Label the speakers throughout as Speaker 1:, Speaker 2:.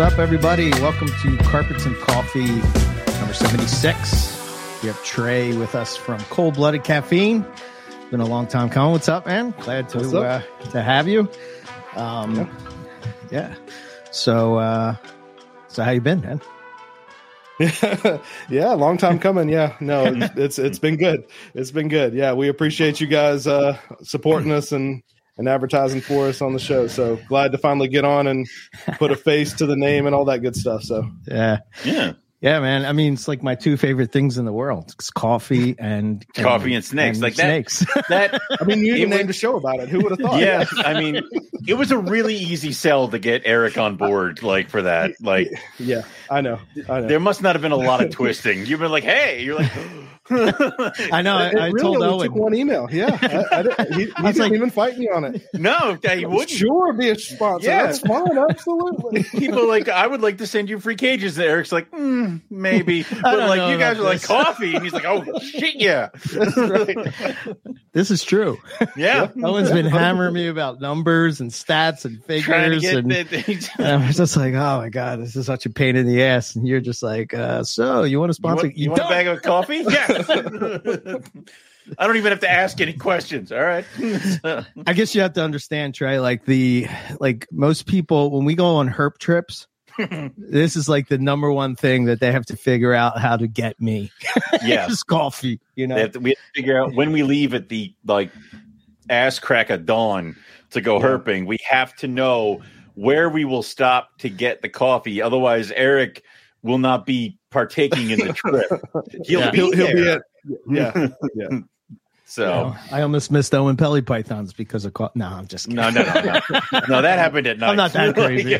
Speaker 1: What's up, everybody? Welcome to Carpets and Coffee number 76. We have Trey with us from Cold Blooded Caffeine. Been a long time coming. What's up, man? Glad to uh, to have you. Um, yeah. So, uh, so how you been, man?
Speaker 2: yeah, long time coming. Yeah, no, it's, it's it's been good. It's been good. Yeah, we appreciate you guys uh, supporting us and and advertising for us on the show. So glad to finally get on and put a face to the name and all that good stuff. So
Speaker 1: Yeah.
Speaker 3: Yeah.
Speaker 1: Yeah, man. I mean, it's like my two favorite things in the world. It's coffee and,
Speaker 3: Coffee and snakes. Like that-
Speaker 1: snakes.
Speaker 3: That
Speaker 2: I mean, you even named a show about it. Who would have thought?
Speaker 3: yeah, I mean, it was a really easy sell to get Eric on board, like for that. Like
Speaker 2: yeah, I know. I know.
Speaker 3: there must not have been a lot of twisting. You've been like, hey, you're like,
Speaker 1: I know. I,
Speaker 2: It
Speaker 1: I
Speaker 2: really
Speaker 1: told
Speaker 2: only took one email. Yeah, I, I didn't- he, he
Speaker 1: was
Speaker 2: didn't
Speaker 1: like-
Speaker 2: even fight me on it.
Speaker 3: no, he wouldn't.
Speaker 2: Sure, be a sponsor.
Speaker 3: Yeah.
Speaker 2: That's fine. Absolutely.
Speaker 3: People like, I would like to send you free cages. And Eric's like, mm, maybe, but like you guys
Speaker 1: about
Speaker 3: are like coffee, and he's like, oh shit, yeah,
Speaker 1: This is true.
Speaker 3: yeah.
Speaker 1: Owen's been hammering me about numbers and stats and figures,
Speaker 3: get
Speaker 1: and,
Speaker 3: the,
Speaker 1: and I was just like, "Oh my god, this is such a pain in the ass." And you're just like, uh, "So you want to
Speaker 3: You
Speaker 1: sponsor?
Speaker 3: want, you want a bag of coffee? Yeah. I don't even have to ask any questions. All right.
Speaker 1: I guess you have to understand, Trey. Like the like most people when we go on herp trips, this is like the number one thing that they have to figure out how to get me.
Speaker 3: yeah.
Speaker 1: Just coffee, you know.
Speaker 3: Have to, we have to figure out when we leave at the like ass crack of dawn to go herping, we have to know where we will stop to get the coffee. Otherwise, Eric will not be partaking in the trip. He'll
Speaker 1: Yeah.
Speaker 3: be
Speaker 2: he'll, he'll be
Speaker 3: there.
Speaker 2: at. Yeah, yeah.
Speaker 3: so.
Speaker 1: You know, I almost missed Oenpelli pythons because of co- no, I'm just kidding.
Speaker 3: No, no, no, no. No, that happened at night.
Speaker 1: I'm not that crazy.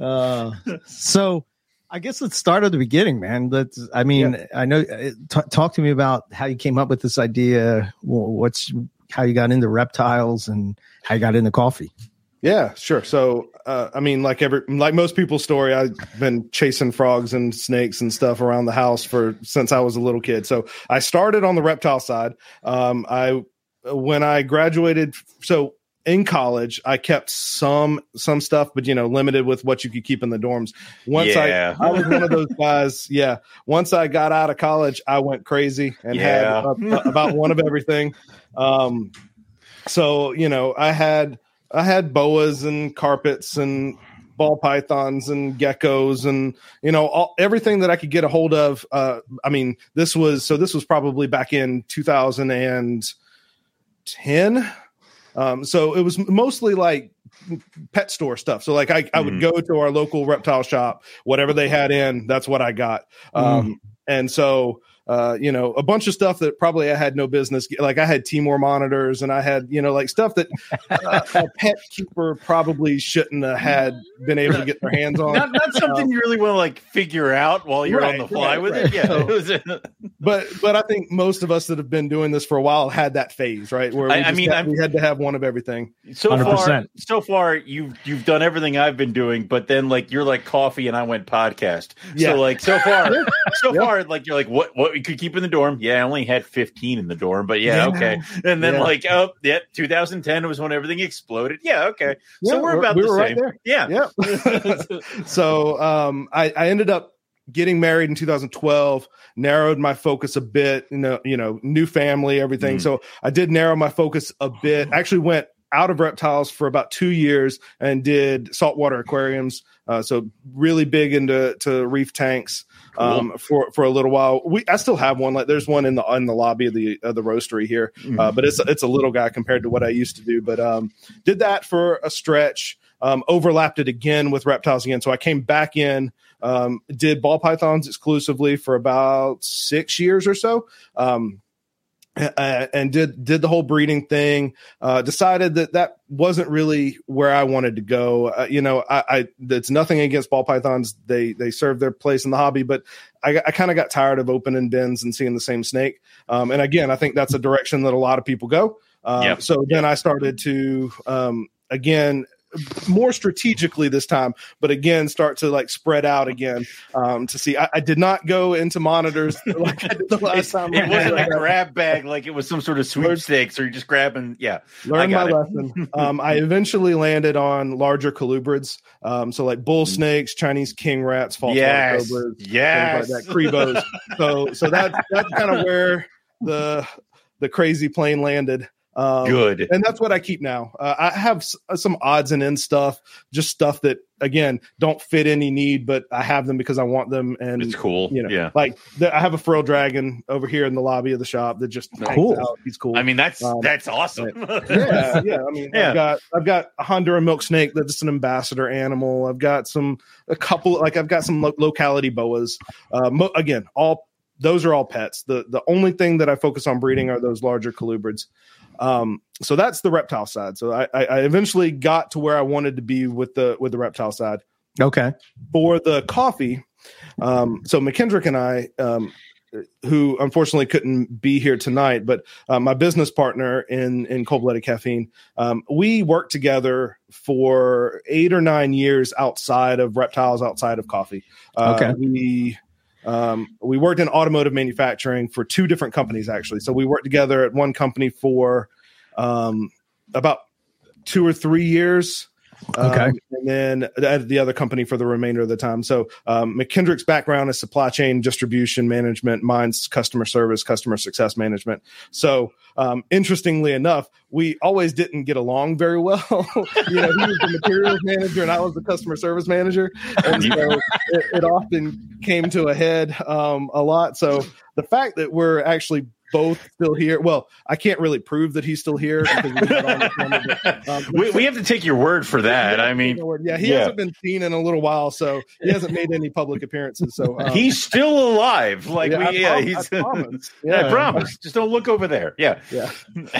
Speaker 1: uh, so I guess let's start at the beginning, man. Let's, I mean, I know, uh, t- talk to me about how you came up with this idea. What's, how you got into reptiles and how you got into coffee.
Speaker 2: Yeah, sure. So, uh, I mean, like every, like most people's story, I've been chasing frogs and snakes and stuff around the house for since I was a little kid. So, I started on the reptile side. Um, I when I graduated, so in college, I kept some some stuff, but you know, limited with what you could keep in the dorms. Once
Speaker 3: Yeah.
Speaker 2: I, I was one of those guys. Yeah. Once I got out of college, I went crazy and
Speaker 3: Yeah.
Speaker 2: had uh, about one of everything. Um, so you know, I had I had boas and carpets and ball pythons and geckos and you know all, everything that I could get a hold of. Uh, I mean, this was so this was probably back in 2010. Um, so it was mostly like pet store stuff. So like I, I would
Speaker 3: Mhm.
Speaker 2: go to our local reptile shop, whatever they had in, that's what I got. Um, and so uh, you know, a bunch of stuff that probably I had no business. Like I had Timor monitors, and I had you know like stuff that uh, a pet keeper probably shouldn't have had been able to get their hands on.
Speaker 3: not, not something you really want to like figure out while you're on the fly
Speaker 2: right,
Speaker 3: with
Speaker 2: right.
Speaker 3: it. Yeah.
Speaker 2: So-
Speaker 3: It was-
Speaker 2: but but I think most of us that have been doing this for a while had that phase, right? Where we,
Speaker 3: I- I mean,
Speaker 2: had,
Speaker 3: I'm-
Speaker 2: we had to have one of everything.
Speaker 3: so far,
Speaker 1: 100%.
Speaker 3: so far, you've you've done everything I've been doing, but then like you're like coffee, and I went podcast.
Speaker 2: Yeah.
Speaker 3: So like so far, so
Speaker 2: Yeah.
Speaker 3: far, like you're like what what we could keep in the dorm? Yeah, I only had 15 in the dorm, but yeah,
Speaker 2: Yeah.
Speaker 3: okay. And then
Speaker 2: Yeah.
Speaker 3: like oh yeah, 2010 was when everything exploded. Yeah, okay.
Speaker 2: Yeah,
Speaker 3: so we're, about
Speaker 2: we
Speaker 3: the
Speaker 2: were
Speaker 3: same.
Speaker 2: right there.
Speaker 3: Yeah.
Speaker 2: Yep. so um, I, I ended up getting married in 2012 narrowed my focus a bit you know you know new family everything
Speaker 3: Mm.
Speaker 2: so i did narrow my focus a bit actually went out of reptiles for about two years and did saltwater aquariums uh, so really big into to reef tanks um, for for a little while we i still have one like there's one in the in the lobby of the of the roastery here uh, but it's it's a little guy compared to what I used to do. But um, did that for a stretch. Um, overlapped it again with reptiles again. So I came back in. Um, did ball pythons exclusively for about six years or so. Um, uh, and did did the whole breeding thing. Uh, decided that that wasn't really where I wanted to go. Uh, you know, I, I it's nothing against ball pythons. They they serve their place in the hobby, but I, I kind of got tired of opening bins and seeing the same snake. Um, and again, I think that's a direction that a lot of people go. Um,
Speaker 3: Yep.
Speaker 2: So then I started to um, again more strategically this time, but again, start to like spread out again um, to see. I, I did not go into monitors like I did the last time.
Speaker 3: It wasn't a grab bag like it was some sort of sweepstakes or you're just grabbing. Yeah,
Speaker 2: Learned my
Speaker 3: it.
Speaker 2: lesson. Um, I eventually landed on larger colubrids, um, so like bull snakes, Chinese king rats, false
Speaker 3: yes,
Speaker 2: cobras,
Speaker 3: yes.
Speaker 2: like that, Cribos. so so that that's kind of where the the crazy plane landed. Um,
Speaker 3: Good.
Speaker 2: and that's what I keep now. Uh, I have s- some odds and ends stuff, just stuff that again don't fit any need, but I have them because I want them. And
Speaker 3: It's cool.
Speaker 2: you know,
Speaker 3: yeah.
Speaker 2: like the, I have a frill dragon over here in the lobby of the shop that just
Speaker 1: Cool.
Speaker 2: out. He's cool.
Speaker 3: I mean, that's
Speaker 2: Um,
Speaker 3: that's awesome.
Speaker 2: yeah, yeah. I mean,
Speaker 3: Yeah.
Speaker 2: I've got I've got a Honduran milk snake that's an ambassador animal. I've got some a couple like I've got some lo- locality boas. Uh, mo- again, all those are all pets. The the only thing that I focus on breeding are those larger colubrids. Um, so that's the reptile side. So I, I, eventually got to where I wanted to be with the with the reptile side
Speaker 1: Okay.
Speaker 2: for the coffee. Um, so McKendrick and I, um, who unfortunately couldn't be here tonight, but uh, my business partner in in cold blooded caffeine, um, we worked together for eight or nine years outside of reptiles, outside of coffee. Uh,
Speaker 1: Okay.
Speaker 2: we. Um, we worked in automotive manufacturing for two different companies actually. So we worked together at one company for um, about two or three years.
Speaker 1: Okay.
Speaker 2: Um, and then at the other company for the remainder of the time. So um, McKendrick's background is supply chain distribution management, mine's customer service, customer success management. So um, interestingly enough, we always didn't get along very well. you know, he was the materials manager and I was the customer service manager, and so it, it often came to a head um, a lot. So the fact that we're actually both still here. Well, I can't really prove that he's still here because we got on the camera, but, um,
Speaker 3: we, we have to take your word for that.
Speaker 2: yeah,
Speaker 3: I mean,
Speaker 2: yeah, he
Speaker 3: yeah.
Speaker 2: hasn't been seen in a little while, so he hasn't made any public appearances. So um,
Speaker 3: he's still alive. Like
Speaker 2: yeah,
Speaker 3: we,
Speaker 2: I,
Speaker 3: yeah, he's.
Speaker 2: I promise.
Speaker 3: I promise. Just don't look over there. Yeah.
Speaker 2: Yeah.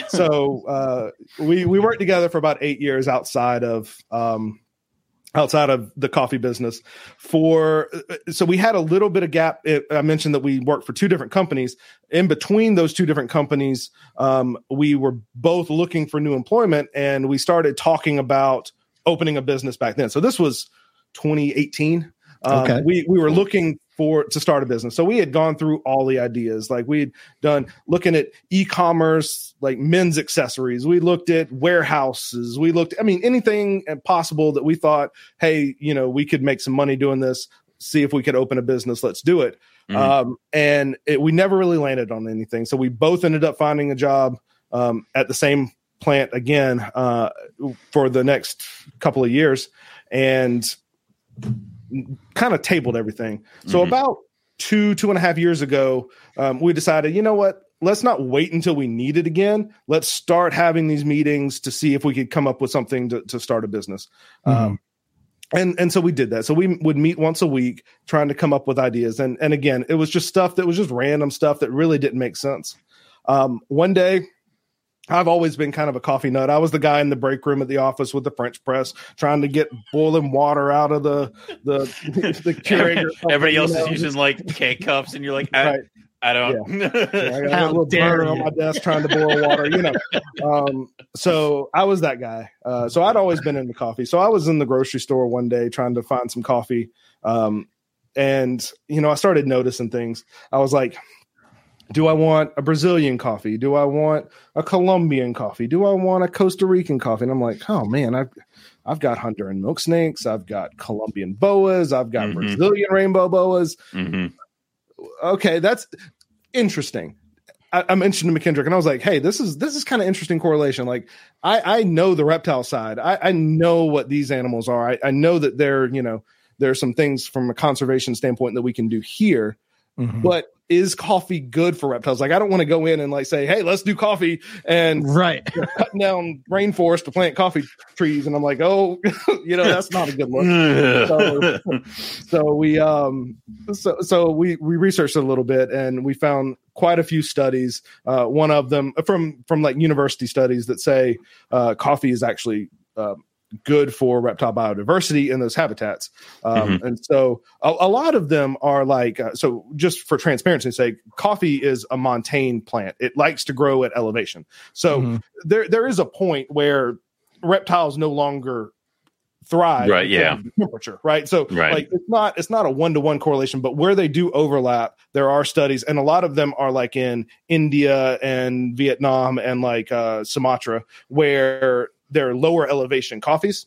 Speaker 2: so uh, we we worked together for about eight years outside of um, outside of the coffee business. For so we had a little bit of gap. It, I mentioned that we worked for two different companies. In between those two different companies, um, we were both looking for new employment, and we started talking about opening a business back then. So this was 2018. Um,
Speaker 1: Okay.
Speaker 2: We we were looking for to start a business. So we had gone through all the ideas. Like we'd done looking at e-commerce, like men's accessories. We looked at warehouses. We looked, I mean, anything possible that we thought, hey, you know, we could make some money doing this. See if we could open a business. Let's do it.
Speaker 3: Mhm.
Speaker 2: Um, and it, we never really landed on anything. So we both ended up finding a job um, at the same plant again uh, for the next couple of years, and kind of tabled everything. So
Speaker 3: Mhm.
Speaker 2: about two two and a half years ago, um, we decided, you know what? Let's not wait until we need it again. Let's start having these meetings to see if we could come up with something to, to start a business. Um, and and so we did that. So we would meet once a week, trying to come up with ideas. And and again, it was just stuff that was just random stuff that really didn't make sense. Um, one day, I've always been kind of a coffee nut. I was the guy in the break room at the office with the French press, trying to get boiling water out of the the the Keurig. or something,
Speaker 3: Everybody
Speaker 2: you
Speaker 3: else
Speaker 2: know?
Speaker 3: is using like K cups, and you're like, I,
Speaker 2: Right.
Speaker 3: I don't.
Speaker 2: Yeah, I got
Speaker 1: How
Speaker 2: a little
Speaker 1: dare
Speaker 2: burner on my desk trying to boil water, you know. Um, so I was that guy. Uh, so I'd always been into coffee. So I was in the grocery store one day trying to find some coffee. Um, and, you know, I started noticing things. I was like, do I want a Brazilian coffee? Do I want a Colombian coffee? Do I want a Costa Rican coffee? And I'm like, oh man, I've I've got Honduran milk snakes, I've got Colombian boas, I've got
Speaker 3: Mhm.
Speaker 2: Brazilian rainbow boas
Speaker 3: Mhm.
Speaker 2: okay, that's interesting. I, I mentioned to McKendrick, and I was like, "Hey, this is this is kind of interesting correlation. Like, I I know the reptile side. I, I know what these animals are. I, I know that there, you know, there are some things from a conservation standpoint that we can do here.
Speaker 1: Mhm.
Speaker 2: But is coffee good for reptiles? Like, I don't want to go in and like say, "Hey, let's do coffee," and
Speaker 1: right.
Speaker 2: cutting down rainforest to plant coffee trees, and I'm like, "Oh, you know, that's not a good look." So- so we um so so we we researched a little bit and we found quite a few studies uh one of them from from like university studies that say uh coffee is actually uh, good for reptile biodiversity in those habitats um and so a, a lot of them are like uh, so just for transparency's sake coffee is a montane plant it likes to grow at elevation so
Speaker 1: Mhm.
Speaker 2: there there is a point where reptiles no longer thrive
Speaker 3: Right, yeah.
Speaker 2: temperature right so
Speaker 3: Right.
Speaker 2: like it's not it's not a one-to-one correlation but where they do overlap there are studies and a lot of them are like in india and vietnam and like uh sumatra where they're lower elevation coffees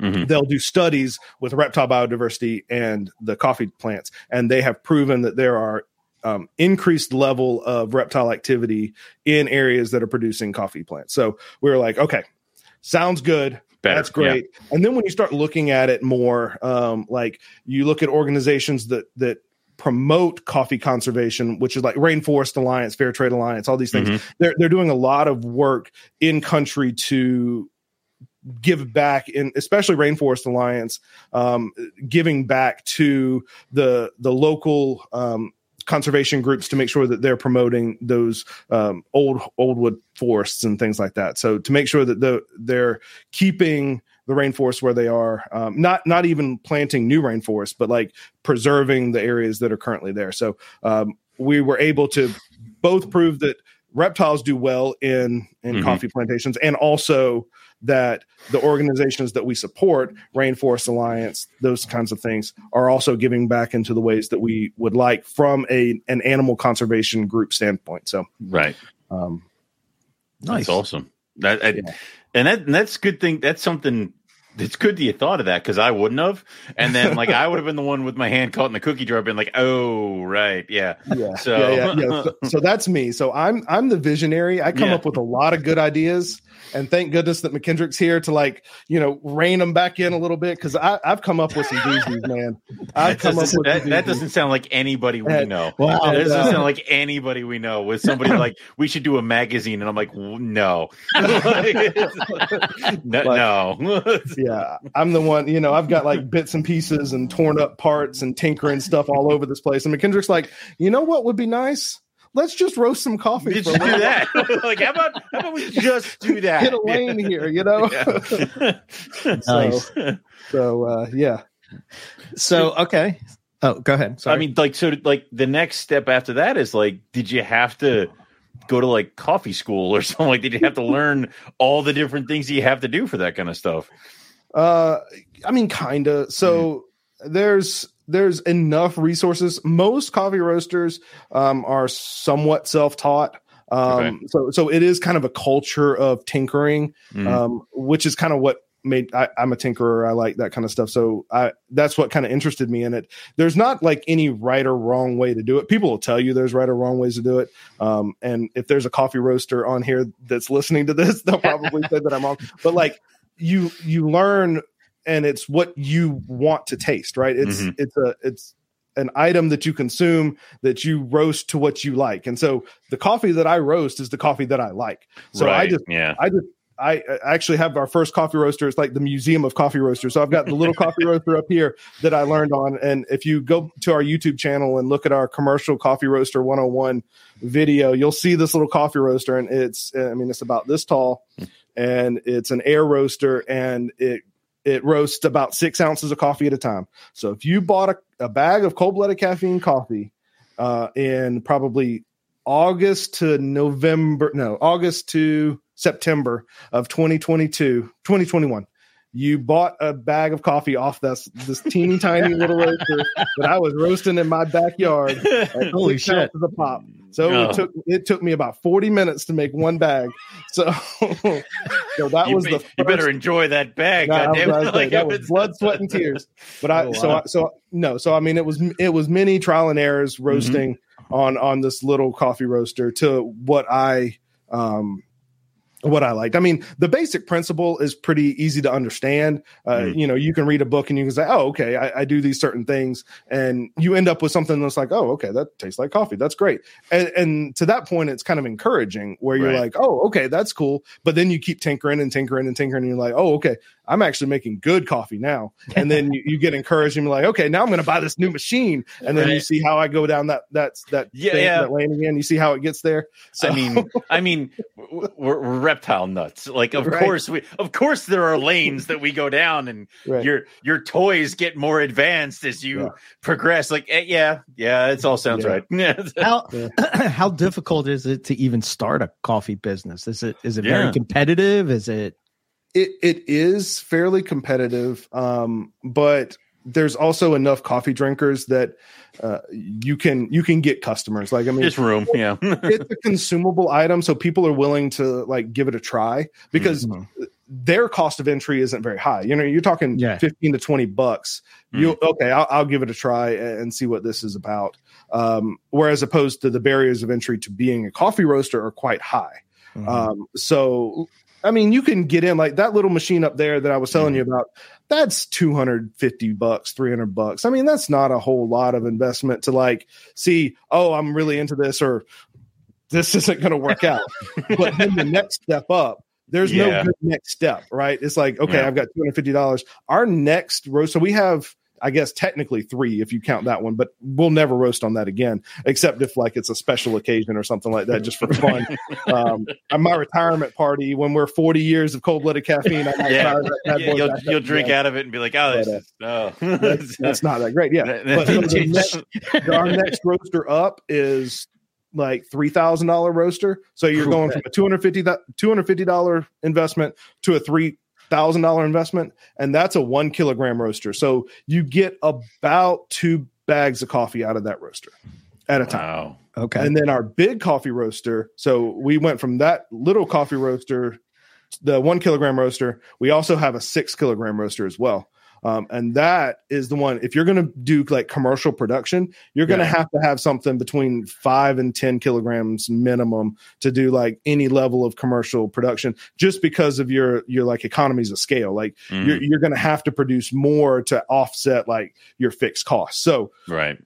Speaker 3: Mhm.
Speaker 2: they'll do studies with reptile biodiversity and the coffee plants and they have proven that there are um, increased level of reptile activity in areas that are producing coffee plants so we were like okay sounds good
Speaker 3: Better,
Speaker 2: that's great and then when you start looking at it more um, like you look at organizations that that promote coffee conservation which is like rainforest alliance fair trade alliance all these things
Speaker 3: Mhm.
Speaker 2: they're they're doing a lot of work in country to give back in especially rainforest alliance um, giving back to the the local um, conservation groups to make sure that they're promoting those um, old old wood forests and things like that so to make sure that the, they're keeping the rainforest where they are um, not not even planting new rainforest but like preserving the areas that are currently there so um, we were able to both prove that reptiles do well in in
Speaker 3: Mhm.
Speaker 2: coffee plantations and also that the organizations that we support rainforest alliance those kinds of things are also giving back into the ways that we would like from a an animal conservation group standpoint so
Speaker 3: Right.
Speaker 2: um
Speaker 1: Nice.
Speaker 3: That's awesome. That I-
Speaker 2: Yeah.
Speaker 3: and that and that's good thing. That's something. It's good that you thought of that because I wouldn't have. And then like I would have been the one with my hand caught in the cookie jar, been like, oh right, yeah.
Speaker 2: yeah
Speaker 3: So-
Speaker 2: yeah, yeah, yeah. So, so that's me so i'm i'm the visionary i come
Speaker 3: Yeah.
Speaker 2: up with a lot of good ideas and thank goodness that mckendrick's here to like you know rein them back in a little bit because i've come up with some doozies man i've
Speaker 3: That
Speaker 2: come up with
Speaker 3: that, that doesn't sound like anybody we know.
Speaker 1: Wow.
Speaker 3: That doesn't
Speaker 2: uh,
Speaker 3: sound like anybody we know. With somebody like we should do a magazine, and I'm like, no, no, no.
Speaker 2: yeah i'm the one you know i've got like bits and pieces and torn up parts and tinkering stuff all over this place and mckendrick's like you know what would be nice let's just roast some coffee
Speaker 3: Did
Speaker 2: for
Speaker 3: you
Speaker 2: a
Speaker 3: do
Speaker 2: little
Speaker 3: that? like, how about how about we just do that?
Speaker 2: hit a lane here you know
Speaker 3: Yeah.
Speaker 1: Nice.
Speaker 2: so uh yeah
Speaker 1: So okay. Oh, go ahead. Sorry.
Speaker 3: I mean, like, so, like, the next step after that is like, did you have to go to like coffee school or something? Like, did you have to learn all the different things you have to do for that kind of stuff?
Speaker 2: Uh, I mean, kinda. So there's there's enough resources. Most coffee roasters um, are somewhat self taught. Um, So so it is kind of a culture of tinkering,
Speaker 3: Mhm.
Speaker 2: um, which is kind of what made I, I'm a tinkerer. I like that kind of stuff. So I that's what kind of interested me in it. There's not like any right or wrong way to do it. People will tell you there's right or wrong ways to do it. Um, and if there's a coffee roaster on here that's listening to this, they'll probably say that I'm wrong. But like you you learn and it's what you want to taste, right? It's
Speaker 3: Mhm.
Speaker 2: it's a it's an item that you consume that you roast to what you like. And so the coffee that I roast is the coffee that I like. So I just
Speaker 3: yeah.
Speaker 2: I just I I actually have our first coffee roaster. It's like the museum of coffee roasters. So I've got the little coffee roaster up here that I learned on. And if you go to our YouTube channel and look at our commercial coffee roaster 101 video, you'll see this little coffee roaster. And it's I mean it's about this tall, and it's an air roaster, and it it roasts about six ounces of coffee at a time. So if you bought a, a bag of cold blooded caffeine coffee uh, in probably August to November, no, August to September of 2022, 2021, you bought a bag of coffee off this this teeny tiny little roaster that I was roasting in my backyard.
Speaker 1: Holy shit.
Speaker 2: a pop. So
Speaker 3: Oh.
Speaker 2: it took it took me about 40 minutes to make one bag. So, so that
Speaker 3: you,
Speaker 2: was
Speaker 3: be-
Speaker 2: the
Speaker 3: you better enjoy that bag.
Speaker 2: that,
Speaker 3: goddamn.
Speaker 2: was-
Speaker 3: Like,
Speaker 2: that was blood, sweat, and tears. But I
Speaker 1: Oh,
Speaker 2: so. I, so no, so I mean it was it was many trial and errors roasting
Speaker 3: Mm-hmm.
Speaker 2: on on this little coffee roaster to what I um what I liked. I mean, the basic principle is pretty easy to understand. Uh,
Speaker 3: Mm.
Speaker 2: You know, you can read a book and you can say, "Oh, okay, I, I do these certain things," and you end up with something that's like, "Oh, okay, that tastes like coffee. That's great." And, and to that point, it's kind of encouraging where you're
Speaker 3: Right.
Speaker 2: like, "Oh, okay, that's cool," but then you keep tinkering and tinkering and tinkering, and you're like, "Oh, okay, I'm actually making good coffee now." And then you, you get encouraged and you're like, "Okay, now I'm going to buy this new machine," and then you see how I go down that that's that
Speaker 3: Yeah,
Speaker 2: thing,
Speaker 3: yeah.
Speaker 2: that lane again. You see how it gets there. So
Speaker 3: I mean, I mean, we're, we're reptile nuts. Like, of
Speaker 2: Right.
Speaker 3: course, we, of course, there are lanes that we go down, and
Speaker 2: Right.
Speaker 3: your your toys get more advanced as you
Speaker 2: Yeah.
Speaker 3: progress. Like, eh, yeah, yeah, it all sounds
Speaker 2: Yeah.
Speaker 3: right.
Speaker 1: How
Speaker 2: Yeah.
Speaker 1: how difficult is it to even start a coffee business? Is it is it
Speaker 3: Yeah.
Speaker 1: very competitive? Is it
Speaker 2: it it is fairly competitive, um, but there's also enough coffee drinkers that uh, you can you can get customers. Like I mean,
Speaker 3: Just room, yeah.
Speaker 2: it's a consumable item, so people are willing to like give it a try because
Speaker 1: Mhm.
Speaker 2: their cost of entry isn't very high. You know, you're talking
Speaker 1: Yeah.
Speaker 2: 15 to 20 bucks. You okay, I'll, I'll give it a try and, and see what this is about. Um, whereas opposed to the barriers of entry to being a coffee roaster are quite high.
Speaker 1: Mhm.
Speaker 2: Um, so I mean, you can get in like that little machine up there that I was telling you about. That's 250 bucks, 300 bucks. I mean, that's not a whole lot of investment to like see, oh, I'm really into this or this isn't going to work out. but then the next step up, there's
Speaker 3: Yeah.
Speaker 2: no good next step, right? It's like, okay,
Speaker 3: Yeah.
Speaker 2: I've got $250. Our next row, so we have, I guess, technically three if you count that one, but we'll never roast on that again, except if like it's a special occasion or something like that, just for fun. um, at my retirement party, when we're 40 years of cold blooded caffeine, I might
Speaker 3: Yeah. Yeah, you'll, you'll drink out of it and be like, oh,
Speaker 2: But, uh,
Speaker 3: oh.
Speaker 2: That's, that's not that great. Yeah. But so the next, our next roaster up is like three thousand dollar roaster. So you're going from a two hundred fifty two hundred fifty dollar investment to a three thousand dollar investment, and that's a one kilogram roaster. So you get about two bags of coffee out of that roaster at a time.
Speaker 3: wow.
Speaker 1: okay.
Speaker 2: And then our big coffee roaster. So we went from that little coffee roaster, the one kilogram roaster. We also have a six kilogram roaster as well. Um, and that is the one. If you're going to do like commercial production, you're going to
Speaker 3: Yeah.
Speaker 2: have to have something between five and ten kilograms minimum to do like any level of commercial production, just because of your your like economies of scale. Like
Speaker 3: Mhm.
Speaker 2: you're you're going to have to produce more to offset like your fixed costs. So
Speaker 3: right.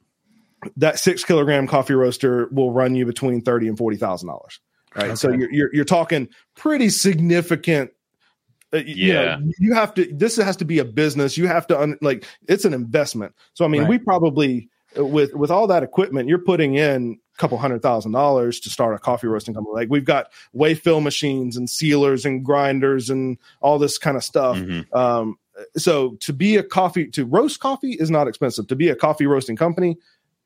Speaker 2: that six kilogram coffee roaster will run you between thirty and forty thousand dollars. Right. So you're, you're you're talking pretty significant. Uh, y- you know,
Speaker 3: Yeah.
Speaker 2: you have to. This has to be a business. You have to un, like it's an investment. So I mean,
Speaker 1: Right.
Speaker 2: we probably with with all that equipment, you're putting in a couple hundred thousand dollars to start a coffee roasting company. Like we've got weigh fill machines and sealers and grinders and all this kind of stuff.
Speaker 3: Mhm.
Speaker 2: Um, so to be a coffee to roast coffee is not expensive. To be a coffee roasting company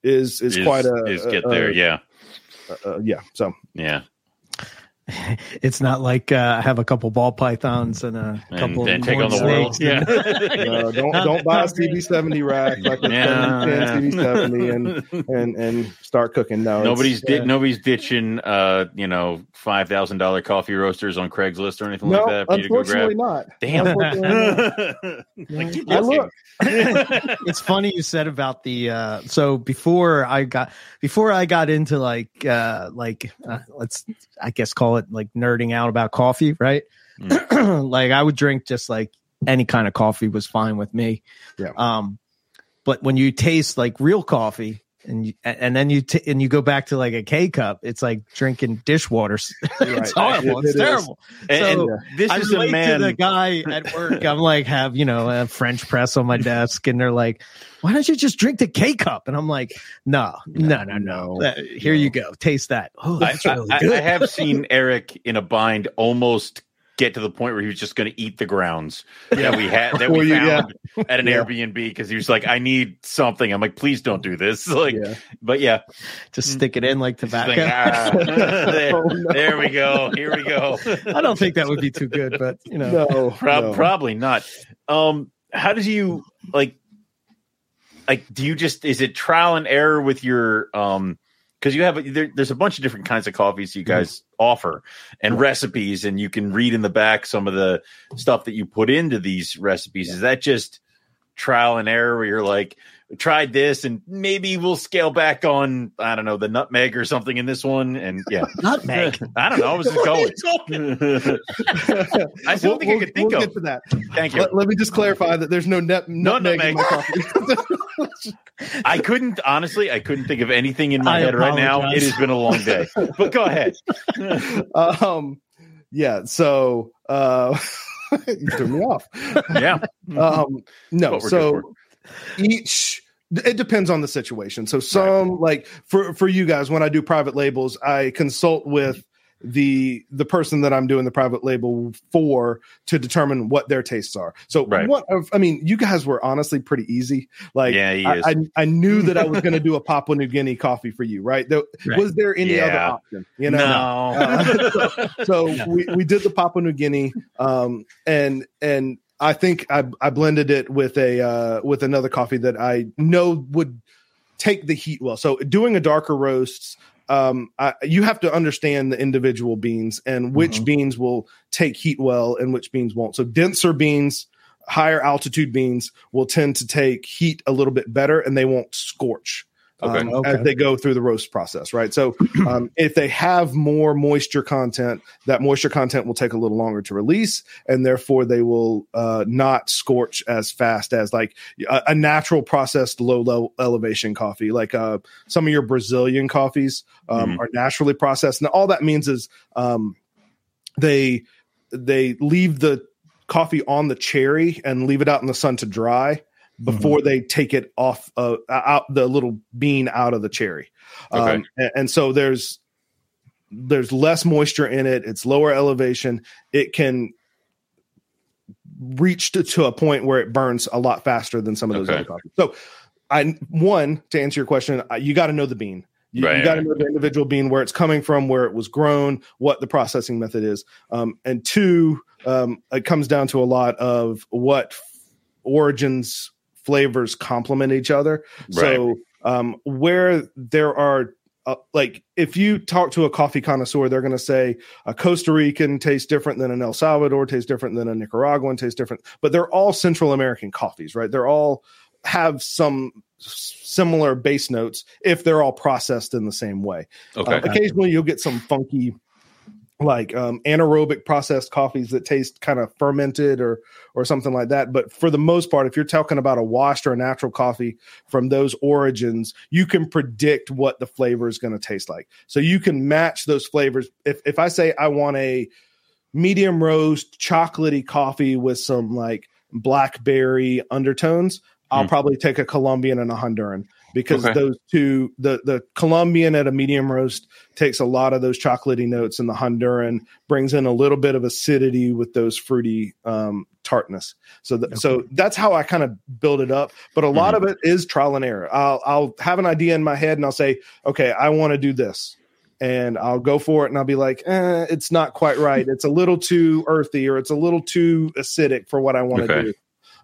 Speaker 2: is is, quite a
Speaker 3: is get
Speaker 2: a-
Speaker 3: there.
Speaker 2: a-
Speaker 3: yeah.
Speaker 2: uh, yeah. So
Speaker 3: Yeah.
Speaker 1: it's not like uh, I have a couple ball pythons and a
Speaker 3: And,
Speaker 1: couple
Speaker 3: and take on the world.
Speaker 1: snakes
Speaker 3: Yeah.
Speaker 2: uh, don't don't buy a
Speaker 1: not.
Speaker 2: CB70 rack like a
Speaker 3: Yeah, yeah.
Speaker 2: CB70 and and and start cooking. No,
Speaker 3: nobody's di-
Speaker 2: uh,
Speaker 3: nobody's ditching uh you know five thousand dollar coffee roasters on Craigslist or anything
Speaker 2: no,
Speaker 3: like that for you to go
Speaker 2: unfortunately
Speaker 3: grab.
Speaker 2: not.
Speaker 3: Damn.
Speaker 2: Unfortunately not.
Speaker 3: like,
Speaker 2: I look.
Speaker 1: it's funny you said about the uh so before i got before i got into like uh like uh, let's i guess call it like nerding out about coffee right? Like i would drink just like any kind of coffee was fine with me.
Speaker 2: Yeah.
Speaker 1: um but when you taste like real coffee and you, and then you t- and you go back to like a K cup, it's like drinking dishwater. it's horrible.
Speaker 2: It-
Speaker 1: it's
Speaker 2: it
Speaker 1: terrible.
Speaker 3: And,
Speaker 1: So,
Speaker 3: and this
Speaker 1: I
Speaker 3: is a
Speaker 1: relate
Speaker 3: man.
Speaker 1: to the guy at work. I'm like, have you know a French press on my desk, and they're like, "Why don't you just drink the K cup?" And I'm like, "No, no, no, no.
Speaker 2: no,
Speaker 1: Uh, here you go. Taste that. Oh, that's
Speaker 3: I-
Speaker 1: really
Speaker 3: I-
Speaker 1: good."
Speaker 3: I have seen Eric in a bind almost get to the point where he was just going to eat the grounds that we had that
Speaker 2: Well,
Speaker 3: we
Speaker 2: you- yeah.
Speaker 3: found at an
Speaker 2: Yeah.
Speaker 3: Airbnb because he was like, "I need something." I'm like, "Please don't do this." Like,
Speaker 2: Yeah.
Speaker 3: but yeah,
Speaker 1: just stick it in like
Speaker 3: Just
Speaker 1: tobacco.
Speaker 3: like, ah. there,
Speaker 2: Oh, no.
Speaker 3: there we go. Here we go.
Speaker 1: I don't think that would be too good, but you know,
Speaker 2: No,
Speaker 3: Prob-
Speaker 2: no.
Speaker 3: Probably not. Um, how did you like? Like, do you just is it trial and error with your um? Because you have there, there's a bunch of different kinds of coffees you mm-hmm. guys offer and recipes, and you can read in the back some of the stuff that you put into these recipes. Is that just trial and error where you're like, tried this and maybe we'll scale back on I don't know the nutmeg or something in this one and yeah
Speaker 1: nutmeg.
Speaker 3: I don't know I was just
Speaker 1: What are
Speaker 3: going
Speaker 1: you talking-
Speaker 3: I still think I could think
Speaker 2: we'll
Speaker 3: of
Speaker 2: get to that.
Speaker 3: thank you
Speaker 2: Let, let me just clarify that there's no net,
Speaker 3: No
Speaker 2: nutmeg in my coffee.
Speaker 3: I couldn't honestly. I couldn't think of anything in my
Speaker 1: I
Speaker 3: head right now. It has been a long day, but go ahead.
Speaker 2: um, yeah. So uh, you threw me off.
Speaker 3: Yeah,
Speaker 2: Um, no. So
Speaker 3: good
Speaker 2: each it depends on the situation. So some like for for you guys when I do private labels, I consult with the the person that I'm doing the private label for to determine what their tastes are. So
Speaker 3: Right.
Speaker 2: what I mean, you guys were honestly pretty easy. Like
Speaker 3: Yeah,
Speaker 2: I. I, I knew that I was going to do a Papua New Guinea coffee for you, right? There,
Speaker 1: Right.
Speaker 2: Was there any other option? You know,
Speaker 3: no.
Speaker 2: so we, we did the Papua New Guinea, um, and and I think I, I blended it with a uh, with another coffee that I know would take the heat well. So doing a darker roasts, um, I, you have to understand the individual beans and which
Speaker 1: Mhm.
Speaker 2: beans will take heat well and which beans won't. So denser beans. Higher altitude beans will tend to take heat a little bit better and they won't scorch
Speaker 3: Okay.
Speaker 2: um,
Speaker 1: Okay.
Speaker 2: as they go through the roast process, right? So um, if they have more moisture content, that moisture content will take a little longer to release, and therefore they will uh, not scorch as fast as like a, a natural processed low level elevation coffee, like uh, some of your Brazilian coffees um,
Speaker 3: Mhm.
Speaker 2: are naturally processed, and all that means is um, they they leave the coffee on the cherry and leave it out in the sun to dry before they take it off uh, out the little bean out of the cherry.
Speaker 3: Okay.
Speaker 2: Um, and, and so there's there's less moisture in it. It's lower elevation. It can reach to, to a point where it burns a lot faster than some of those
Speaker 3: Okay.
Speaker 2: other coffees. So, I one to answer your question, you got to know the bean. You,
Speaker 3: Right,
Speaker 2: got to know the individual bean, where it's coming from, where it was grown, what the processing method is. Um, and two, um, it comes down to a lot of what origins flavors complement each other. So um, where there are uh, like if you talk to a coffee connoisseur, they're going to say a Costa Rican tastes different than an El Salvador, tastes different than a Nicaraguan, tastes different, but they're all Central American coffees, right? They're all have some similar base notes if they're all processed in the same way.
Speaker 3: Okay.
Speaker 2: Uh, occasionally, you'll get some funky, like um, anaerobic processed coffees that taste kind of fermented or or something like that. But for the most part, if you're talking about a washed or a natural coffee from those origins, you can predict what the flavor is going to taste like. So you can match those flavors. If if I say I want a medium roast chocolatey coffee with some like blackberry undertones, I'll
Speaker 3: Hmm.
Speaker 2: probably take a Colombian and a Honduran because
Speaker 3: Okay.
Speaker 2: those two the the Colombian at a medium roast takes a lot of those chocolatey notes and the Honduran brings in a little bit of acidity with those fruity um tartness. So th- so that's how I kind of build it up, but a lot of it is trial and error. I'll I'll have an idea in my head and I'll say, "Okay, I want to do this." And I'll go for it and I'll be like, eh, it's not quite right. It's a little too earthy or it's a little too acidic for what I want to
Speaker 3: Okay.
Speaker 2: do.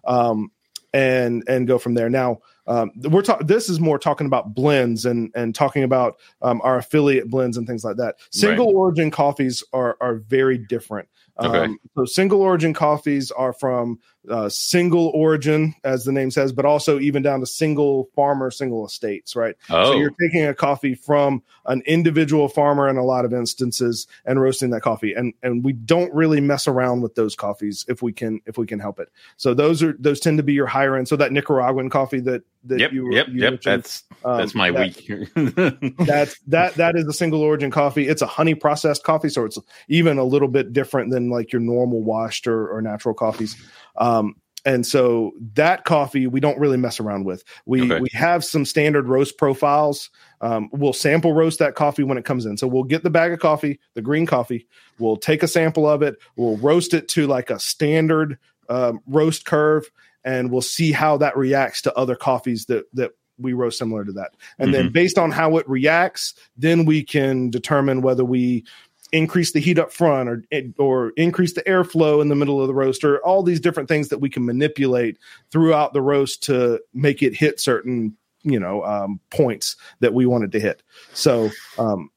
Speaker 2: Um, and and go from there. Now um, we're talking. This is more talking about blends and and talking about um, our affiliate blends and things like that. Single origin coffees are are very different.
Speaker 3: Okay.
Speaker 2: Um, so single origin coffees are from uh, single origin, as the name says, but also even down to single farmer, single estates. Right.
Speaker 3: oh,
Speaker 2: So you're taking a coffee from an individual farmer in a lot of instances and roasting that coffee. And and we don't really mess around with those coffees if we can if we can help it. So those are those tend to be your higher end. So that Nicaraguan coffee that that
Speaker 3: yep,
Speaker 2: you
Speaker 3: yep,
Speaker 2: you
Speaker 3: yep. That's
Speaker 2: um,
Speaker 3: that's my
Speaker 2: that-
Speaker 3: week.
Speaker 2: that's that that is a single origin coffee. It's a honey processed coffee, so it's even a little bit different than like your normal washed or, or natural coffees. Um, and so that coffee we don't really mess around with. We
Speaker 3: Okay.
Speaker 2: we have some standard roast profiles. Um, we'll sample roast that coffee when it comes in. So we'll get the bag of coffee, the green coffee. We'll take a sample of it. We'll roast it to like a standard um, roast curve, and we'll see how that reacts to other coffees that that we roast similar to that. And then based on how it reacts, then we can determine whether we increase the heat up front or or increase the airflow in the middle of the roast or all these different things that we can manipulate throughout the roast to make it hit certain you know um, points that we wanted to hit. So um,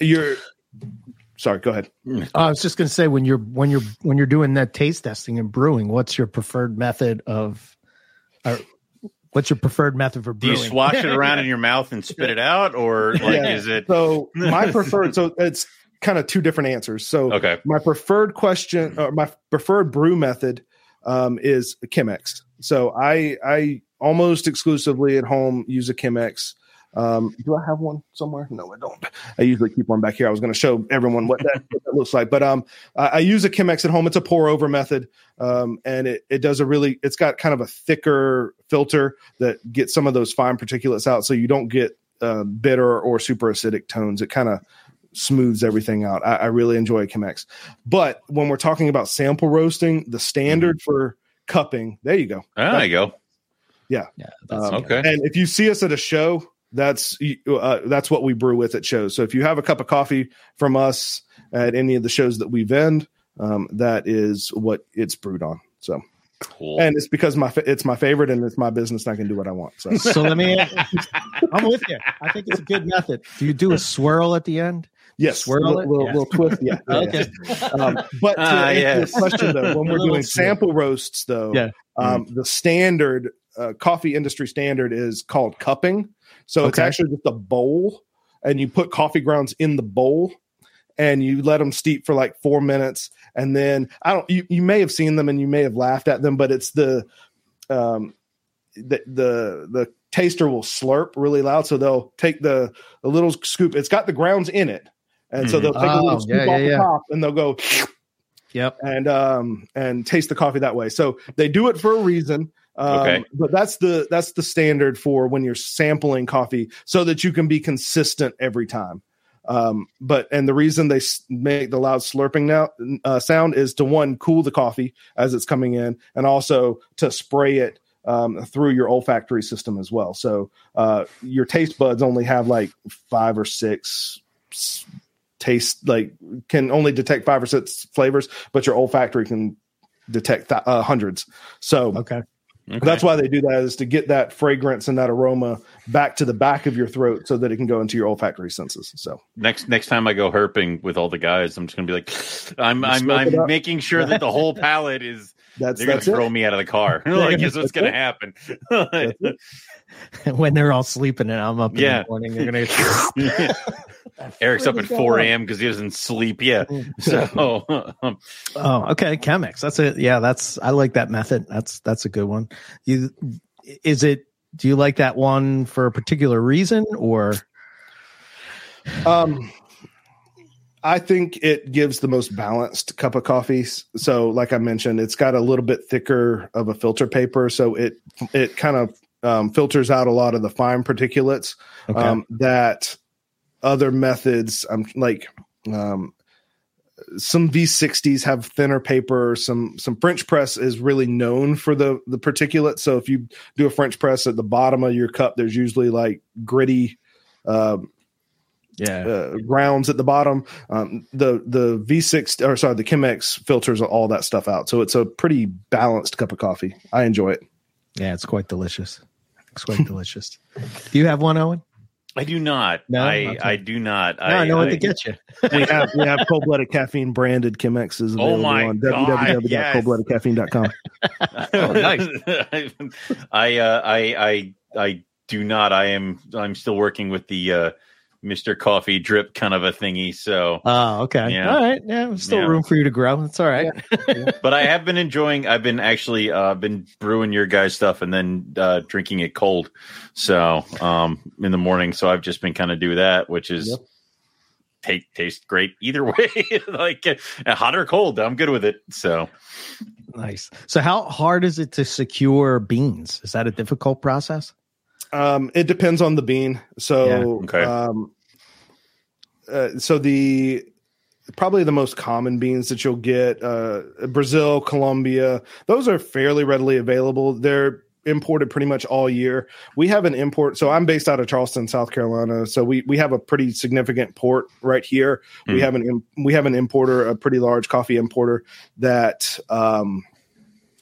Speaker 2: you're sorry, go ahead.
Speaker 1: I was just going to say when you're when you're when you're doing that taste testing and brewing, what's your preferred method of, or what's your preferred method for
Speaker 3: Do you swash it around in your mouth and spit it out, or like
Speaker 2: Yeah.
Speaker 3: is it
Speaker 2: So my preferred so it's kind of two different answers. So
Speaker 3: okay?
Speaker 2: my preferred question or my preferred brew method um, is a Chemex. So I I almost exclusively at home use a Chemex. Um, do I have one somewhere? No, I don't. I usually keep one back here. I was going to show everyone what that, what that looks like, but um, I, I use a Chemex at home. It's a pour over method, um, and it it does a really. It's got kind of a thicker filter that gets some of those fine particulates out, so you don't get uh, bitter or super acidic tones. It kind of smooths everything out. I, I really enjoy Chemex. But when we're talking about sample roasting, the standard for cupping, there you go.
Speaker 3: Ah, there you go.
Speaker 1: Yeah, that's
Speaker 2: Um,
Speaker 3: Okay.
Speaker 2: And if you see us at a show, that's uh, that's what we brew with at shows. So if you have a cup of coffee from us at any of the shows that we vend, um, that is what it's brewed on. So
Speaker 3: Cool.
Speaker 2: and it's because my it's my favorite and it's my business and I can do what I want. So
Speaker 1: So let me. I'm with you. I think it's a good method. Do you do a swirl at the end?
Speaker 2: yes,
Speaker 1: Swirl
Speaker 2: we'll,
Speaker 1: it?
Speaker 2: we'll,
Speaker 1: Yeah.
Speaker 2: we'll twist. Yeah. yeah,
Speaker 1: Okay.
Speaker 2: yeah. Um, but to
Speaker 3: Ah,
Speaker 2: answer
Speaker 3: yes.
Speaker 2: your question though, when we're doing
Speaker 1: swirl.
Speaker 2: sample roasts though,
Speaker 1: Yeah.
Speaker 2: um, the standard uh, coffee industry standard is called cupping. So it's actually just a bowl, and you put coffee grounds in the bowl, and you let them steep for like four minutes, and then I don't. You, you may have seen them and you may have laughed at them, but it's the um the the the taster will slurp really loud, so they'll take the the little scoop. It's got the grounds in it, and so
Speaker 3: Mhm.
Speaker 2: they'll take a
Speaker 1: Oh,
Speaker 2: little scoop
Speaker 1: yeah,
Speaker 2: off
Speaker 1: yeah,
Speaker 2: the
Speaker 1: yeah.
Speaker 2: top, and they'll go
Speaker 1: Yep.
Speaker 2: and um and taste the coffee that way. So they do it for a reason. Um,
Speaker 3: Okay.
Speaker 2: but that's the that's the standard for when you're sampling coffee so that you can be consistent every time. Um, but and the reason they make the loud slurping now uh, sound is to one cool the coffee as it's coming in, and also to spray it um, through your olfactory system as well. So uh, your taste buds only have like five or six taste like can only detect five or six flavors, but your olfactory can detect th- uh, hundreds. So
Speaker 1: Okay.
Speaker 3: Okay.
Speaker 2: that's why they do that is to get that fragrance and that aroma back to the back of your throat so that it can go into your olfactory senses. So
Speaker 3: next next time I go herping with all the guys, I'm just gonna be like, I'm
Speaker 2: You
Speaker 3: I'm I'm making sure that the whole palate is.
Speaker 2: That's
Speaker 3: They're gonna
Speaker 2: it.
Speaker 3: throw me out of the car. like, is what's gonna happen.
Speaker 1: when they're all sleeping and I'm up in
Speaker 3: Yeah.
Speaker 1: the morning, they're gonna.
Speaker 3: Eric's up at 4 a.m. because he doesn't sleep. Yeah. So
Speaker 1: Oh, okay. Chemex. That's it. Yeah, that's I like that method. That's that's a good one. You is it do you like that one for a particular reason or
Speaker 2: Um, I think it gives the most balanced cup of coffee. So, like I mentioned, it's got a little bit thicker of a filter paper, so it it kind of um, filters out a lot of the fine particulates
Speaker 1: okay.
Speaker 2: um, that other methods, um, like um, some V60s have thinner paper. Some some French press is really known for the the particulate. So if you do a French press at the bottom of your cup, there's usually like gritty. Um,
Speaker 1: yeah.
Speaker 2: uh, grounds at the bottom. Um, the the V6 or sorry, the Chemex filters all that stuff out. So it's a pretty balanced cup of coffee. I enjoy it.
Speaker 1: Yeah, it's quite delicious. It's quite delicious. Do you have one, Owen?
Speaker 3: I do not.
Speaker 1: No?
Speaker 3: I
Speaker 1: Okay.
Speaker 3: I do not.
Speaker 1: No, I, know what to get you.
Speaker 2: We have we have cold blooded caffeine branded Chemexes
Speaker 3: Oh
Speaker 2: available
Speaker 3: my
Speaker 2: on
Speaker 3: God, yes.
Speaker 2: www.coldbloodedcaffeine.com.
Speaker 3: oh, nice. I uh, I I I do not. I am. I'm still working with the uh, Mr. Coffee drip kind of a thingy. So,
Speaker 1: Oh, okay.
Speaker 3: Yeah.
Speaker 1: All right. Yeah, still
Speaker 3: Yeah.
Speaker 1: room for you to grow. That's all right.
Speaker 3: but I have been enjoying. I've been actually uh, been brewing your guys' stuff and then uh, drinking it cold. So um, in the morning. So I've just been kind of do that, which is.
Speaker 2: Yep.
Speaker 3: Take taste great either way, like uh, hot or cold. I'm good with it. So
Speaker 1: Nice. So, how hard is it to secure beans? Is that a difficult process?
Speaker 2: Um, it depends on the bean. So,
Speaker 1: Yeah,
Speaker 3: okay.
Speaker 2: um, uh, so the probably the most common beans that you'll get, uh, Brazil, Colombia, those are fairly readily available. They're imported pretty much all year. We have an import. So I'm based out of Charleston, South Carolina. So we, we have a pretty significant port right here. We
Speaker 3: Hmm.
Speaker 2: have an, we have an importer, a pretty large coffee importer that, um,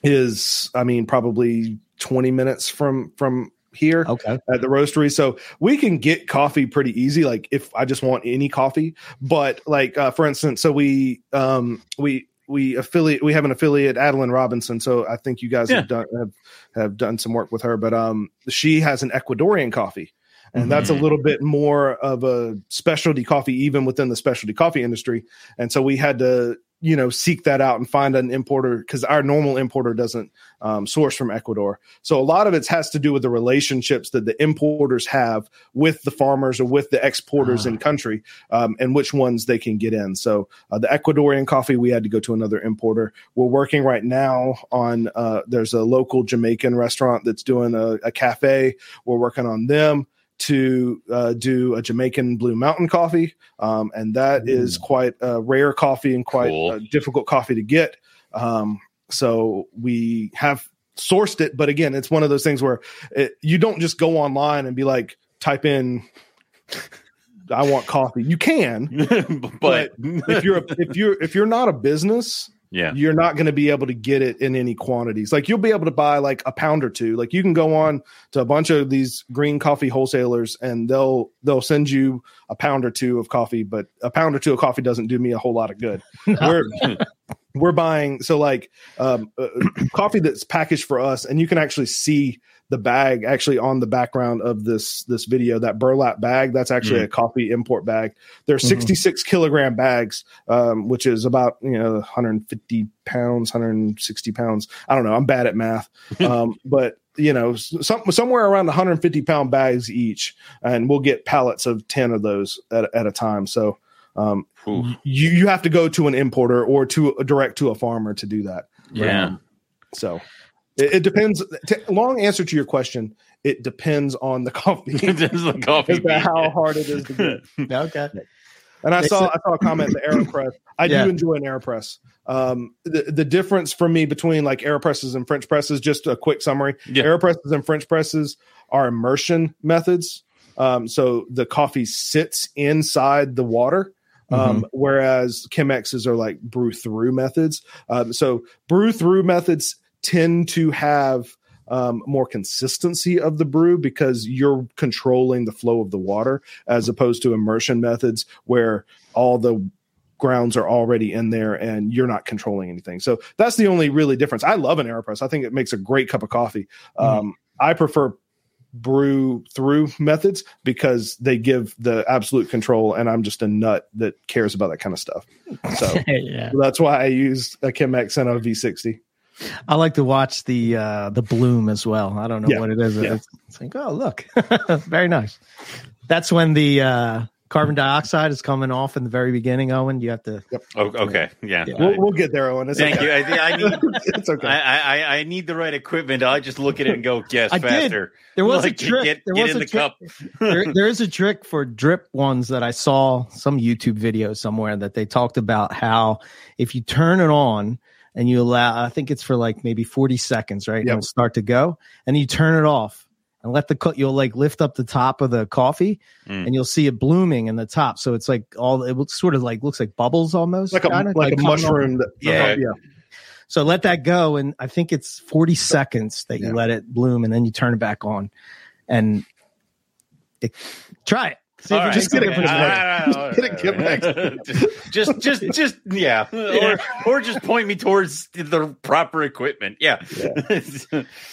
Speaker 2: is, I mean, probably 20 minutes from, from here
Speaker 1: Okay.
Speaker 2: at the roastery. So we can get coffee pretty easy. Like if I just want any coffee, but like uh, for instance, so we um we we affiliate we have an affiliate Adeline Robinson. So I think you guys
Speaker 3: Yeah.
Speaker 2: have done have, have done some work with her, but um she has an Ecuadorian coffee. And that's a
Speaker 3: Mhm.
Speaker 2: little bit more of a specialty coffee, even within the specialty coffee industry. And so we had to, you know, seek that out and find an importer because our normal importer doesn't um, source from Ecuador. So a lot of it has to do with the relationships that the importers have with the farmers or with the exporters
Speaker 1: Ah.
Speaker 2: in country, um, and which ones they can get in. So uh, the Ecuadorian coffee, we had to go to another importer. We're working right now on. Uh, there's a local Jamaican restaurant that's doing a, a cafe. We're working on them to uh, do a Jamaican Blue Mountain coffee, um, and that is quite a rare coffee and quite
Speaker 3: Cool.
Speaker 2: a difficult coffee to get. Um, so we have sourced it, but again, it's one of those things where it, you don't just go online and be like, type in, "I want coffee." You can,
Speaker 3: but
Speaker 2: if you're a, if you're if you're not a business,
Speaker 3: yeah,
Speaker 2: you're not going to be able to get it in any quantities. Like you'll be able to buy like a pound or two. Like you can go on to a bunch of these green coffee wholesalers and they'll they'll send you a pound or two of coffee, but a pound or two of coffee doesn't do me a whole lot of good. We're we're buying so like um, uh, coffee that's packaged for us and you can actually see the bag actually on the background of this this video that burlap bag that's actually
Speaker 3: Mhm.
Speaker 2: a coffee import bag they're
Speaker 1: Mhm.
Speaker 2: 66 kilogram bags um, which is about you know 150 pounds 160 pounds i don't know i'm bad at math um, but you know some, somewhere around 150 pound bags each and we'll get pallets of 10 of those at, at a time so um, you you have to go to an importer or to direct to a farmer to do that.
Speaker 3: yeah.
Speaker 2: So it, it depends. T- long answer to your question. It depends on the coffee
Speaker 3: the coffee.
Speaker 2: how hard it is to get.
Speaker 1: okay.
Speaker 2: And I
Speaker 1: They
Speaker 2: saw
Speaker 1: said-
Speaker 2: I saw a comment the Aeropress. I
Speaker 1: Yeah.
Speaker 2: do enjoy an Aeropress. Um, the the difference for me between like Aeropresses and French presses, just a quick summary.
Speaker 3: Yeah.
Speaker 2: Aeropresses and French presses are immersion methods. Um, so the coffee sits inside the water. Um, whereas Chemexes are like brew through methods. Um, so brew through methods tend to have um, more consistency of the brew because you're controlling the flow of the water as opposed to immersion methods where all the grounds are already in there and you're not controlling anything. So that's the only really difference. I love an AeroPress. I think it makes a great cup of coffee. Um, I prefer brew through methods because they give the absolute control and I'm just a nut that cares about that kind of stuff. So
Speaker 1: yeah.
Speaker 2: that's why I use a Chemex and a V60.
Speaker 1: I like to watch the uh the bloom as well. I don't know
Speaker 2: Yeah.
Speaker 1: what it is.
Speaker 2: Yeah.
Speaker 1: It's, it's like, oh look, very nice. That's when the uh carbon dioxide is coming off in the very beginning. Owen, you have to.
Speaker 3: Oh, okay. Yeah.
Speaker 1: Yeah.
Speaker 2: We'll, we'll get there, Owen. It's
Speaker 3: Thank
Speaker 2: okay.
Speaker 3: you. I, I need.
Speaker 2: it's okay.
Speaker 3: I, I I need the right equipment. I just look at it and go, yes,
Speaker 1: I did.
Speaker 3: faster.
Speaker 1: There was
Speaker 3: Like,
Speaker 1: a trick.
Speaker 3: Get,
Speaker 1: there
Speaker 3: get
Speaker 1: was
Speaker 3: in
Speaker 1: a
Speaker 3: the
Speaker 1: trick.
Speaker 3: cup.
Speaker 1: there, there is a trick for drip ones that I saw some YouTube video somewhere that they talked about how if you turn it on and you allow, I think it's for like maybe 40 seconds, right? And
Speaker 2: Yep.
Speaker 1: It'll start to go and you turn it off and let the, co- you'll like lift up the top of the coffee
Speaker 3: Mm.
Speaker 1: and you'll see it blooming in the top. So it's like all, it looks sort of like, looks like bubbles almost.
Speaker 2: like a
Speaker 1: kinda,
Speaker 2: like, a mushroom. That,
Speaker 3: Yeah.
Speaker 2: yeah.
Speaker 1: So let that go. And I think it's 40 seconds that you
Speaker 2: Yeah.
Speaker 1: let it bloom and then you turn it back on and it, try it. See if
Speaker 3: All
Speaker 1: it
Speaker 3: right,
Speaker 1: just
Speaker 2: get it
Speaker 3: okay.
Speaker 2: for the
Speaker 3: All
Speaker 2: next-
Speaker 3: right,
Speaker 2: get it,
Speaker 3: right,
Speaker 2: get
Speaker 3: all right. just, just, just, just, yeah, or, or just point me towards the proper equipment. Yeah,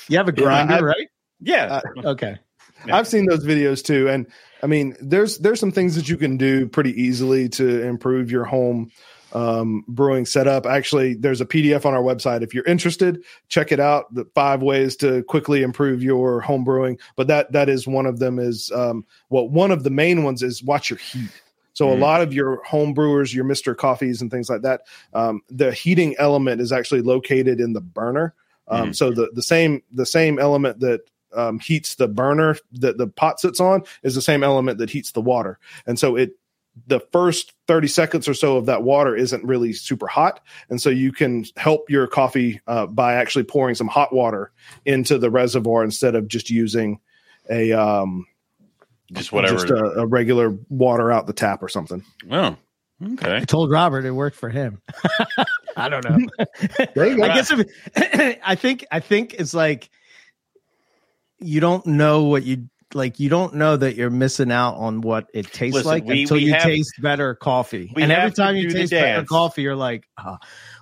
Speaker 1: You have a grinder,
Speaker 2: I-
Speaker 1: right?
Speaker 3: yeah.
Speaker 1: Uh, okay.
Speaker 3: Yeah.
Speaker 2: I've seen those videos too, and I mean, there's there's some things that you can do pretty easily to improve your home um, brewing setup. Actually, there's a PDF on our website. If you're interested, check it out. The five ways to quickly improve your home brewing. But that that is one of them. Is um, well, one of the main ones is watch your heat. So
Speaker 3: Mhm.
Speaker 2: a lot of your home brewers, your Mister Coffees and things like that, um, the heating element is actually located in the burner. Um,
Speaker 3: Mhm.
Speaker 2: So the the same the same element that um, heats the burner that the pot sits on is the same element that heats the water, and so it the first 30 seconds or so of that water isn't really super hot and so you can help your coffee uh, by actually pouring some hot water into the reservoir instead of just using a um
Speaker 3: Just whatever.
Speaker 2: just a, a regular water out the tap or something
Speaker 3: oh, okay.
Speaker 1: I told Robert it worked for him. I don't know.
Speaker 2: there you go
Speaker 1: I guess if, I think I think it's like you don't know what you like. You don't know that you're missing out on what it tastes
Speaker 3: Listen,
Speaker 1: like
Speaker 3: we-
Speaker 1: until
Speaker 3: we
Speaker 1: you
Speaker 3: have-
Speaker 1: taste better coffee. And every time you taste better coffee, you're like, ah.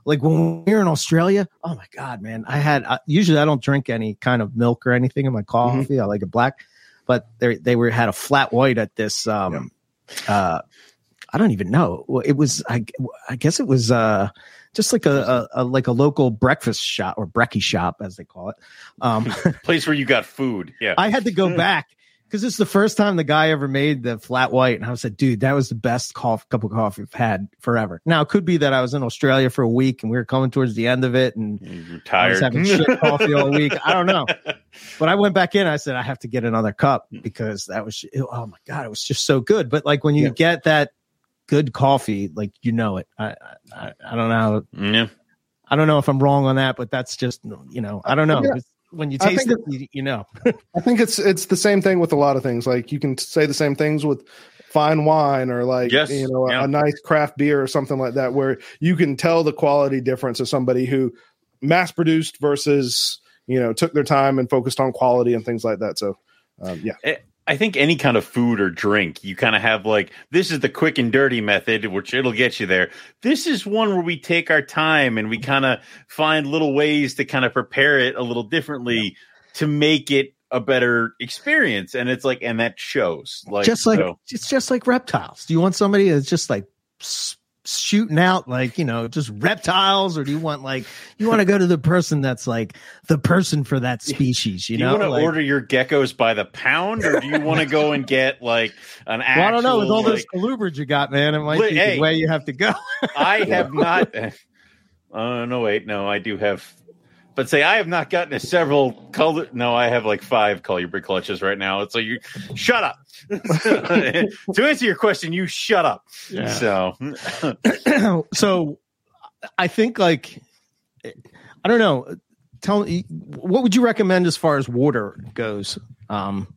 Speaker 1: like when we were in Australia. Oh my god, man! I had I, usually I don't drink any kind of milk or anything in my
Speaker 3: Mm-hmm.
Speaker 1: coffee. I like it black, but they they were had a flat white at this. um uh I don't even know. It was I I guess it was uh just like a, a, a like a local breakfast shop or brekkie shop as they call it. Um
Speaker 3: Place where you got food. Yeah.
Speaker 1: I had to go back because it's the first time the guy ever made the flat white, and I was like, dude, that was the best coffee, cup of coffee I've had forever. Now it could be that I was in Australia for a week and we were coming towards the end of it, and
Speaker 3: You're
Speaker 1: I was
Speaker 3: tired.
Speaker 1: having shit coffee all week. I don't know, but I went back in. I said I have to get another cup because that was oh my god, it was just so good. But like when you
Speaker 2: Yeah.
Speaker 1: get that good coffee, like you know it. I I, I don't know.
Speaker 3: yeah.
Speaker 1: I don't know if I'm wrong on that, but that's just you know I don't know.
Speaker 2: Yeah.
Speaker 1: When you taste
Speaker 2: think
Speaker 1: it, you, you know.
Speaker 2: I think it's it's the same thing with a lot of things. Like you can say the same things with fine wine or like
Speaker 3: Yes,
Speaker 2: you know a,
Speaker 3: yeah.
Speaker 2: a nice craft beer or something like that, where you can tell the quality difference of somebody who mass produced versus you know took their time and focused on quality and things like that. So um, yeah,
Speaker 3: I think any kind of food or drink, you kind of have like this is the quick and dirty method, which it'll get you there. This is one where we take our time and we kind of find little ways to kind of prepare it a little differently to make it a better experience. And it's like, and that shows. Like,
Speaker 1: just like
Speaker 3: so-
Speaker 1: it's just like reptiles. Do you want somebody that's just like shooting out like you know just reptiles, or do you want like you want to go to the person that's like the person for that species? You
Speaker 3: do you
Speaker 1: know,
Speaker 3: want to
Speaker 1: Like-
Speaker 3: order your geckos by the pound, or do you want to go and get like an actual?
Speaker 1: Well, I don't know. With all those colubrids you got, man, it might
Speaker 3: Li-
Speaker 1: be
Speaker 3: hey.
Speaker 1: the way you have to go.
Speaker 3: I have not. Uh, no, wait, no, I do have. But say I have not gotten a several color. No, I have like five colubrid clutches right now. It's like you shut up. to answer your question, you shut up.
Speaker 1: Yeah.
Speaker 3: So
Speaker 1: so I think like I don't know. Tell me what would you recommend as far as water goes um,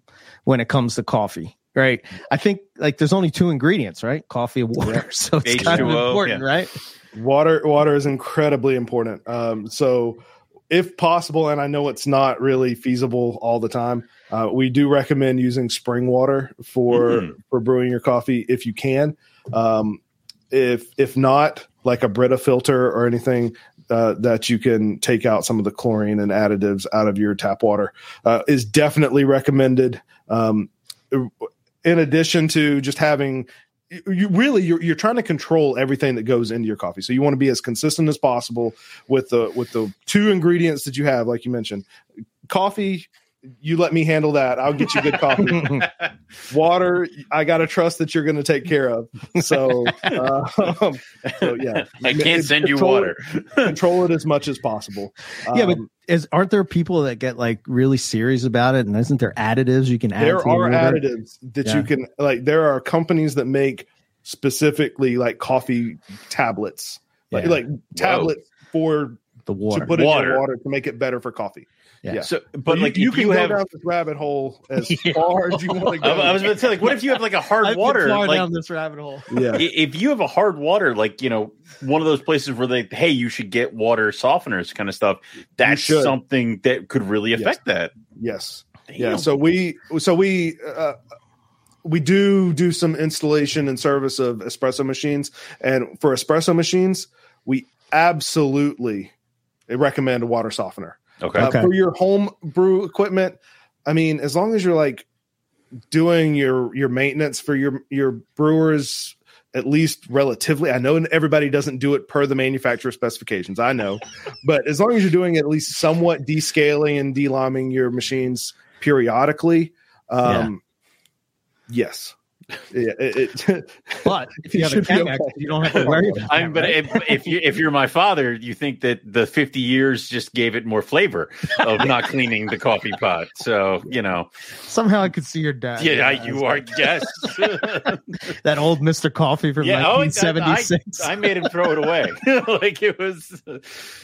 Speaker 1: when it comes to coffee? Right. I think like there's only two ingredients, right? Coffee and water. So it's kind of
Speaker 3: H2O,
Speaker 1: important,
Speaker 3: yeah.
Speaker 1: right?
Speaker 2: water water is incredibly important. Um, so if possible, and I know it's not really feasible all the time, uh, we do recommend using spring water for
Speaker 3: Mhm.
Speaker 2: for brewing your coffee if you can. Um, if if not, like a Brita filter or anything uh, that you can take out some of the chlorine and additives out of your tap water uh, is definitely recommended. Um, in addition to just having you- really you're, you're trying to control everything that goes into your coffee. So you want to be as consistent as possible with the with the two ingredients that you have like you mentioned. Coffee you let me handle that i'll get you good coffee water i gotta trust that you're going to take care of so, uh, so yeah
Speaker 3: I can't send you
Speaker 2: Control
Speaker 3: water.
Speaker 2: it- control it as much as possible
Speaker 1: Yeah, but
Speaker 2: Um,
Speaker 1: Is aren't there people that get like really serious about it? And isn't there additives you can add?
Speaker 2: there
Speaker 1: to your
Speaker 2: are
Speaker 1: water?
Speaker 2: additives that
Speaker 1: Yeah.
Speaker 2: you can like there are companies that make specifically like coffee tablets like,
Speaker 1: Yeah.
Speaker 2: like tablets for
Speaker 1: the water
Speaker 2: to
Speaker 1: water.
Speaker 2: put in your water to make it better for coffee
Speaker 1: Yeah.
Speaker 2: yeah.
Speaker 3: So, but
Speaker 2: but
Speaker 3: like,
Speaker 2: you, you
Speaker 3: if
Speaker 2: can
Speaker 3: you
Speaker 2: go
Speaker 3: have,
Speaker 2: down this rabbit hole as
Speaker 3: Yeah.
Speaker 2: far as you want to go
Speaker 3: I, I was going to say, like, what if you have like a hard
Speaker 1: I've been
Speaker 3: water?
Speaker 1: far
Speaker 3: Like,
Speaker 1: down this rabbit hole.
Speaker 2: yeah
Speaker 3: if you have a hard water, like you know, one of those places where they, hey, you should get water softeners, kind of stuff. That's something that could really
Speaker 2: Yes.
Speaker 3: affect that.
Speaker 2: yes yeah so we so we uh, we do do some installation and service of espresso machines and for espresso machines we absolutely recommend a water softener
Speaker 3: okay.
Speaker 2: Uh,
Speaker 1: Okay.
Speaker 2: for your home brew equipment i mean as long as you're like doing your your maintenance for your your brewers at least relatively i know everybody doesn't do it per the manufacturer specifications i know but as long as you're doing at least somewhat descaling and deliming your machines periodically um yes Yeah, it, it-
Speaker 1: But if you have a
Speaker 2: should be
Speaker 1: Chemex,
Speaker 2: okay.
Speaker 1: you don't have to worry about
Speaker 3: I
Speaker 1: that.
Speaker 3: but
Speaker 1: right?
Speaker 3: if, if you if you're my father, you think that the 50 years just gave it more flavor of not cleaning the coffee pot. So you know,
Speaker 1: Somehow I could see your dad.
Speaker 3: yeah,
Speaker 1: Yeah,
Speaker 3: you are. Yes,
Speaker 1: that old Mr. Coffee from
Speaker 3: yeah. Oh,
Speaker 1: 1976.
Speaker 3: I, I made him throw it away. like it was.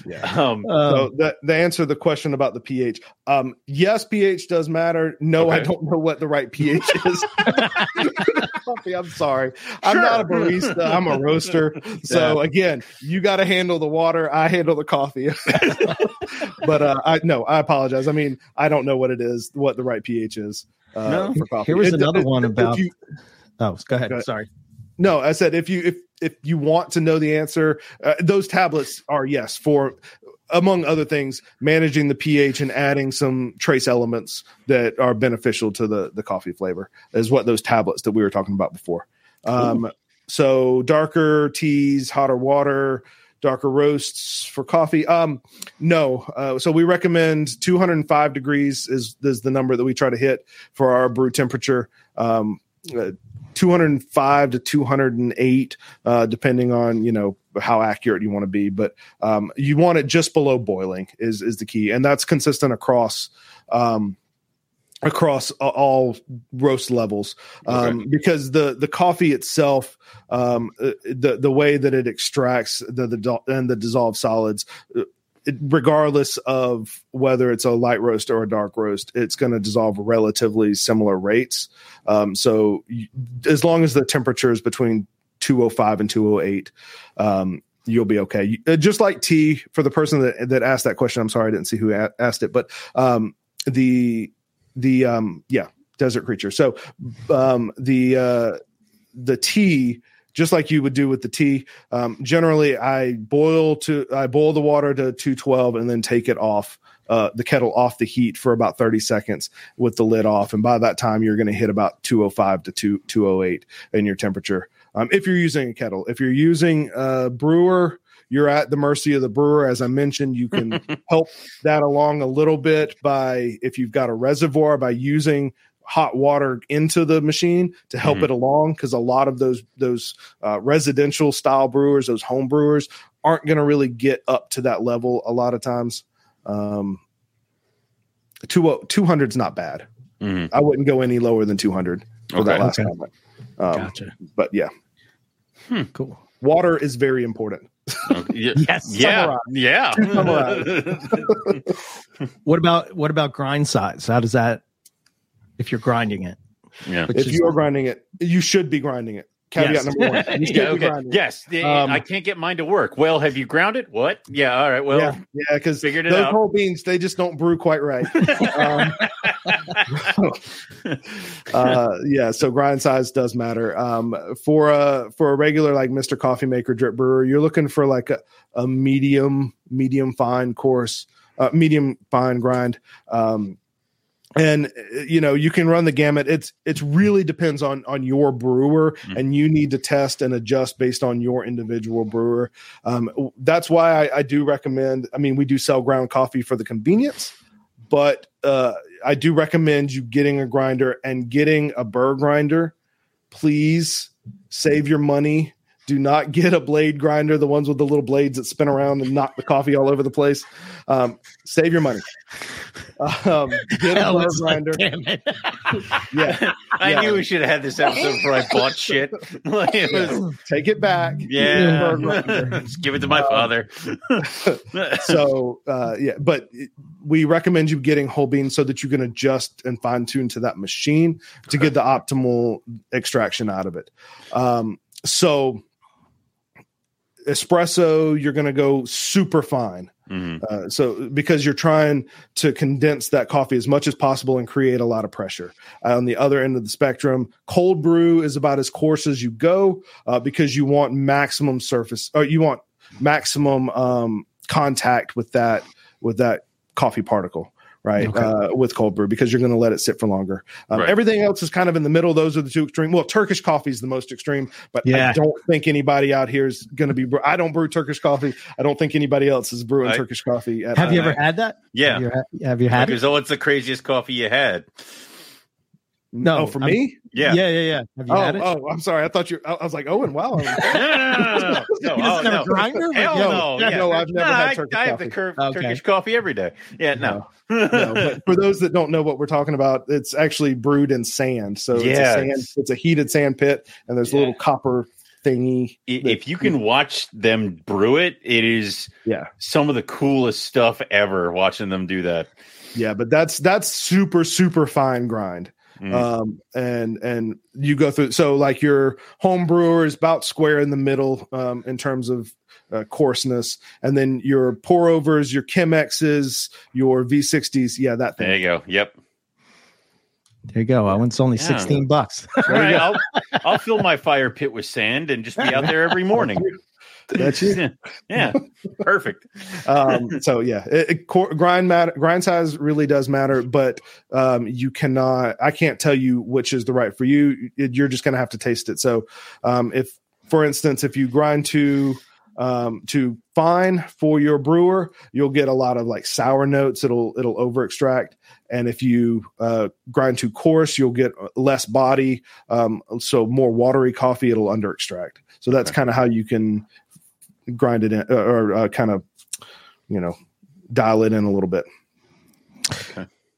Speaker 2: Yeah.
Speaker 3: Um,
Speaker 1: Um,
Speaker 2: so the, the answer to the question about the pH, um, yes, pH does matter. No, I don't know what the right pH is. Coffee, I'm sorry. I'm not a barista. I'm a roaster. So again, you got to handle the water. I handle the coffee. but uh, I no, I apologize. I mean, I don't know what it is, what the right pH is uh,
Speaker 1: No.
Speaker 2: for coffee.
Speaker 1: Here was
Speaker 2: It-
Speaker 1: another
Speaker 2: it-
Speaker 1: one
Speaker 2: if
Speaker 1: about-
Speaker 2: you-
Speaker 1: oh, go ahead.
Speaker 2: Go ahead.
Speaker 1: Sorry.
Speaker 2: no, I said if you if if you want to know the answer, uh, those tablets are yes for among other things managing the pH and adding some trace elements that are beneficial to the the coffee flavor is what those tablets that we were talking about before. Um, so darker teas, hotter water, darker roasts for coffee. Um, no. Uh, so we recommend 205 degrees is is the number that we try to hit for our brew temperature. Um, uh, 205 to 208, uh, depending on you know how accurate you want to be. But um, you want it just below boiling is is the key, and that's consistent across. Um, across all roast levels um, okay. because the the coffee itself um, uh, the the way that it extracts the the and the dissolved solids uh, it, regardless of whether it's a light roast or a dark roast it's going to dissolve relatively similar rates um, so you, as long as the temperature is between 205 and 208 um, you'll be okay. Uh, just like tea, for the person that, that asked that question, I'm sorry I didn't see who a- asked it, but um, the the um yeah desert creature so um the uh the tea just like you would do with the tea um generally i boil to i boil the water to 212 and then take it off uh, the kettle off the heat for about 30 seconds with the lid off. And by that time, you're going to hit about 205 to 2, 208 in your temperature. Um, if you're using a kettle, if you're using a brewer, you're at the mercy of the brewer. As I mentioned, you can help that along a little bit by if you've got a reservoir by using hot water into the machine to help mm-hmm. it along because a lot of those those uh, residential style brewers those home brewers aren't going to really get up to that level a lot of times um 200 is not bad mm-hmm. i wouldn't go any lower than 200 for okay. that last okay. comment um, gotcha but yeah
Speaker 1: hmm. cool
Speaker 2: water is very important
Speaker 3: yes. Yeah. Yeah.
Speaker 1: what about what about grind size? How does that if you're grinding it?
Speaker 3: Yeah.
Speaker 2: If you are grinding it, you should be grinding it. Caveat
Speaker 3: yes.
Speaker 2: number one.
Speaker 3: yeah, okay. Yes. Um, I can't get mine to work. Well, have you ground it? What? Yeah. All right. Well,
Speaker 2: yeah. because yeah, those out. whole beans, they just don't brew quite right. um, uh, yeah. So grind size does matter. Um, for a for a regular like Mister Coffee Maker drip brewer, you're looking for like a, a medium medium fine coarse, uh, medium fine grind. Um, and you know you can run the gamut it's it's really depends on on your brewer mm-hmm. and you need to test and adjust based on your individual brewer um, that's why I, I, do recommend i mean we do sell ground coffee for the convenience but uh, i do recommend you getting a grinder and getting a burr grinder please save your money do not get a blade grinder, the ones with the little blades that spin around and knock the coffee all over the place. Um, save your money. Um, get a blow grinder. damn it.
Speaker 3: yeah. I yeah. knew we should have had this episode before I bought shit.
Speaker 2: like it was, Take it back.
Speaker 3: Yeah. Just give it to my um, father.
Speaker 2: so, uh, yeah, but we recommend you getting whole beans so that you can adjust and fine tune to that machine to get the optimal extraction out of it. Um, so, espresso, you're going to go super fine. Mm-hmm. Uh, so because you're trying to condense that coffee as much as possible and create a lot of pressure. Uh, on the other end of the spectrum, cold brew is about as coarse as you go uh, because you want maximum surface or you want maximum um, contact with that with that coffee particle right? Okay. Uh, with cold brew because you're going to let it sit for longer. Um, right. Everything else is kind of in the middle. Those are the two extreme. Well, Turkish coffee is the most extreme, but yeah. I don't think anybody out here is going to be. I don't brew Turkish coffee. I don't think anybody else is brewing I, Turkish coffee.
Speaker 1: At, have you ever had that?
Speaker 3: Yeah.
Speaker 1: Have you, have you had
Speaker 3: because it? what's the craziest coffee you had?
Speaker 2: No, oh, for I'm, me.
Speaker 1: Yeah, yeah, yeah, yeah.
Speaker 2: Have you oh, had it? Oh, I'm sorry. I thought you. I was like, oh, and wow. no, no,
Speaker 3: no, no, no. no. oh, no. grinder?
Speaker 2: Hell no. Yeah. No, I've never no, had Turkish
Speaker 3: I, I have the curved okay. Turkish coffee every day. Yeah, no.
Speaker 2: no. no. But for those that don't know what we're talking about, it's actually brewed in sand. So yeah, it's a, sand, it's, a heated sand pit, and there's yeah. a little copper thingy.
Speaker 3: If you can watch them brew it, it is
Speaker 2: yeah
Speaker 3: some of the coolest stuff ever. Watching them do that.
Speaker 2: Yeah, but that's that's super super fine grind. Mm. Um, and and you go through so like your home brewer is about square in the middle um, in terms of uh, coarseness, and then your pour overs, your Chemexes, your V60s, yeah, that
Speaker 3: thing. There you go. Yep.
Speaker 1: There you go. That one's only yeah. 16 bucks.
Speaker 3: right, I'll, I'll fill my fire pit with sand and just be out there every morning.
Speaker 2: That's
Speaker 3: it. yeah, perfect.
Speaker 2: um, so yeah, it, it, grind matter, grind size really does matter, but um, you cannot. I can't tell you which is the right for you. It, you're just going to have to taste it. So, um, if, for instance, if you grind to um, to fine for your brewer, you'll get a lot of like sour notes. It'll it'll over extract, and if you uh, grind too coarse, you'll get less body. Um, so more watery coffee, it'll under extract. So that's
Speaker 3: Okay.
Speaker 2: kind of how you can grind it in, uh, or uh, kind of you know dial it in a little bit.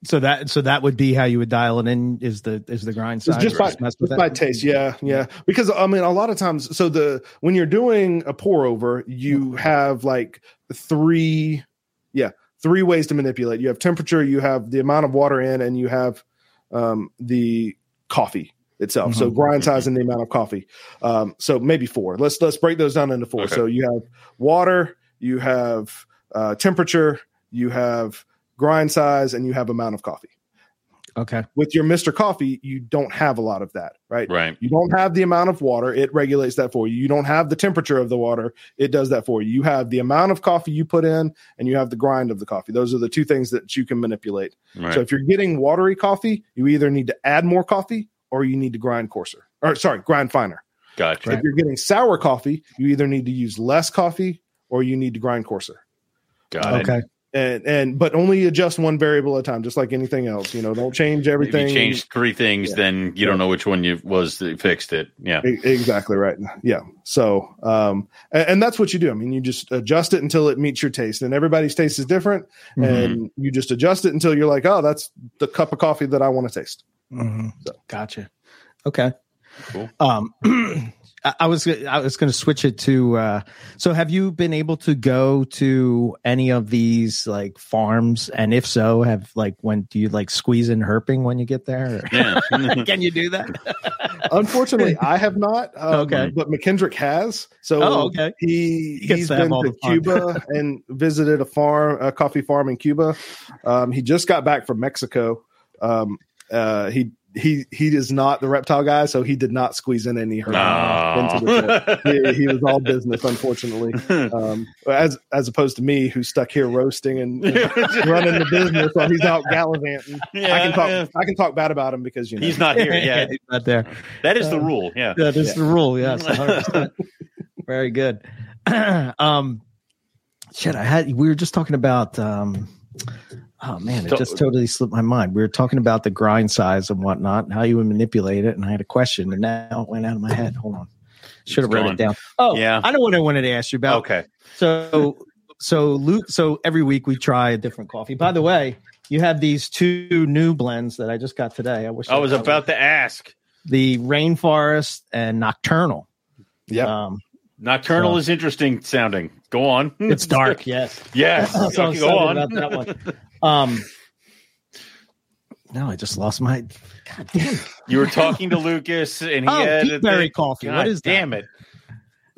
Speaker 1: So that so that would be how you would dial it in is the is the grind
Speaker 2: It's
Speaker 1: size.
Speaker 2: just by,
Speaker 1: mess with
Speaker 2: just by taste, yeah, yeah. Because I mean, a lot of times, so the when you're doing a pour over, you have like three, yeah, three ways to manipulate. You have temperature, you have the amount of water in, and you have um, the coffee itself. So
Speaker 1: Mhm.
Speaker 2: grind size and the amount of coffee. Um, so maybe four. Let's let's break those down into four.
Speaker 3: Okay.
Speaker 2: So you have water, you have uh, temperature, you have grind size, and you have amount of coffee.
Speaker 1: Okay.
Speaker 2: With your Mr. Coffee, you don't have a lot of that, right?
Speaker 3: Right.
Speaker 2: You don't have the amount of water, it regulates that for you. You don't have the temperature of the water, it does that for you. You have the amount of coffee you put in, and you have the grind of the coffee. Those are the two things that you can manipulate.
Speaker 3: Right.
Speaker 2: So if you're getting watery coffee, you either need to add more coffee or you need to grind coarser. Or sorry, grind finer.
Speaker 3: gotcha.
Speaker 2: If you're getting sour coffee, you either need to use less coffee or you need to grind coarser.
Speaker 3: Got it.
Speaker 1: Okay.
Speaker 2: And and but only adjust one variable at a time, just like anything else. You know, don't change everything.
Speaker 3: If you change three things,
Speaker 2: Yeah.
Speaker 3: then you don't know which one you was that fixed it. Yeah.
Speaker 2: E- Exactly right. Yeah. So, um, and, and that's what you do. I mean, you just adjust it until it meets your taste, and everybody's taste is different,
Speaker 1: Mm-hmm.
Speaker 2: and you just adjust it until you're like, oh, that's the cup of coffee that I want to taste.
Speaker 1: Mhm.
Speaker 2: So-
Speaker 1: Gotcha. Okay.
Speaker 3: Cool.
Speaker 1: Um, I I was I was going to switch it to. Uh, so, have you been able to go to any of these like farms? And if so, have like when do you like squeeze in herping when you get there?
Speaker 3: Yeah.
Speaker 1: Can you do that?
Speaker 2: Unfortunately, I have not. Um,
Speaker 1: Okay.
Speaker 2: but McKendrick has. So,
Speaker 1: Oh, okay.
Speaker 2: he
Speaker 1: He gets
Speaker 2: he's been to. Cuba and visited a farm, a coffee farm in Cuba. Um, he just got back from Mexico. Um, uh, he he he is not the reptile guy, so he did not squeeze in any herb into the trip.
Speaker 3: No.
Speaker 2: he, he was all business, unfortunately. Um, as as opposed to me, who's stuck here roasting and, and running the business while he's out gallivanting. I can talk.
Speaker 3: Yeah.
Speaker 2: I can talk bad about him because you know
Speaker 3: He's not here. Yeah.
Speaker 1: He's not there.
Speaker 3: That is the
Speaker 2: Uh,
Speaker 3: rule. Yeah.
Speaker 1: That is
Speaker 2: Yeah.
Speaker 1: the rule. Yes, 100%. very good. um, shit, I had we were just talking about. Um, oh man, it just totally slipped my mind. We were talking about the grind size and whatnot, and how you would manipulate it, and I had a question, and now it went out of my head. Hold on, should have
Speaker 3: written
Speaker 1: it down. Oh,
Speaker 3: Yeah.
Speaker 1: I know what I wanted to ask you about.
Speaker 3: Okay.
Speaker 1: So, so Luke, so every week we try a different coffee. By the way, you have these two new blends that I just got today. I wish
Speaker 3: I was
Speaker 1: I-
Speaker 3: about to ask.
Speaker 1: the rainforest and nocturnal.
Speaker 2: yeah.
Speaker 1: Um,
Speaker 3: Nocturnal
Speaker 1: So-
Speaker 3: is interesting sounding. Go on.
Speaker 1: it's dark, yes.
Speaker 3: Yes.
Speaker 1: So I'm
Speaker 3: Okay, go on.
Speaker 1: about that one. Um, no, I just lost my. God damn it.
Speaker 3: You were talking to Lucas, and he
Speaker 1: Oh,
Speaker 3: had a
Speaker 1: peaberry
Speaker 3: thing-
Speaker 1: coffee.
Speaker 3: God
Speaker 1: What is that?
Speaker 3: damn it?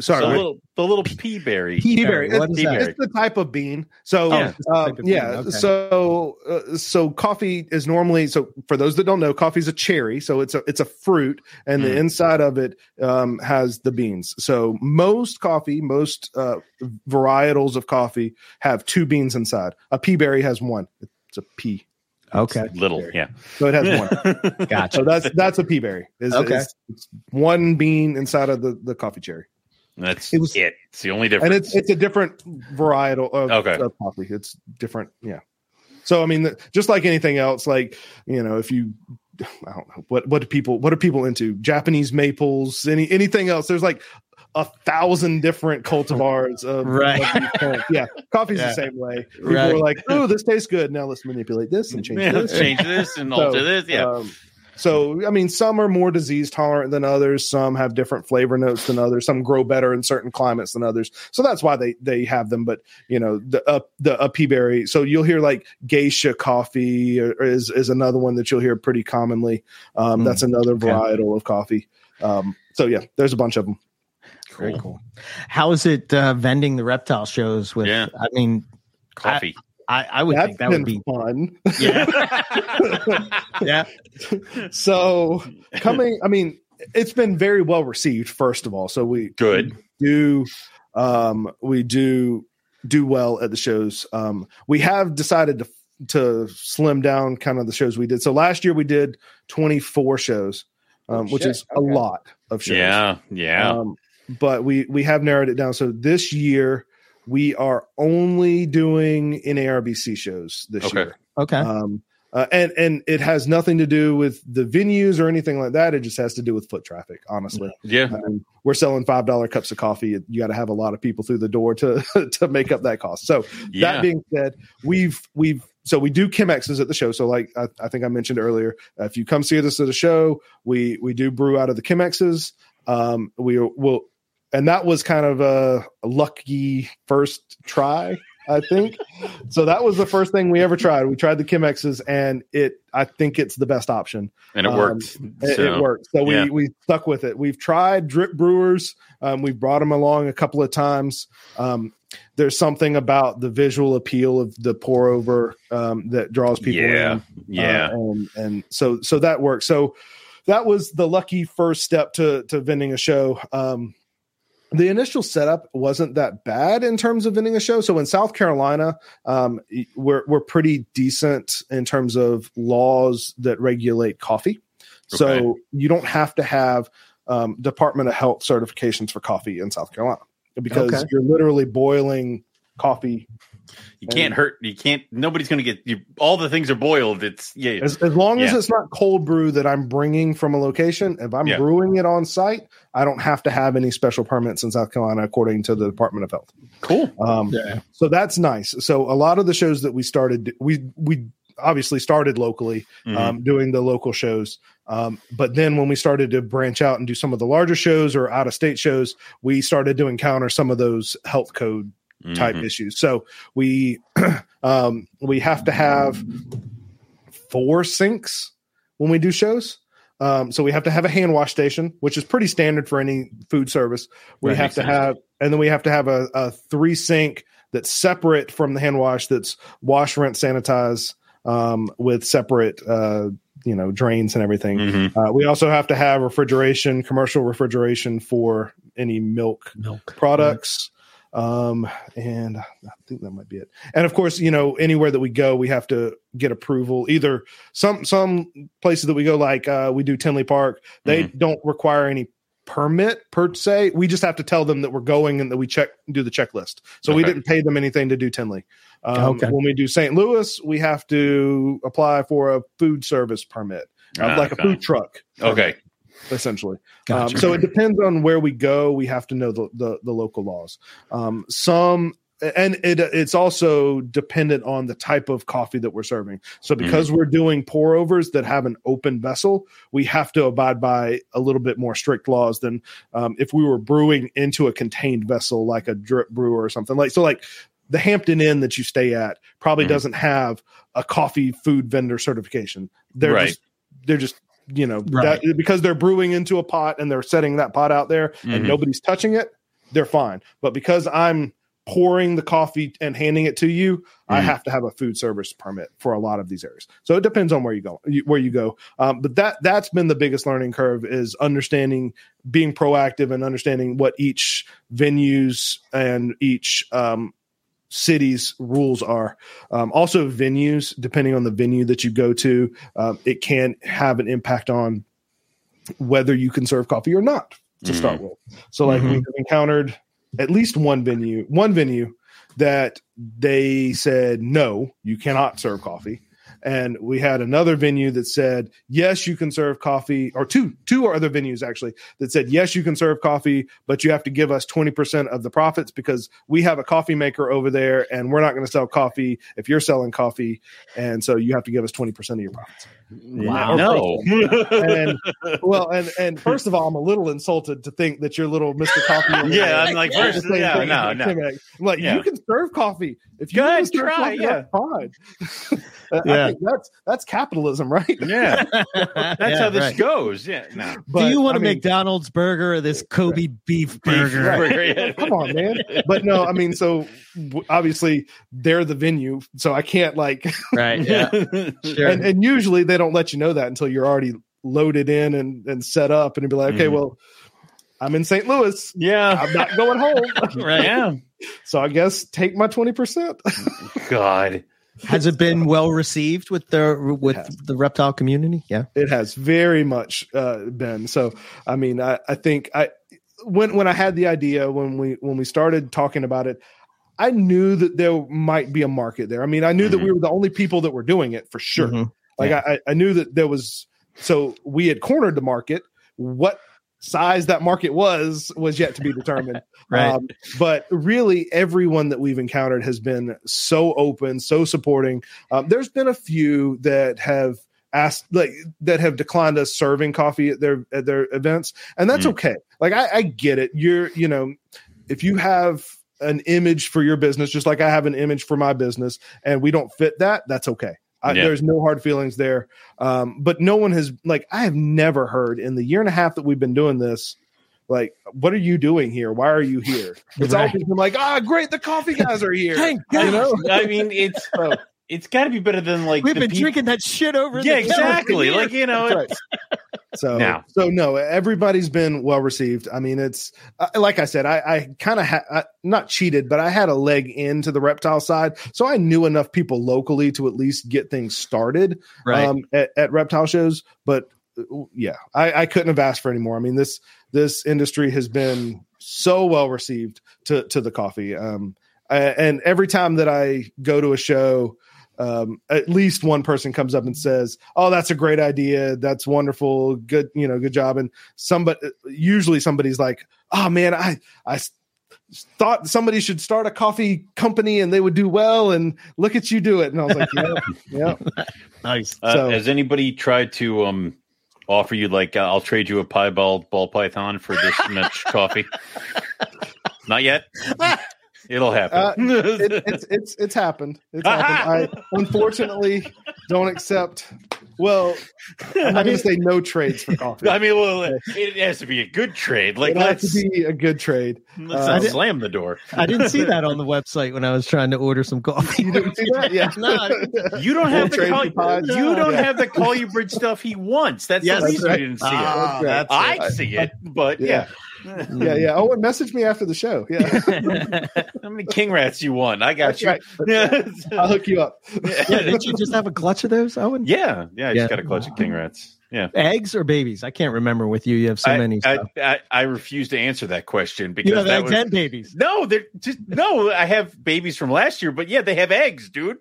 Speaker 2: Sorry,
Speaker 3: the little, the little pea berry.
Speaker 1: Peaberry. What is
Speaker 3: Peaberry.
Speaker 1: that?
Speaker 2: it's the type of bean. So
Speaker 3: Oh,
Speaker 2: yeah, uh,
Speaker 1: bean,
Speaker 2: yeah.
Speaker 1: okay.
Speaker 2: So uh, so coffee is normally so for those that don't know, coffee is a cherry. So it's a it's a fruit, and the
Speaker 3: Mm.
Speaker 2: inside of it um, has the beans. So most coffee, most uh, varietals of coffee have two beans inside. A pea berry has one. It's a pea,
Speaker 1: Okay,
Speaker 3: Little, yeah.
Speaker 2: so it has one.
Speaker 1: gotcha.
Speaker 2: So that's that's a pea berry. Is,
Speaker 1: Okay.
Speaker 2: is- it's one bean inside of the the coffee cherry.
Speaker 3: That's
Speaker 1: It
Speaker 3: it, It's the only difference.
Speaker 2: and it's it's a different varietal of,
Speaker 3: Okay.
Speaker 2: of coffee. It's different, yeah. So I mean, the- just like anything else, like you know, if you, I don't know what what do people what are people into? Japanese maples, any anything else? There's like a thousand different cultivars of
Speaker 1: Right.
Speaker 2: Yeah, coffee's
Speaker 1: Yeah.
Speaker 2: the same way. People
Speaker 1: Right.
Speaker 2: are like, oh, this tastes good. Now let's manipulate this and change
Speaker 3: yeah,
Speaker 2: this.
Speaker 3: change this and
Speaker 2: So,
Speaker 3: alter this. Yeah.
Speaker 2: Um, so, I mean, some are more disease tolerant than others. Some have different flavor notes than others. Some grow better in certain climates than others. So that's why they they have them. But you know, the uh, the uh, pea berry. So you'll hear like geisha coffee or, or is is another one that you'll hear pretty commonly. Um,
Speaker 1: Mm,
Speaker 2: that's another
Speaker 1: okay.
Speaker 2: varietal of coffee. Um, so yeah, there's a bunch of them.
Speaker 1: Very cool. How is it uh, vending the reptile shows? With,
Speaker 3: Yeah.
Speaker 1: I mean,
Speaker 3: Coffee.
Speaker 1: I, I would
Speaker 2: That's
Speaker 1: think that
Speaker 2: been
Speaker 1: would be,
Speaker 2: fun.
Speaker 1: yeah, yeah.
Speaker 2: so coming, I mean, it's been very well received. First of all, so we
Speaker 3: Good.
Speaker 2: do um we do do well at the shows um we have decided to to slim down kind of the shows we did so last year we did 24 shows um
Speaker 1: Oh,
Speaker 2: which
Speaker 1: shit.
Speaker 2: is a lot of shows
Speaker 3: Yeah. Yeah.
Speaker 2: um but we we have narrowed it down. So this year we are only doing in NARBC shows this
Speaker 3: Okay.
Speaker 2: year.
Speaker 1: Okay.
Speaker 2: Um, uh, and and it has nothing to do with the venues or anything like that. It just has to do with foot traffic. Honestly,
Speaker 3: Yeah.
Speaker 2: um, we're selling five dollar cups of coffee. You got to have a lot of people through the door to to make up that cost. So
Speaker 3: Yeah.
Speaker 2: that being said, we've we've so we do Chemexes at the show. So like I, I think I mentioned earlier, uh, if you come see us at a show, we we do brew out of the Chemexes. Um, we will, and that was kind of a, a lucky first try. I think so. That was the first thing we ever tried. We tried the Chemexes, and it. I think it's the best option.
Speaker 3: and it
Speaker 2: Um,
Speaker 3: worked.
Speaker 2: It,
Speaker 3: So,
Speaker 2: it worked. So we
Speaker 3: yeah.
Speaker 2: we stuck with it. We've tried drip brewers. Um, we've brought them along a couple of times. Um, there's something about the visual appeal of the pour over um, that draws people
Speaker 3: Yeah.
Speaker 2: in.
Speaker 3: Yeah.
Speaker 2: Uh, and and so so that works. So that was the lucky first step to to vending a show. Um, the initial setup wasn't that bad in terms of vending a show. So in South Carolina, um, we're we're pretty decent in terms of laws that regulate coffee. So you don't have to have um, Department of Health certifications for coffee in South Carolina because
Speaker 1: Okay.
Speaker 2: you're literally boiling coffee
Speaker 3: you can't hurt. You can't. Nobody's going to get you. All the things are boiled. It's yeah.
Speaker 2: As, as long as it's not cold brew that I'm bringing from a location, if I'm
Speaker 3: Yeah.
Speaker 2: brewing it on site, I don't have to have any special permits in South Carolina according to the Department of Health.
Speaker 3: cool.
Speaker 2: Um,
Speaker 1: Yeah.
Speaker 2: So that's nice. So a lot of the shows that we started, we we obviously started locally,
Speaker 3: Mhm.
Speaker 2: um, doing the local shows. Um, but then when we started to branch out and do some of the larger shows or out of state shows, we started to encounter some of those health code type
Speaker 3: Mhm.
Speaker 2: issues. So we um, we have to have four sinks when we do shows. Um, so we have to have a hand wash station, which is pretty standard for any food service. We
Speaker 3: Right,
Speaker 2: have to
Speaker 3: sense.
Speaker 2: have, and then we have to have a, a three sink that's separate from the hand wash. That's wash, rinse, sanitize um, with separate, uh, you know, drains and everything.
Speaker 3: Mhm.
Speaker 2: Uh, we also have to have refrigeration, commercial refrigeration for any milk
Speaker 1: Milk.
Speaker 2: products. Um, and I think that might be it. And of course, you know, anywhere that we go, we have to get approval. Either some some places that we go, like uh, we do Tinley Park, they don't require any permit per se. We just have to tell them that we're going and that we check do the checklist. So we didn't pay them anything to do Tinley. Um,
Speaker 1: Okay.
Speaker 2: When we do St. Louis, we have to apply for a food service permit, uh,
Speaker 3: Ah,
Speaker 2: like
Speaker 3: okay.
Speaker 2: a food truck.
Speaker 3: Okay.
Speaker 2: Essentially,
Speaker 1: Gotcha.
Speaker 2: um, so it depends on where we go. We have to know the the, the local laws. Um, some and it it's also dependent on the type of coffee that we're serving. So because we're doing pour overs that have an open vessel, we have to abide by a little bit more strict laws than um, if we were brewing into a contained vessel like a drip brewer or something like. So like the Hampton Inn that you stay at probably
Speaker 3: Mhm.
Speaker 2: doesn't have a coffee food vendor certification. They're
Speaker 3: Right.
Speaker 2: just they're just you know
Speaker 1: Right.
Speaker 2: that, because they're brewing into a pot and they're setting that pot out there and
Speaker 3: Mhm.
Speaker 2: nobody's touching it, they're fine. But because I'm pouring the coffee and handing it to you, I
Speaker 3: Mhm.
Speaker 2: have to have a food service permit for a lot of these areas. So it depends on where you go, where you go. Um, but that that's been the biggest learning curve is understanding, being proactive, and understanding what each venues and each um, city's rules are. Um, also, venues, depending on the venue that you go to, um, it can have an impact on whether you can serve coffee or not to start with. So, like,
Speaker 1: Mhm.
Speaker 2: we've encountered at least one venue, one venue that they said, no, you cannot serve coffee. And we had another venue that said, yes, you can serve coffee, or two, two other venues actually that said, yes, you can serve coffee, but you have to give us 20% of the profits because we have a coffee maker over there and we're not going to sell coffee if you're selling coffee. And so you have to give us 20% of your profits.
Speaker 1: Wow.
Speaker 3: No.
Speaker 2: And well, and, and first of all, I'm a little insulted to think that your little Mr. Coffee.
Speaker 3: Yeah,
Speaker 2: there
Speaker 3: I'm like,
Speaker 2: is
Speaker 3: first, yeah,
Speaker 2: thing
Speaker 3: no, no.
Speaker 2: I'm like,
Speaker 3: Yeah.
Speaker 2: you can serve coffee. If you
Speaker 3: Go
Speaker 2: wanna serve
Speaker 3: try,
Speaker 2: coffee,
Speaker 3: yeah.
Speaker 2: that's fine.
Speaker 1: Yeah.
Speaker 2: Think that's that's capitalism, right?
Speaker 3: Yeah, that's how this goes. Yeah, no.
Speaker 1: Do you want
Speaker 2: I
Speaker 1: a
Speaker 2: mean,
Speaker 1: McDonald's burger or this Kobe beef burger?
Speaker 2: Right.
Speaker 3: Burger.
Speaker 2: Come on, man. But no, I mean, so obviously they're the venue, so I can't like,
Speaker 1: Right. Yeah. Sure.
Speaker 2: and, and usually they don't let you know that until you're already loaded in and, and set up, and you'd be like, okay,
Speaker 3: Mhm.
Speaker 2: well, I'm in St. Louis.
Speaker 3: yeah,
Speaker 2: I'm not going home.
Speaker 1: right.
Speaker 3: yeah.
Speaker 2: So I guess take my 20%.
Speaker 3: God,
Speaker 1: Has it been well received with the with the reptile community? Yeah.
Speaker 2: it has very much uh, been. So, I mean, I, I think I, when when I had the idea when we when we started talking about it, I knew that there might be a market there. I mean, I knew that
Speaker 3: Mhm.
Speaker 2: we were the only people that were doing it for sure.
Speaker 1: Mhm.
Speaker 2: Like I, I knew that there was. So we had cornered the market. What size that market was was yet to be determined.
Speaker 1: Right.
Speaker 2: Um, but really, everyone that we've encountered has been so open, so supporting. Um, there's been a few that have asked, like, that have declined us serving coffee at their at their events, and that's
Speaker 3: Mm.
Speaker 2: okay. Like, I, I get it. You're, you know, if you have an image for your business, just like I have an image for my business, and we don't fit that, that's okay. I,
Speaker 3: Yeah.
Speaker 2: There's no hard feelings there. Um, but no one has like I have never heard in the year and a half that we've been doing this. Like, what are you doing here? Why are you here? It's
Speaker 1: Right.
Speaker 2: always been like, ah, great, the coffee guys are here.
Speaker 1: Thank
Speaker 2: You know,
Speaker 3: I mean, it's
Speaker 2: So,
Speaker 3: it's got to be better than like
Speaker 1: We've
Speaker 3: the
Speaker 1: been
Speaker 3: peop-
Speaker 1: drinking that shit over.
Speaker 3: Yeah,
Speaker 1: the
Speaker 3: exactly. Like you know,
Speaker 2: That's
Speaker 3: it's-
Speaker 2: so
Speaker 3: Now.
Speaker 2: so no, everybody's been well received. I mean, it's uh, like I said, I, I kind of had I, not cheated, but I had a leg into the reptile side, so I knew enough people locally to at least get things started.
Speaker 1: right.
Speaker 2: um, at, at reptile shows. But uh, yeah, I, I couldn't have asked for any more. I mean this this industry has been so well received to to the coffee, um, and every time that I go to a show. Um, at least one person comes up and says, "Oh, that's a great idea. That's wonderful. Good, you know, good job." And somebody, usually somebody's like, "Oh man, I I thought somebody should start a coffee company and they would do well. And look at you do it." And I was like, "Yeah, yeah."
Speaker 1: nice.
Speaker 3: uh, has anybody tried to um offer you like uh, I'll trade you a piebald ball python for this much coffee? Not yet. It'll happen.
Speaker 2: Uh, it, it's it's it's happened. It's happened. I unfortunately don't accept. Well, I'm not going to say no trades for coffee.
Speaker 3: I mean, well, it has to be a good trade. Like,
Speaker 2: it
Speaker 3: let's,
Speaker 2: to be a good trade.
Speaker 3: let's
Speaker 2: uh, I did-
Speaker 3: slam the door.
Speaker 1: I didn't see that on the website when I was trying to order some coffee.
Speaker 2: You didn't see that? Yeah.
Speaker 1: No, didn't.
Speaker 3: You don't have the
Speaker 2: trade
Speaker 3: call,
Speaker 2: for pies?
Speaker 3: you don't
Speaker 2: Yeah.
Speaker 3: have the call you bridge stuff he wants. That's
Speaker 1: Yes,
Speaker 3: the reason
Speaker 2: that's
Speaker 3: you didn't see
Speaker 1: Ah,
Speaker 3: it.
Speaker 2: That's
Speaker 1: that's
Speaker 3: I see it, but
Speaker 2: Yeah.
Speaker 3: yeah.
Speaker 2: Yeah, yeah. Oh, and message me after the show. Yeah,
Speaker 3: How many king rats you want? I got
Speaker 2: That's
Speaker 3: you.
Speaker 2: right. That's I'll hook you up.
Speaker 1: yeah, didn't you just have a clutch of those, Owen?
Speaker 3: yeah, yeah. I
Speaker 1: Yeah.
Speaker 3: just got a clutch of king rats. Yeah.
Speaker 1: Eggs or babies? I can't remember with you. You have so
Speaker 3: I,
Speaker 1: many.
Speaker 3: I. I, I refuse to answer that question because
Speaker 1: You have
Speaker 3: that
Speaker 1: eggs
Speaker 3: was,
Speaker 1: and babies.
Speaker 3: no, they're just no. I have babies from last year, but yeah, they have eggs, dude.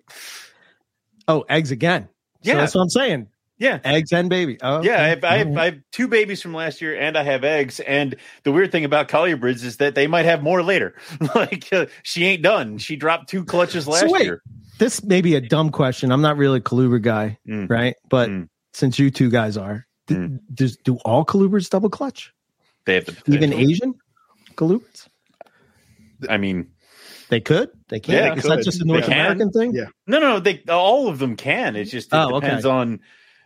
Speaker 1: Oh, eggs again. So
Speaker 3: Yeah.
Speaker 1: that's what I'm saying.
Speaker 3: Yeah,
Speaker 1: Eggs and baby. Oh,
Speaker 3: yeah. I have, I, have, I have two babies from last year, and I have eggs. And the weird thing about colubrids is that they might have more later. like uh, she ain't done. She dropped two clutches last
Speaker 1: wait.
Speaker 3: year.
Speaker 1: This may be a dumb question. I'm not really a colubrid guy,
Speaker 3: Mm.
Speaker 1: right? But
Speaker 3: Mm.
Speaker 1: since you two guys are, d-
Speaker 3: Mm.
Speaker 1: does do all colubrids double clutch?
Speaker 3: They have the
Speaker 1: Even. Asian colubrids.
Speaker 3: I mean,
Speaker 1: They could. They can.
Speaker 3: Yeah,
Speaker 1: Is that just a North. American thing?
Speaker 2: Yeah.
Speaker 3: No, no, they all of them can. It just it
Speaker 1: Oh, okay.
Speaker 3: depends on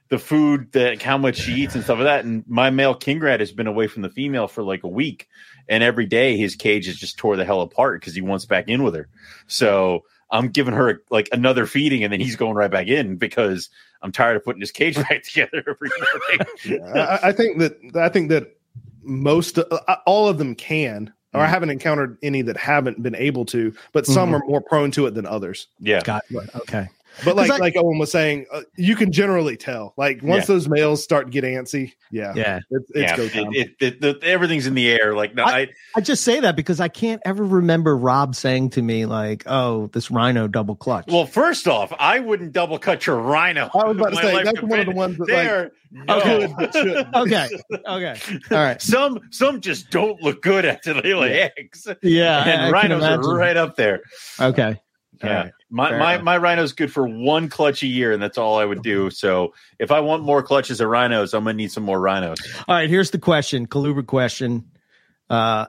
Speaker 3: the food, that how much she eats and stuff like that. And my male king rat has been away from the female for like a week, and every day his cage is just tore the hell apart because he wants back in with her. So I'm giving her like another feeding, and then he's going right back in because I'm tired of putting his cage back together every morning.
Speaker 2: Yeah, I, I think that I think that most uh, all of them can. Or I
Speaker 3: Mhm.
Speaker 2: haven't encountered any that haven't been able to, but some
Speaker 1: Mhm.
Speaker 2: are more prone to it than others.
Speaker 3: yeah,
Speaker 1: Got it. Okay.
Speaker 2: But like
Speaker 1: I-
Speaker 2: like Owen was saying, uh, you can generally tell. Like once
Speaker 3: Yeah.
Speaker 2: those males start to get antsy, yeah,
Speaker 1: Yeah.
Speaker 2: it's, it's
Speaker 3: yeah.
Speaker 2: go
Speaker 3: It,
Speaker 2: time.
Speaker 3: it, it, the- everything's in the air. Like no, I,
Speaker 1: I just say that because I can't ever remember Rob saying to me like, "Oh, this Rhino double clutch."
Speaker 3: well, first off, I wouldn't double cut your rhino.
Speaker 2: I was about to say
Speaker 3: life
Speaker 2: that's one of the ones that
Speaker 3: They
Speaker 2: like
Speaker 3: no.
Speaker 2: good but
Speaker 1: okay. Okay. All right.
Speaker 3: Some some just don't look good after they lay
Speaker 2: Yeah.
Speaker 3: eggs.
Speaker 1: Yeah. I- I
Speaker 3: and rhinos are right up there.
Speaker 1: Okay. All
Speaker 3: Yeah.
Speaker 1: right.
Speaker 3: My
Speaker 1: Fair
Speaker 3: my
Speaker 1: enough.
Speaker 3: my rhino's good for one clutch a year, and that's all I would do. So if I want more clutches of rhinos, I'm gonna need some more rhinos.
Speaker 1: All right. Here's the question, colubrid question. Uh,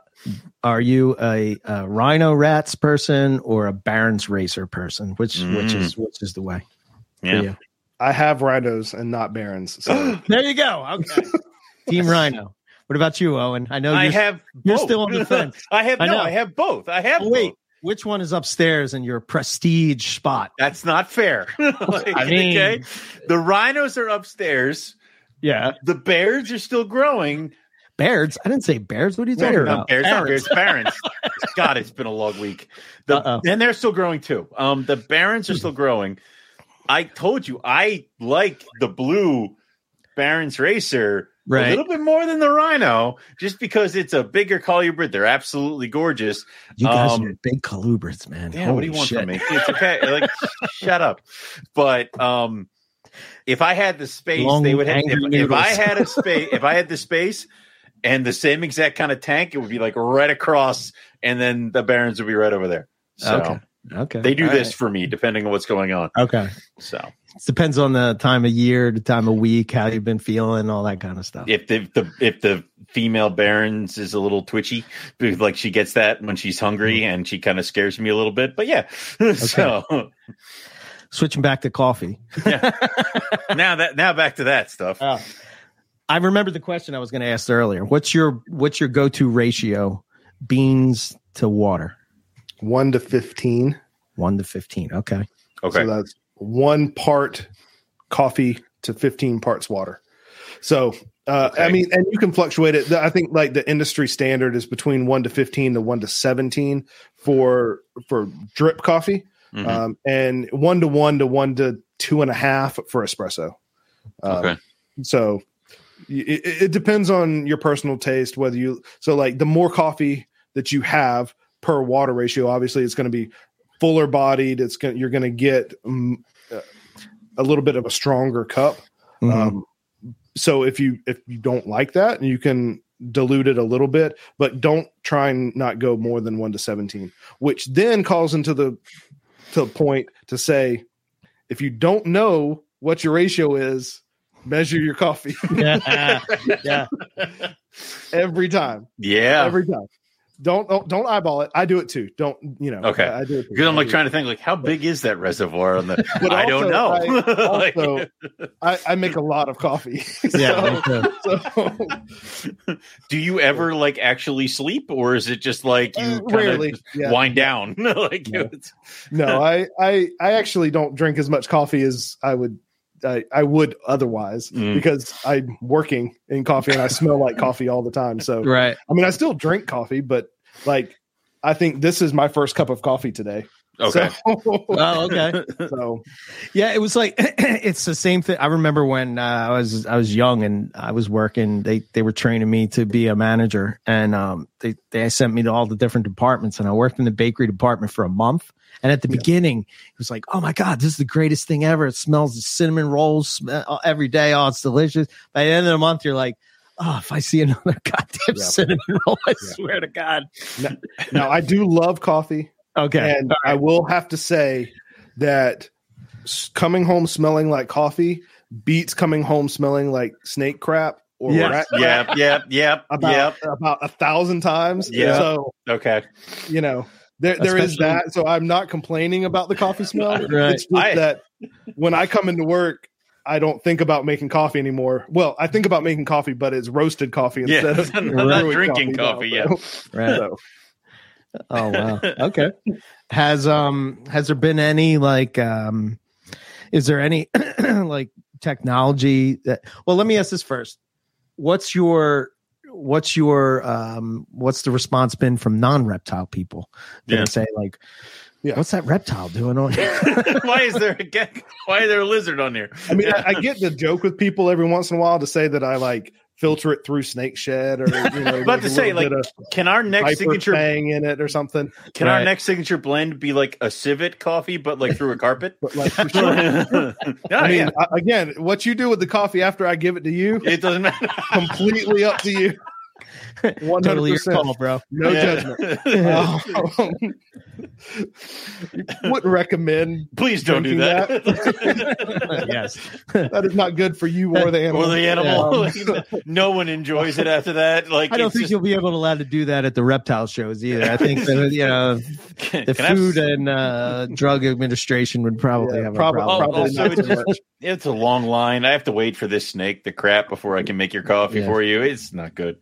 Speaker 1: are you a, a Rhino Rats person or a Baron's Racer person? Which which
Speaker 3: Mm.
Speaker 1: is which is the way? for
Speaker 3: Yeah.
Speaker 1: you?
Speaker 2: I have rhinos and not barons. So
Speaker 1: There you go. Okay. Team Rhino. What about you, Owen? I know
Speaker 3: I
Speaker 1: you're,
Speaker 3: have.
Speaker 1: you're
Speaker 3: both.
Speaker 1: still on the fence.
Speaker 3: I have
Speaker 1: I
Speaker 3: no.
Speaker 1: know.
Speaker 3: I have both. I have.
Speaker 1: Oh, wait,
Speaker 3: both.
Speaker 1: Which one is upstairs in your prestige spot?
Speaker 3: That's not fair. Like,
Speaker 1: I mean-
Speaker 3: okay, the rhinos are upstairs.
Speaker 1: Yeah.
Speaker 3: The bears are still growing.
Speaker 1: Bears. I didn't say bears. What are you talking
Speaker 3: Not
Speaker 1: about?
Speaker 3: bears, not
Speaker 1: Barons.
Speaker 3: bears, barons. God, it's been a long week. The,
Speaker 1: Uh-oh.
Speaker 3: and they're still growing too. Um, the barons are still growing. I told you I like the blue Baron's Racer
Speaker 1: Right.
Speaker 3: a little bit more than the Rhino, just because it's a bigger colubrid. They're absolutely gorgeous.
Speaker 1: You guys
Speaker 3: Um,
Speaker 1: are big colubrids, man.
Speaker 3: Yeah, what do you want
Speaker 1: shit.
Speaker 3: from me? It's okay. Like, shut up. But um, if I had the space,
Speaker 1: Long,
Speaker 3: they would have. If, if I had a space, if I had the space and the same exact kind of tank, it would be like right across, and then the Barons would be right over there. So
Speaker 1: Okay. Okay.
Speaker 3: they do
Speaker 1: All
Speaker 3: this
Speaker 1: right.
Speaker 3: for me, depending on what's going on.
Speaker 1: Okay.
Speaker 3: So
Speaker 1: depends on the time of year, the time of week, how you've been feeling, all that kind of stuff.
Speaker 3: if the, the if the female Barons is a little twitchy, like she gets that when she's hungry,
Speaker 1: Mm-hmm.
Speaker 3: and she kind of scares me a little bit. But yeah, so
Speaker 1: Switching back to coffee. yeah.
Speaker 3: now that now back to that stuff.
Speaker 1: Oh. I remember the question I was going to ask earlier. What's your what's your go to ratio beans to water?
Speaker 2: One to fifteen.
Speaker 1: One to fifteen. Okay.
Speaker 3: Okay.
Speaker 2: So that's one part coffee to 15 parts water. So, uh, I mean, and you can fluctuate it. I think like the industry standard is between one to 15 to one to 17 for, for drip coffee.
Speaker 3: Mhm.
Speaker 2: Um, and one to one to one to two and a half for espresso. Um,
Speaker 3: okay.
Speaker 2: So it, it depends on your personal taste, whether you, so like the more coffee that you have per water ratio, obviously it's going to be fuller bodied. It's going to, you're going to get um, a little bit of a stronger cup.
Speaker 1: Mhm.
Speaker 2: Um, so if you, if you don't like that, you can dilute it a little bit, but don't try and not go more than one to 17, which then calls into the, to the point to say, if you don't know what your ratio is, measure your coffee
Speaker 1: yeah. yeah.
Speaker 2: every time.
Speaker 3: Yeah.
Speaker 2: Every time. Don't, don't don't eyeball it. I do it too. Don't you know?
Speaker 3: Okay.
Speaker 2: I, I do it.
Speaker 3: Because I'm like trying to think, like, how big is that reservoir on the?
Speaker 2: But
Speaker 3: I don't know.
Speaker 2: I, also, I, I make a lot of coffee.
Speaker 1: Yeah.
Speaker 2: so, so
Speaker 3: do you ever like actually sleep, or is it just like you
Speaker 2: uh, rarely. Yeah.
Speaker 3: wind down? like,
Speaker 2: Yeah.
Speaker 3: it's-
Speaker 2: No, I, I I actually don't drink as much coffee as I would I, I would otherwise
Speaker 3: Mm.
Speaker 2: because I'm working in coffee and I smell like coffee all the time. So
Speaker 1: Right.
Speaker 2: I mean I still drink coffee, but like I think this is my first cup of coffee today.
Speaker 3: Okay.
Speaker 2: So,
Speaker 1: Oh, okay.
Speaker 2: so
Speaker 1: Yeah, it was like it's the same thing. I remember when uh, I was I was young and I was working. They they were training me to be a manager, and um, they they sent me to all the different departments, and I worked in the bakery department for a month. And at the
Speaker 2: Yeah.
Speaker 1: beginning, it was like, "Oh my god, this is the greatest thing ever! It smells the cinnamon rolls sm- uh, every day. Oh, it's delicious." By the end of the month, you're like, "Oh, if I see another goddamn
Speaker 2: Yeah.
Speaker 1: cinnamon roll, I
Speaker 2: Yeah.
Speaker 1: swear to God."
Speaker 2: now I do love coffee.
Speaker 1: Okay,
Speaker 2: And I will have to say that coming home smelling like coffee beats coming home smelling like snake crap or
Speaker 1: Yes.
Speaker 2: rat crap
Speaker 3: Yep. Yep. Yep.
Speaker 2: about
Speaker 3: Yep.
Speaker 2: about a thousand times.
Speaker 3: Yeah.
Speaker 2: So
Speaker 3: Okay.
Speaker 2: you know there there is
Speaker 1: Especially-
Speaker 2: that. So I'm not complaining about the coffee smell.
Speaker 1: Right.
Speaker 2: It's just
Speaker 3: I-
Speaker 2: that when I come into work. I don't think about making coffee anymore. Well, I think about making coffee, but it's roasted coffee
Speaker 3: Yeah.
Speaker 2: instead of
Speaker 3: I'm not drinking
Speaker 2: now,
Speaker 3: coffee.
Speaker 2: so-
Speaker 3: Yeah.
Speaker 1: right.
Speaker 2: so.
Speaker 1: Oh wow. Okay. Has um has there been any like um is there any like technology that well let me ask this first. What's your what's your um what's the response been from non-reptile people? They
Speaker 3: Yeah.
Speaker 1: say like
Speaker 2: Yeah.
Speaker 1: what's that reptile doing on here?
Speaker 3: why is there a ge- why is there a lizard on here?
Speaker 2: I mean, I, I get the joke with people every once in a while to say that I like filter it through snake shed or you know,
Speaker 3: About to say, like,
Speaker 2: of
Speaker 3: Can our next signature
Speaker 2: Fang in it or something.
Speaker 3: can our next signature blend be like a civet coffee, but like through a carpet?
Speaker 2: But like, sure.
Speaker 3: yeah,
Speaker 2: I mean,
Speaker 3: yeah.
Speaker 2: I- again, what you do with the coffee after I give it to you,
Speaker 3: It doesn't matter.
Speaker 2: completely up to you. One hundred
Speaker 1: totally your
Speaker 2: percent,
Speaker 1: call, bro.
Speaker 2: no
Speaker 3: Yeah.
Speaker 2: judgment. Um, wouldn't recommend.
Speaker 3: Please don't do
Speaker 2: Drinking
Speaker 3: that.
Speaker 1: yes.
Speaker 2: That is not good for you or the animal.
Speaker 3: or the animal.
Speaker 2: Um,
Speaker 3: no one enjoys it after that. Like
Speaker 1: I don't think
Speaker 3: just-
Speaker 1: you'll be able to allowed to do that at the reptile shows either. I think that, you know the
Speaker 3: can I have
Speaker 1: food
Speaker 3: s-
Speaker 1: and uh, drug administration would probably
Speaker 2: yeah,
Speaker 1: have
Speaker 2: probably,
Speaker 1: a problem.
Speaker 3: Oh,
Speaker 2: probably
Speaker 3: also
Speaker 2: not
Speaker 3: it's just- It's a long line. I have to wait for this snake to crap before I can make your coffee
Speaker 1: Yeah.
Speaker 3: for you. It's not good.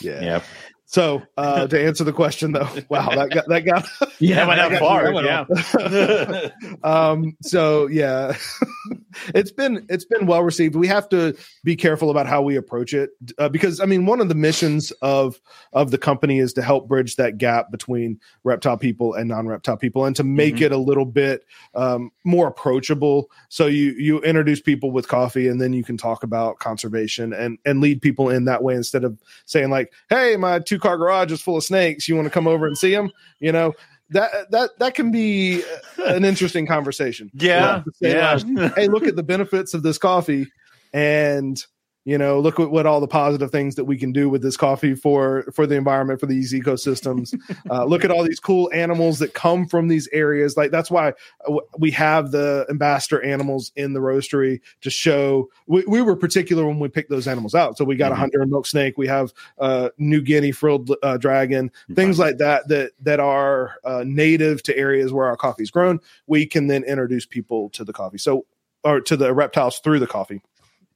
Speaker 2: Yeah.
Speaker 3: Yeah.
Speaker 2: So uh, to answer the question, though, wow, that got that got
Speaker 3: That went out far. Yeah.
Speaker 2: um so yeah it's been it's been well received. We have to be careful about how we approach it uh, because I mean one of the missions of of the company is to help bridge that gap between reptile people and non reptile people, and to make mm-hmm. it a little bit um, more approachable. So you you introduce people with coffee, and then you can talk about conservation and and lead people in that way instead of saying like, "Hey, my two car garage is full of snakes. You want to come over and see them?" You know that that that can be an interesting conversation.
Speaker 3: Yeah, yeah.
Speaker 2: Hey, look at the benefits of this coffee, and you know look at what all the positive things that we can do with this coffee for for the environment for these ecosystems. Uh, look at all these cool animals that come from these areas. Like that's why we have the ambassador animals in the roastery to show we, we were particular when we picked those animals out. So we got mm-hmm. a Honduran milk snake. We have uh, new guinea frilled uh, dragon things like that that that are uh, native to areas where our coffee is grown. We can then introduce people to the coffee. So or to the reptiles through the coffee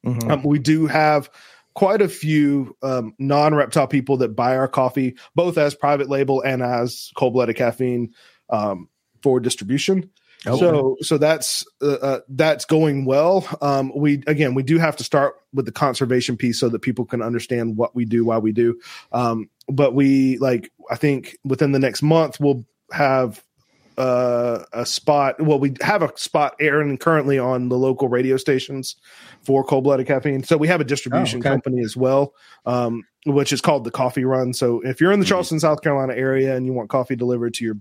Speaker 2: Mm-hmm. Um, we do have quite a few um, non-reptile people that buy our coffee, both as private label and as cold-blooded caffeine um, for distribution. Okay. So, so that's uh, uh, that's going well. Um, we again, we do have to start with the conservation piece so that people can understand what we do, why we do. Um, but we like, I think within the next month, we'll have uh, a spot. Well, we have a spot airing currently on the local radio stations for cold blooded caffeine. So we have a distribution oh, okay. company as well, um, which is called the Coffee Run. So if you're in the mm-hmm. Charleston, South Carolina area and you want coffee delivered to your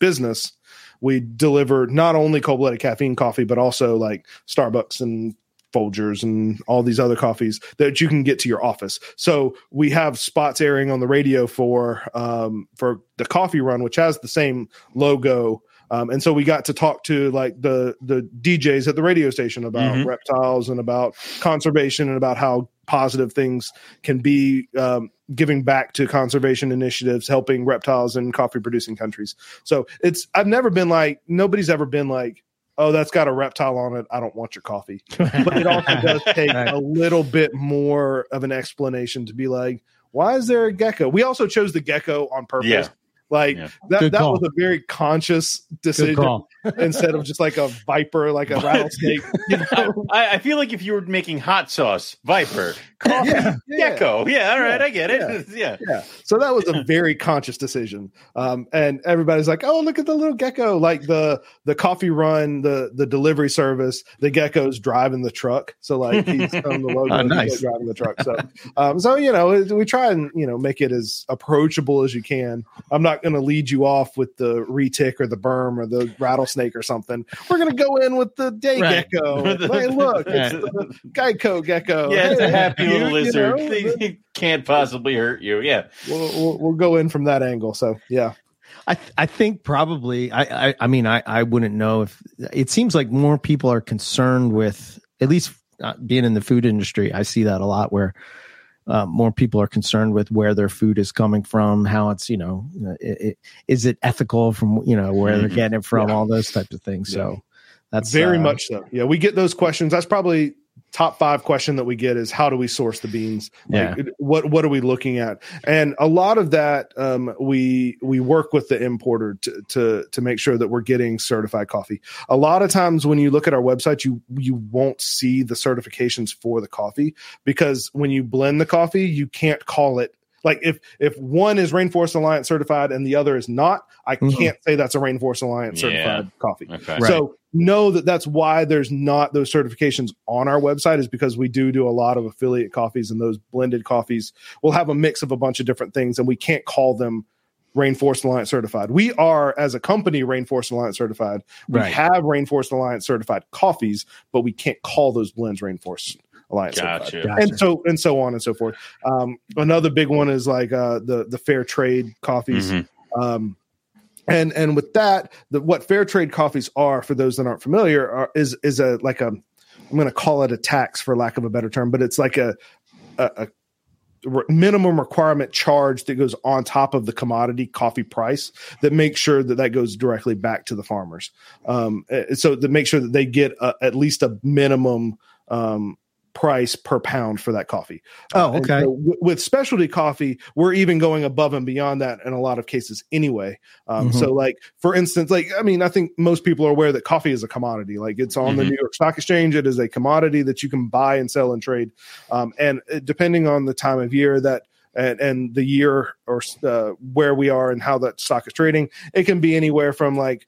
Speaker 2: business, we deliver not only cold blooded caffeine coffee, but also like Starbucks and Folgers and all these other coffees that you can get to your office. So we have spots airing on the radio for um, for the coffee run, which has the same logo. Um, and so we got to talk to like the the DJs at the radio station about mm-hmm. reptiles and about conservation and about how positive things can be um, giving back to conservation initiatives, helping reptiles in coffee producing countries. So it's I've never been like nobody's ever been like oh, that's got a reptile on it. I don't want your coffee. But it also does take right. a little bit more of an explanation to be like, why is there a gecko? We also chose the gecko on purpose. Yeah. Like yeah. that, that was a very conscious decision instead of just like a viper, like a rattlesnake. You
Speaker 3: know? I, I, feel like if you were making hot sauce, viper, coffee, yeah, gecko. Yeah, all right, I get it. Yeah.
Speaker 2: yeah. So that was a very conscious decision. Um, and everybody's like, oh, look at the little gecko. Like the the coffee run, the the delivery service, the gecko's driving the truck. So like he's on the logo, oh, nice. driving the truck. So um, so you know, we try and you know make it as approachable as you can. I'm not going to lead you off with the retic or the berm or the rattlesnake or something. We're going to go in with the day right. gecko. hey, look, it's the Geico gecko.
Speaker 3: Yeah, it's a happy you, little lizard. You know, they can't possibly hurt you. Yeah,
Speaker 2: we'll, we'll, we'll go in from that angle. So yeah.
Speaker 1: I th- I think probably I, I I mean I I wouldn't know if it seems like more people are concerned with at least uh, being in the food industry. I see that a lot where uh, more people are concerned with where their food is coming from, how it's, you know, it, it, is it ethical from, you know, where they're mm-hmm. getting it from, yeah. all those types of things. So that's
Speaker 2: very uh, much so. Yeah. We get those questions. That's probably top five question that we get is how do we source the beans like, yeah. what what are we looking at and a lot of that um, we we work with the importer to, to to make sure that we're getting certified coffee a lot of times when you look at our website you you won't see the certifications for the coffee because when you blend the coffee you can't call it like if if one is Rainforest Alliance certified and the other is not, I mm-hmm. can't say that's a Rainforest Alliance yeah. certified coffee. Okay. So know that that's why there's not those certifications on our website is because we do do a lot of affiliate coffees and those blended coffees will have a mix of a bunch of different things and we can't call them Rainforest Alliance certified. We are as a company Rainforest Alliance certified. We right. have Rainforest Alliance certified coffees, but we can't call those blends Rainforest Alliance gotcha. gotcha. and so and so on and so forth. Um, another big one is like uh, the the fair trade coffees. Mm-hmm. Um, and and with that, the, what fair trade coffees are for those that aren't familiar are, is is a like a I'm going to call it a tax for lack of a better term, but it's like a, a, a minimum requirement charge that goes on top of the commodity coffee price that makes sure that that goes directly back to the farmers. Um, eh, so to make sure that they get a, at least a minimum um, price per pound for that coffee.
Speaker 1: Oh,
Speaker 2: Uh,
Speaker 1: okay.
Speaker 2: so w- with specialty coffee, we're even going above and beyond that in a lot of cases anyway. Um,
Speaker 1: Mhm.
Speaker 2: So, like for instance, like I mean, I think most people are aware that coffee is a commodity. Like it's on the
Speaker 3: Mhm.
Speaker 2: New York Stock Exchange. It is a commodity that you can buy and sell and trade. Um, and uh, depending on the time of year that and, and the year or uh, where we are and how that stock is trading, it can be anywhere from like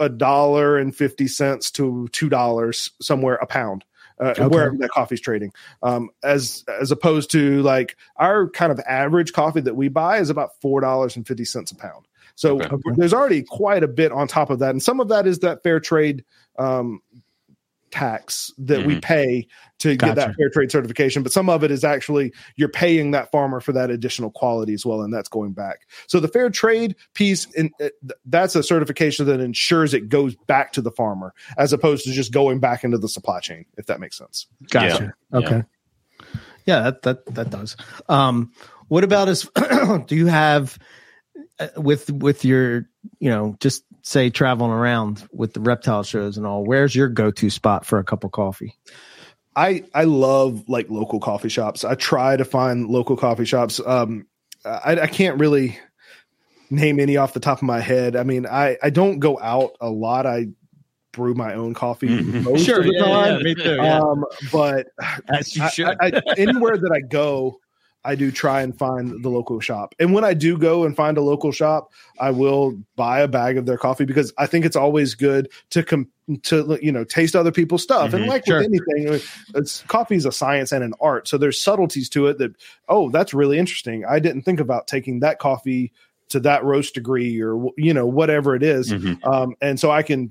Speaker 2: a dollar and fifty cents to two dollars somewhere a pound. Uh,
Speaker 1: Okay.
Speaker 2: wherever that coffee's trading, um, as as opposed to like our kind of average coffee that we buy is about four dollars and fifty cents a pound. So
Speaker 3: Okay.
Speaker 2: uh, there's already quite a bit on top of that, and some of that is that fair trade um, tax that we
Speaker 3: Mhm.
Speaker 2: pay to get that fair trade certification. But some of it is actually you're paying that farmer for that additional quality as well, and that's going back. So the fair trade piece, in, uh, that's a certification that ensures it goes back to the farmer as opposed to just going back into the supply chain. If that makes sense.
Speaker 1: Gotcha.
Speaker 3: Yeah.
Speaker 1: Okay. Yeah, that that that does. Um, what about as do you have uh, with with your you know just say traveling around with the reptile shows and all? Where's your go to spot for a cup of coffee?
Speaker 2: I I love like local coffee shops. I try to find local coffee shops. Um, I, I can't really name any off the top of my head. I mean, I I don't go out a lot. I brew my own coffee
Speaker 3: Mhm.
Speaker 2: most of the time.
Speaker 1: me too.
Speaker 2: Um, but
Speaker 1: As you
Speaker 2: I-
Speaker 1: should.
Speaker 2: I, I, anywhere that I go, I do try and find the local shop. And when I do go and find a local shop, I will buy a bag of their coffee because I think it's always good to com- to you know taste other people's stuff. And
Speaker 3: Mhm.
Speaker 2: like
Speaker 1: Sure.
Speaker 2: with anything, it's coffee is a science and an art. So there's subtleties to it that oh, that's really interesting. I didn't think about taking that coffee to that roast degree or you know whatever it is.
Speaker 3: Mhm.
Speaker 2: Um, and so I can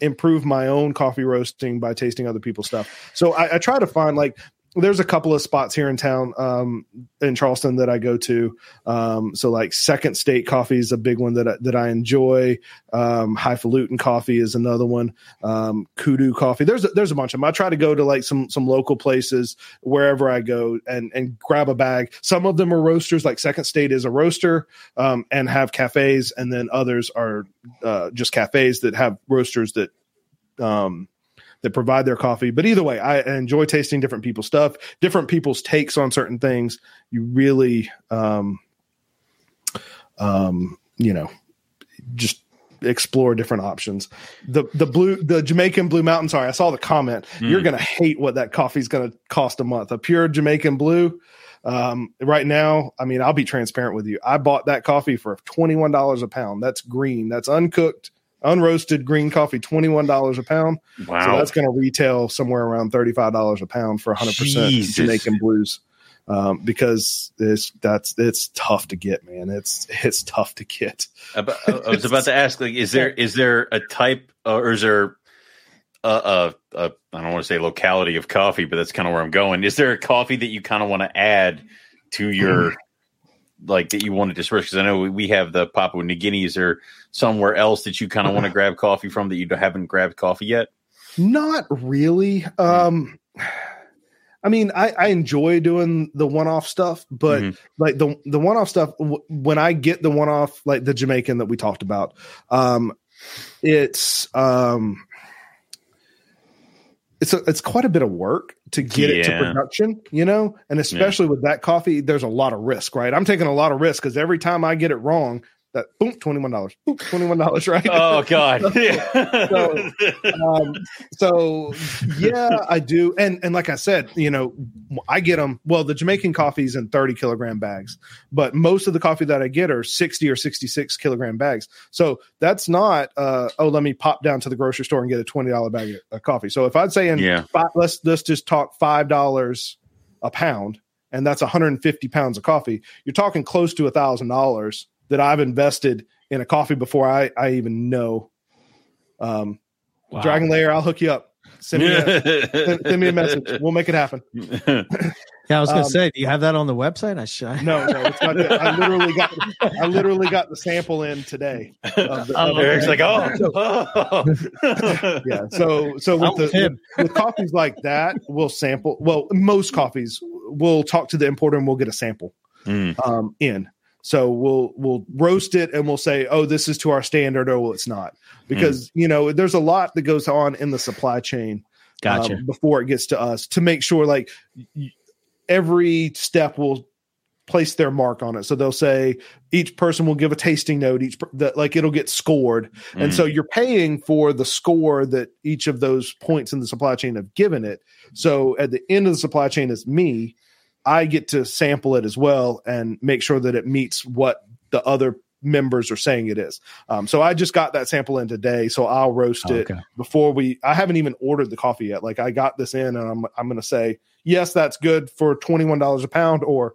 Speaker 2: improve my own coffee roasting by tasting other people's stuff. So I, I try to find like there's a couple of spots here in town um, in Charleston that I go to. Um, so like Second State Coffee is a big one that I, that I enjoy. Um, Highfalutin Coffee is another one. Um, Kudu Coffee. There's a, there's a bunch of them. I try to go to like some some local places wherever I go and and grab a bag. Some of them are roasters. Like Second State is a roaster um, and have cafes, and then others are uh, just cafes that have roasters that um, that provide their coffee. But either way, I enjoy tasting different people's stuff, different people's takes on certain things. You really, um, um, you know, just explore different options. The the blue the Jamaican Blue Mountain. Sorry, I saw the comment. You're
Speaker 3: Mm.
Speaker 2: gonna hate what that coffee's gonna cost a month. A pure Jamaican Blue. Um, right now, I mean, I'll be transparent with you. I bought that coffee for twenty one dollars a pound. That's green. That's uncooked, unroasted green coffee. Twenty one dollars a pound. So that's going to retail somewhere around thirty five dollars a pound for hundred percent Jamaican blues. Um, because it's that's it's tough to get, man. It's it's tough to get.
Speaker 3: About, I was about to ask, like, is there is there a type uh, or is there a, a, a I don't want to say locality of coffee, but that's kind of where I'm going. Is there a coffee that you kind of want to add to your like that you want to disperse? Because I know we- have the Papua New Guinea. or somewhere else that you kind of want to grab coffee from that you haven't grabbed coffee yet?
Speaker 2: Not really. Um, I mean, I, I enjoy doing the one off stuff, but
Speaker 3: Mhm.
Speaker 2: like the the one off stuff, w- when I get the one off, like the Jamaican that we talked about, um, it's um, it's a, it's quite a bit of work to get it to production, you know, and especially with that coffee, there's a lot of risk, right? I'm taking a lot of risk because every time I get it wrong, that boom, twenty one dollars, boom, twenty one dollars, right?
Speaker 3: Oh God! Yeah.
Speaker 2: So- um, so yeah, I do, and and like I said, you know, I get them. Well, the Jamaican coffee's in thirty kilogram bags, but most of the coffee that I get are sixty or sixty six kilogram bags. So that's not. Uh, oh, let me pop down to the grocery store and get a twenty dollar bag of, of coffee. So if I'd say in
Speaker 3: Yeah.
Speaker 2: five, let's let's just talk five dollars a pound, and that's one hundred and fifty pounds of coffee. You're talking close to a thousand dollars that I've invested in a coffee before I I even know. Um,
Speaker 1: Wow.
Speaker 2: Dragon Layer, I'll hook you up. Send me, a, send, send me a message. We'll make it happen.
Speaker 1: Yeah, I was gonna
Speaker 2: Um,
Speaker 1: say, do you have that on the website? I should.
Speaker 2: No, no, it's not. Good. I literally got, I literally got the sample in today. Of the,
Speaker 1: Oh,
Speaker 2: of
Speaker 3: Eric's
Speaker 2: the-
Speaker 3: like, oh,
Speaker 2: yeah. So, so
Speaker 1: I'm
Speaker 2: with
Speaker 1: with
Speaker 2: the
Speaker 1: him.
Speaker 2: with coffees like that, we'll sample. Well, most coffees, we'll talk to the importer and we'll get a sample
Speaker 3: Mm.
Speaker 2: um, in. So we'll we'll roast it and we'll say, oh, this is to our standard, or well, it's not, because you know there's a lot that goes on in the supply chain
Speaker 1: Gotcha.
Speaker 2: um, before it gets to us to make sure like every step will place their mark on it. So they'll say each person will give a tasting note each that like it'll get scored. And
Speaker 3: Mm.
Speaker 2: so you're paying for the score that each of those points in the supply chain have given it. So at the end of the supply chain is me. I get to sample it as well and make sure that it meets what the other members are saying it is. Um, so I just got that sample in today, so I'll roast it
Speaker 1: okay.
Speaker 2: before we. I haven't even ordered the coffee yet. Like I got this in, and I'm I'm going to say yes, that's good for twenty one dollars a pound, or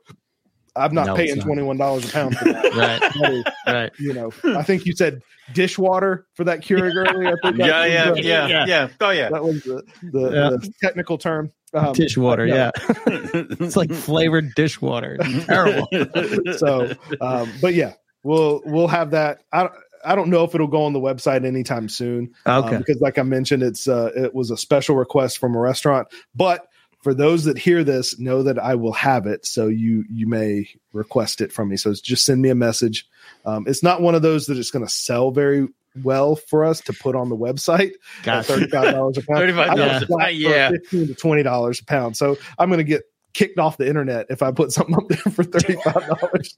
Speaker 2: I'm not
Speaker 1: No,
Speaker 2: paying twenty one dollars a pound for that.
Speaker 1: Right.
Speaker 2: That is,
Speaker 1: Right.
Speaker 2: you know, I think you said dishwater for that Keurig earlier. I think
Speaker 3: Yeah, yeah, yeah,
Speaker 1: Yeah.
Speaker 3: yeah, Oh yeah.
Speaker 2: That was the, the,
Speaker 1: Yeah.
Speaker 2: the technical term. Um,
Speaker 1: dishwater. Yeah. it's like flavored dishwater. It's terrible.
Speaker 2: so um, but yeah we'll we'll have that i don't I don't know if it'll go on the website anytime soon. um,
Speaker 1: Okay.
Speaker 2: because, like I mentioned, it's uh, it was a special request from a restaurant. But for those that hear this, know that I will have it. So you you may request it from me. So just send me a message. Um, it's not one of those that is going to sell very well for us to put on the website. at Thirty-five dollars a pound.
Speaker 3: $35
Speaker 2: I got
Speaker 1: a
Speaker 2: it flat
Speaker 3: pound, yeah.
Speaker 2: fifteen to twenty dollars a pound. So I'm going to get kicked off the internet if I put something up there for thirty-five dollars.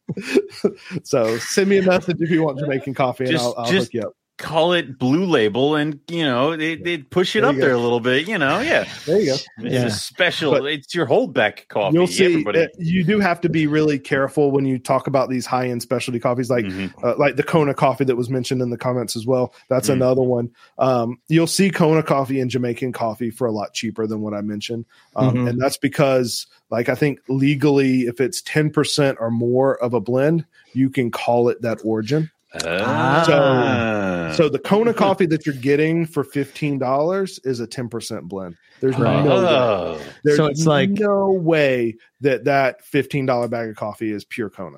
Speaker 2: so send me a message if you want Jamaican coffee, and
Speaker 3: Just-
Speaker 2: I'll, I'll
Speaker 3: just-
Speaker 2: hook you up.
Speaker 3: Call it Blue Label, and you know they they push it
Speaker 2: There
Speaker 3: up there a little bit. You know, yeah.
Speaker 2: There you go.
Speaker 3: It's
Speaker 1: Yeah.
Speaker 3: a special.
Speaker 2: But-
Speaker 3: it's your holdback coffee.
Speaker 2: You'll see.
Speaker 3: Everybody.
Speaker 2: uh, you do have to be really careful when you talk about these high-end specialty coffees, like
Speaker 3: Mhm.
Speaker 2: uh, like the Kona coffee that was mentioned in the comments as well. That's
Speaker 3: Mm.
Speaker 2: another one. Um, you'll see Kona coffee and Jamaican coffee for a lot cheaper than what I mentioned, um,
Speaker 1: Mhm.
Speaker 2: and that's because, like, I think legally, if it's ten percent or more of a blend, you can call it that origin.
Speaker 3: Ah.
Speaker 2: So the Kona coffee that you're getting for fifteen dollars is a ten percent blend. There's
Speaker 1: Right.
Speaker 2: no way.
Speaker 3: Oh.
Speaker 2: There's
Speaker 1: So it's like-
Speaker 2: no way that that fifteen dollar bag of coffee is pure Kona.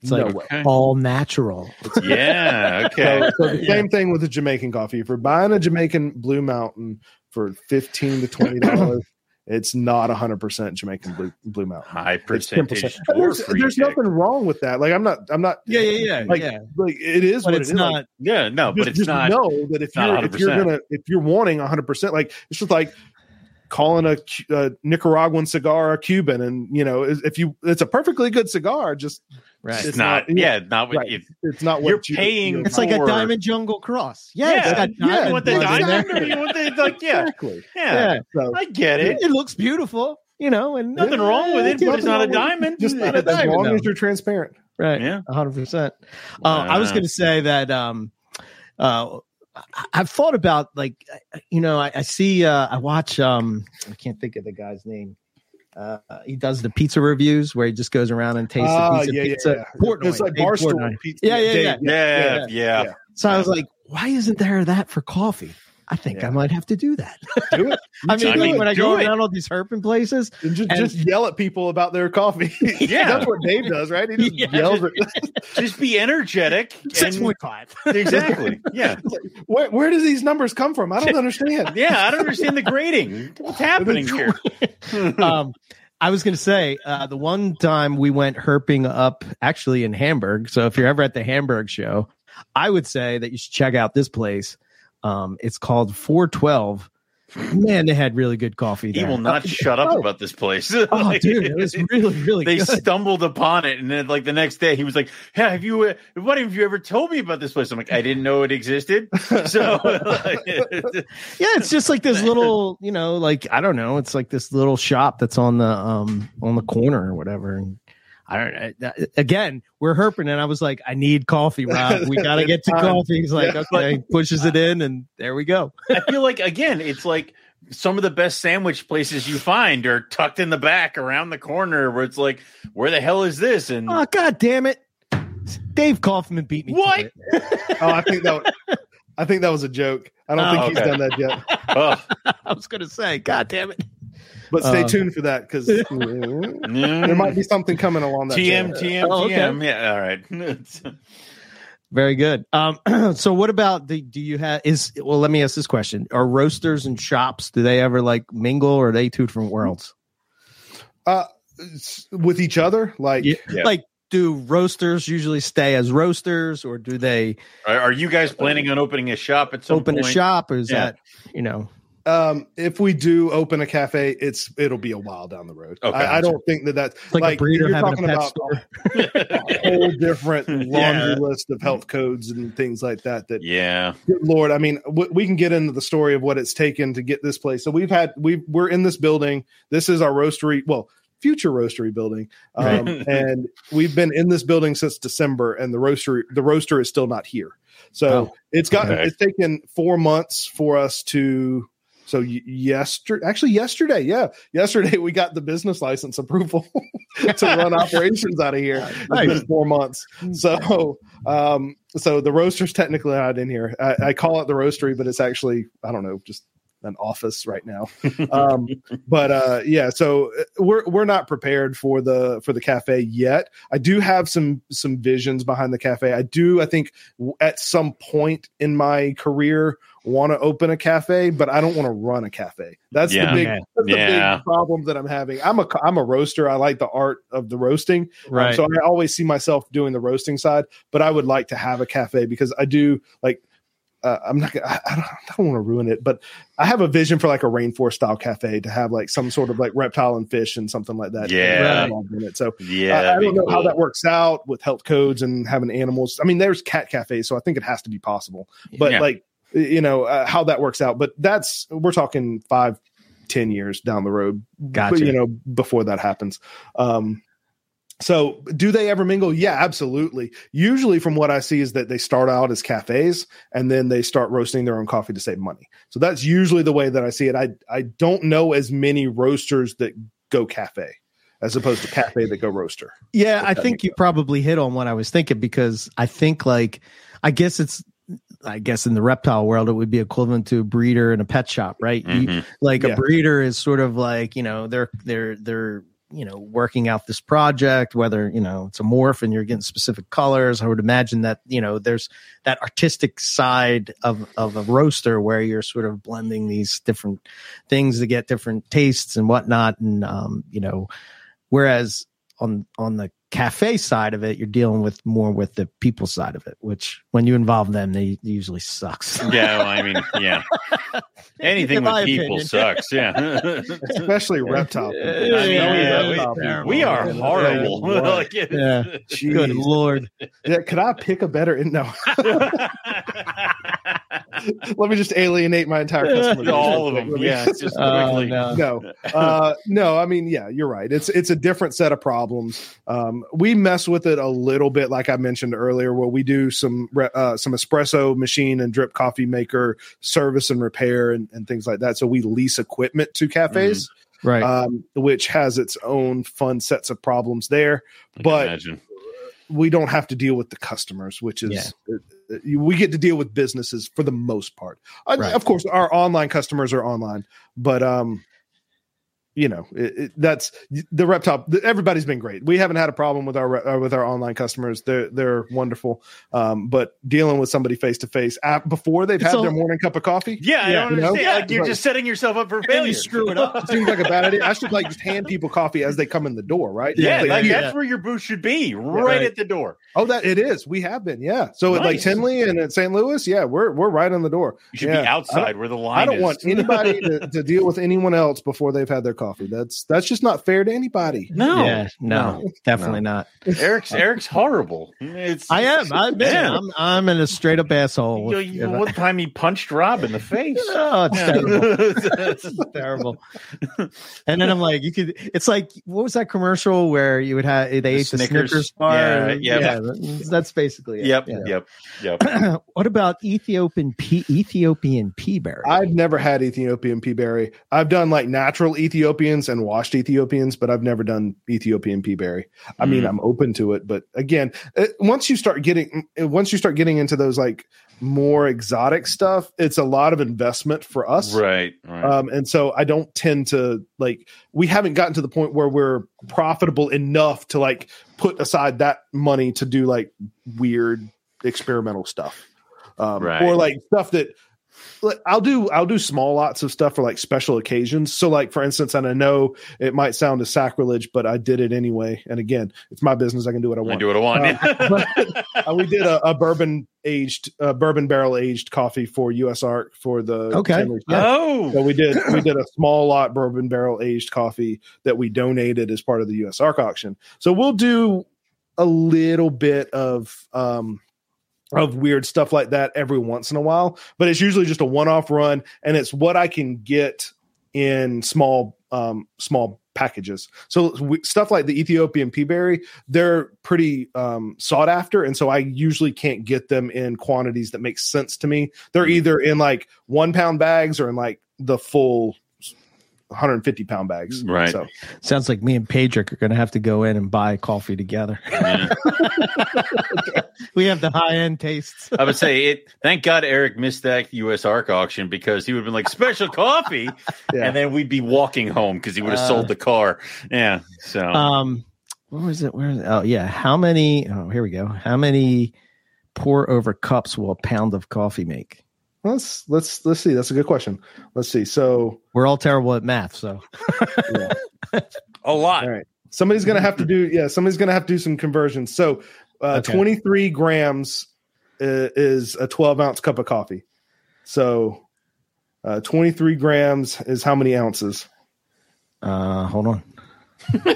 Speaker 1: It's
Speaker 2: no
Speaker 1: like
Speaker 2: way.
Speaker 1: All natural.
Speaker 3: Yeah. Okay.
Speaker 2: So, so the
Speaker 1: Yeah.
Speaker 2: same thing with the Jamaican coffee. If you're buying a Jamaican Blue Mountain for fifteen to twenty dollars, it's not hundred percent Jamaican Blue Blue Mountain.
Speaker 3: High percentage.
Speaker 2: There's, there's nothing wrong with that. Like I'm not. I'm not.
Speaker 1: Yeah, yeah, yeah,
Speaker 2: Like,
Speaker 1: yeah.
Speaker 2: like it is
Speaker 1: But
Speaker 2: what
Speaker 1: it's
Speaker 2: it is. Like,
Speaker 1: not.
Speaker 3: Yeah. No, but it's
Speaker 2: just
Speaker 3: not.
Speaker 2: know that if you're if you're gonna if you're wanting 100 percent like it's just like calling a, a Nicaraguan cigar a Cuban and you know if if you it's a perfectly good cigar just
Speaker 1: Right.
Speaker 2: It's
Speaker 3: not.
Speaker 2: not-
Speaker 3: yeah. Not what
Speaker 2: right.
Speaker 3: it,
Speaker 2: it's not what
Speaker 3: You're
Speaker 2: you-
Speaker 3: paying-
Speaker 1: It's like a diamond jungle cross. Yeah,
Speaker 3: Yeah,
Speaker 1: it's got
Speaker 2: yeah,
Speaker 1: diamond
Speaker 3: you want the
Speaker 1: in there.
Speaker 3: diamond or you want the like? Yeah.
Speaker 2: exactly
Speaker 3: Yeah.
Speaker 1: Yeah.
Speaker 2: so
Speaker 3: I get
Speaker 1: It,
Speaker 3: it.
Speaker 1: it looks beautiful, you know, and
Speaker 3: Nothing wrong with it, but it's not a
Speaker 1: nothing with
Speaker 3: diamond.
Speaker 2: just
Speaker 1: not a diamond.
Speaker 2: as long
Speaker 1: though.
Speaker 2: as you're transparent
Speaker 1: Right.
Speaker 3: Yeah.
Speaker 1: hundred percent. Uh, I was going to say that. Um, uh, I- I've thought about like, uh, you know, I, I see, uh, I watch. Um, I can't think of the guy's name. Uh, he does the pizza reviews where he just goes around and tastes
Speaker 2: Ah,
Speaker 1: the piece
Speaker 2: yeah, yeah,
Speaker 1: pizza.
Speaker 2: yeah.
Speaker 1: Portnoy,
Speaker 2: it's like
Speaker 1: Dave
Speaker 2: barstool
Speaker 1: Portnoy.
Speaker 2: pizza.
Speaker 1: Yeah, yeah,
Speaker 2: Dave,
Speaker 1: yeah.
Speaker 3: Yeah. Yeah.
Speaker 2: yeah.
Speaker 1: So I was like, why isn't there that for coffee? I think
Speaker 2: Yeah.
Speaker 1: I might have to do that.
Speaker 2: do it
Speaker 1: I mean,
Speaker 3: I mean,
Speaker 1: when I go
Speaker 3: it.
Speaker 1: around all these herping places,
Speaker 2: and just,
Speaker 1: And-
Speaker 2: just yell at people about their coffee.
Speaker 3: Yeah.
Speaker 2: that's what Dave does, right? He just
Speaker 1: Yeah.
Speaker 2: yells at
Speaker 3: Just be energetic.
Speaker 1: six
Speaker 3: and-
Speaker 1: point five.
Speaker 3: Exactly. Yeah.
Speaker 2: where, where do these numbers come from? I don't understand.
Speaker 3: Yeah. I don't understand the grading. What's happening here?
Speaker 1: um, I was going to say uh, the one time we went herping up actually in Hamburg. So if you're ever at the Hamburg show, I would say that you should check out this place. Um, it's called 412. Man, they had really good coffee
Speaker 3: He will not shut up
Speaker 1: Oh.
Speaker 3: about this place.
Speaker 1: Oh,
Speaker 3: Like,
Speaker 1: dude, it was really, really
Speaker 3: they
Speaker 1: good.
Speaker 3: stumbled upon it, and then like the next day, he was like, "Yeah, have you? Uh, what have you ever told me about this place?" I'm like, "I didn't know it existed." So, like,
Speaker 1: yeah, it's just like this little, you know, like I don't know, it's like this little shop that's on the um on the corner or whatever. And I don't I, again, we're herping, and I was like, I need coffee, Rob. We got to get to
Speaker 2: uh,
Speaker 1: coffee. He's like,
Speaker 2: Yeah.
Speaker 1: okay, pushes it in, and there we go.
Speaker 3: I feel like again, it's like some of the best sandwich places you find are tucked in the back around the corner, where it's like, "Where the hell is this?" And
Speaker 1: Oh god damn it. Dave Kaufman beat me. to
Speaker 3: What?
Speaker 1: it.
Speaker 2: Oh, I think that. I think that was a joke. I don't
Speaker 1: Oh,
Speaker 2: think he's done that yet.
Speaker 3: oh,
Speaker 1: I was gonna say, God damn it.
Speaker 2: But stay
Speaker 1: Uh,
Speaker 2: tuned for that because there might be something coming along that.
Speaker 3: TM,
Speaker 2: channel.
Speaker 3: TM,
Speaker 1: Oh, okay.
Speaker 3: TM. Yeah, all right.
Speaker 1: Very good. Um, so what about the do you have is well let me ask this question. Are roasters and shops, do they ever like mingle or are they two different worlds?
Speaker 2: Uh, with each other, like
Speaker 1: Yeah.
Speaker 3: Yeah.
Speaker 1: Like do roasters usually stay as roasters or do they
Speaker 3: Are, are you guys planning on opening a shop at some
Speaker 1: open
Speaker 3: point?
Speaker 1: a shop or is
Speaker 3: Yeah.
Speaker 1: that you know
Speaker 2: um, if we do open a cafe, it's it'll be a while down the road.
Speaker 3: Okay.
Speaker 2: I, I don't think that that's
Speaker 1: It's like, a breeder
Speaker 2: you're
Speaker 1: having a
Speaker 2: talking
Speaker 1: pet
Speaker 2: about
Speaker 1: store.
Speaker 2: a whole different laundry
Speaker 3: Yeah.
Speaker 2: list of health codes and things like that. That
Speaker 3: Yeah.
Speaker 2: Good Lord, I mean, w- we can get into the story of what it's taken to get this place. So we've had we we're in this building. This is our roastery, well, future roastery building, um, and we've been in this building since December, and the roastery the roaster is still not here. So
Speaker 1: Oh,
Speaker 2: it's got
Speaker 3: okay.
Speaker 2: it's taken four months for us to. So yesterday, actually yesterday, yeah, yesterday we got the business license approval to run operations out of here. It's
Speaker 1: Nice.
Speaker 2: been four months. So, um, so the roaster's technically not in here. I, I call it the roastery, but it's actually I don't know, just an office right now. Um, but uh, yeah, so uh, we're we're not prepared for the for the cafe yet. I do have some some visions behind the cafe. I do. I think at some point in my career want to open a cafe, but I don't want to run a cafe. That's
Speaker 3: Yeah.
Speaker 2: the big
Speaker 1: Okay.
Speaker 2: that's the
Speaker 3: Yeah.
Speaker 2: big problem that I'm having. I'm a I'm a roaster. I like the art of the roasting. Um, so I always see myself doing the roasting side, but I would like to have a cafe because I do like. Uh, I'm not. gonna- I, I don't, I don't want to ruin it, but I have a vision for like a rainforest style cafe to have like some sort of like reptile and fish and something like that.
Speaker 3: Yeah.
Speaker 2: involved in it. So
Speaker 3: Yeah.
Speaker 2: I, I don't know how that works out with health codes and having animals. I mean, there's cat cafes, so I think it has to be possible. But
Speaker 3: Yeah.
Speaker 2: like, you know, uh, how that works out. But that's we're talking five, ten years down the road.
Speaker 1: Gotcha.
Speaker 2: But, you know, before that happens. Um, so do they ever mingle? Yeah, absolutely. Usually, from what I see, is that they start out as cafes and then they start roasting their own coffee to save money. So that's usually the way that I see it. I I don't know as many roasters that go cafe as opposed to cafe that go roaster.
Speaker 1: Yeah, I think you probably hit on what I was thinking because I think like I guess it's I guess in the reptile world it would be equivalent to a breeder and a pet shop, right? You-
Speaker 3: Mhm.
Speaker 1: like
Speaker 2: Yeah.
Speaker 1: a breeder is sort of like, you know, they're they're they're you know working out this project whether you know it's a morph and you're getting specific colors i would imagine that you know there's that artistic side of of a roaster where you're sort of blending these different things to get different tastes and whatnot and um you know whereas on on the cafe side of it you're dealing with more with the people side of it which when you involve them they usually sucks
Speaker 3: Yeah. Well, I mean, yeah. Anything with people
Speaker 1: opinion.
Speaker 3: sucks. Yeah.
Speaker 2: especially reptile. people.
Speaker 1: Yeah,
Speaker 3: yeah,
Speaker 2: reptile
Speaker 1: we-
Speaker 2: people.
Speaker 3: we are horrible.
Speaker 2: Yeah.
Speaker 3: Like, it-
Speaker 1: Yeah. good lord
Speaker 2: Yeah, could I pick a better? No, let me just alienate my entire customer. base
Speaker 3: All of them.
Speaker 2: quick.
Speaker 3: Yeah. Just quickly.
Speaker 1: no.
Speaker 2: no, uh, no. I mean, yeah, you're right. It's it's a different set of problems. Um, we mess with it a little bit, like I mentioned earlier, where we do some uh, some espresso machine and drip coffee maker service and repair and, and things like that. So we lease equipment to cafes,
Speaker 1: right
Speaker 2: um, which has its own fun sets of problems there.
Speaker 3: I can
Speaker 2: But-
Speaker 3: imagine.
Speaker 2: We don't have to deal with the customers, which is uh, uh, we get to deal with businesses for the most part. Uh,
Speaker 1: Right.
Speaker 2: Of course, our online customers are online, but um, you know it, it, that's the reptile. Everybody's been great. We haven't had a problem with our uh, with our online customers. They're they're wonderful. Um, but dealing with somebody face to face before they've
Speaker 1: It's
Speaker 2: had
Speaker 1: all-
Speaker 2: their morning cup of coffee.
Speaker 3: Yeah, I don't
Speaker 2: you know?
Speaker 3: understand.
Speaker 2: Yeah,
Speaker 3: like you're
Speaker 2: like-
Speaker 3: just setting yourself up for failure.
Speaker 1: you screw it up
Speaker 2: Seems like a bad idea. I should like just hand people coffee as they come in the door, right?
Speaker 3: Yeah,
Speaker 2: Like,
Speaker 3: like
Speaker 2: you-
Speaker 3: that's where your booth should be, right,
Speaker 1: Right.
Speaker 3: at the door.
Speaker 2: Oh, that it is. We have been, yeah. So at like
Speaker 3: Nice.
Speaker 2: Tinley and at St. Louis, yeah, we're we're right on the door.
Speaker 3: You should
Speaker 2: Yeah.
Speaker 3: be outside where the line
Speaker 2: I don't
Speaker 3: is.
Speaker 2: want anybody to, to deal with anyone else before they've had their coffee. That's that's just not fair to anybody.
Speaker 3: No,
Speaker 1: yeah no, definitely not
Speaker 3: Eric's Eric's horrible. It's
Speaker 1: i am i admit it. I'm i'm in a straight up asshole
Speaker 3: You,
Speaker 1: with-
Speaker 3: you, one time he punched Rob in the face.
Speaker 1: oh it's terrible it's terrible. And then I'm like, you could. It's like what was that commercial where you would have they ate the
Speaker 3: Snickers.
Speaker 1: Snickers bar?
Speaker 3: Yeah, yeah.
Speaker 1: that's basically it.
Speaker 3: yep,
Speaker 1: Yeah.
Speaker 3: yep, yep.
Speaker 1: what about Ethiopian pea Ethiopian pea berry?
Speaker 2: I've never had Ethiopian pea berry. I've done like natural Ethiopians and washed Ethiopians, but I've never done Ethiopian pea berry. I mean,
Speaker 3: Mm.
Speaker 2: I'm open to it, but again, it, once you start getting once you start getting into those like more exotic stuff, it's a lot of investment for us.
Speaker 3: Right, right.
Speaker 2: Um, and so I don't tend to like we haven't gotten to the point where we're profitable enough to like put aside that money to do like weird experimental stuff. Um,
Speaker 3: Right.
Speaker 2: or like stuff that like, I'll do I'll do small lots of stuff for like special occasions. So like for instance, and I know it might sound a sacrilege, but I did it anyway. And again, it's my business. I can do what I
Speaker 3: I
Speaker 2: want.
Speaker 3: do what I want.
Speaker 2: Uh, we did a, a bourbon aged, uh, bourbon barrel aged coffee for US Arc for the
Speaker 1: Okay.
Speaker 2: 10.
Speaker 1: Yeah.
Speaker 3: Oh,
Speaker 2: So we did we did a small lot bourbon barrel aged coffee that we donated as part of the US Arc auction. So we'll do a little bit of um of weird stuff like that every once in a while, but it's usually just a one-off run and it's what I can get in small um small packages. So we, stuff like the Ethiopian pea berry, they're pretty um sought after and so I usually can't get them in quantities that make sense to me. They're either in like 1 pound bags or in like the full 150 pound bags.
Speaker 3: Right.
Speaker 2: So
Speaker 1: Sounds like me and Pedrick are going to have to go in and buy coffee together.
Speaker 3: yeah.
Speaker 1: we have the high end tastes.
Speaker 3: I would say it. Thank God Eric missed that U.S. Arc auction because he would have been like special coffee,
Speaker 2: Yeah.
Speaker 3: and then we'd be walking home because he would have
Speaker 1: Uh,
Speaker 3: sold the car. Yeah. So
Speaker 1: Um, what was it? Where? Is it? Oh, yeah. How many? Oh, here we go. How many pour over cups will a pound of coffee make?
Speaker 2: Let's let's let's see. That's a good question. Let's see. So
Speaker 1: We're all terrible at math, so
Speaker 2: yeah.
Speaker 3: a lot.
Speaker 2: all right. Somebody's gonna have to do yeah, somebody's gonna have to do some conversions. So uh
Speaker 1: Okay.
Speaker 2: 23 grams uh, is a 12 ounce cup of coffee. So uh 23 grams is how many ounces?
Speaker 1: uh, hold on.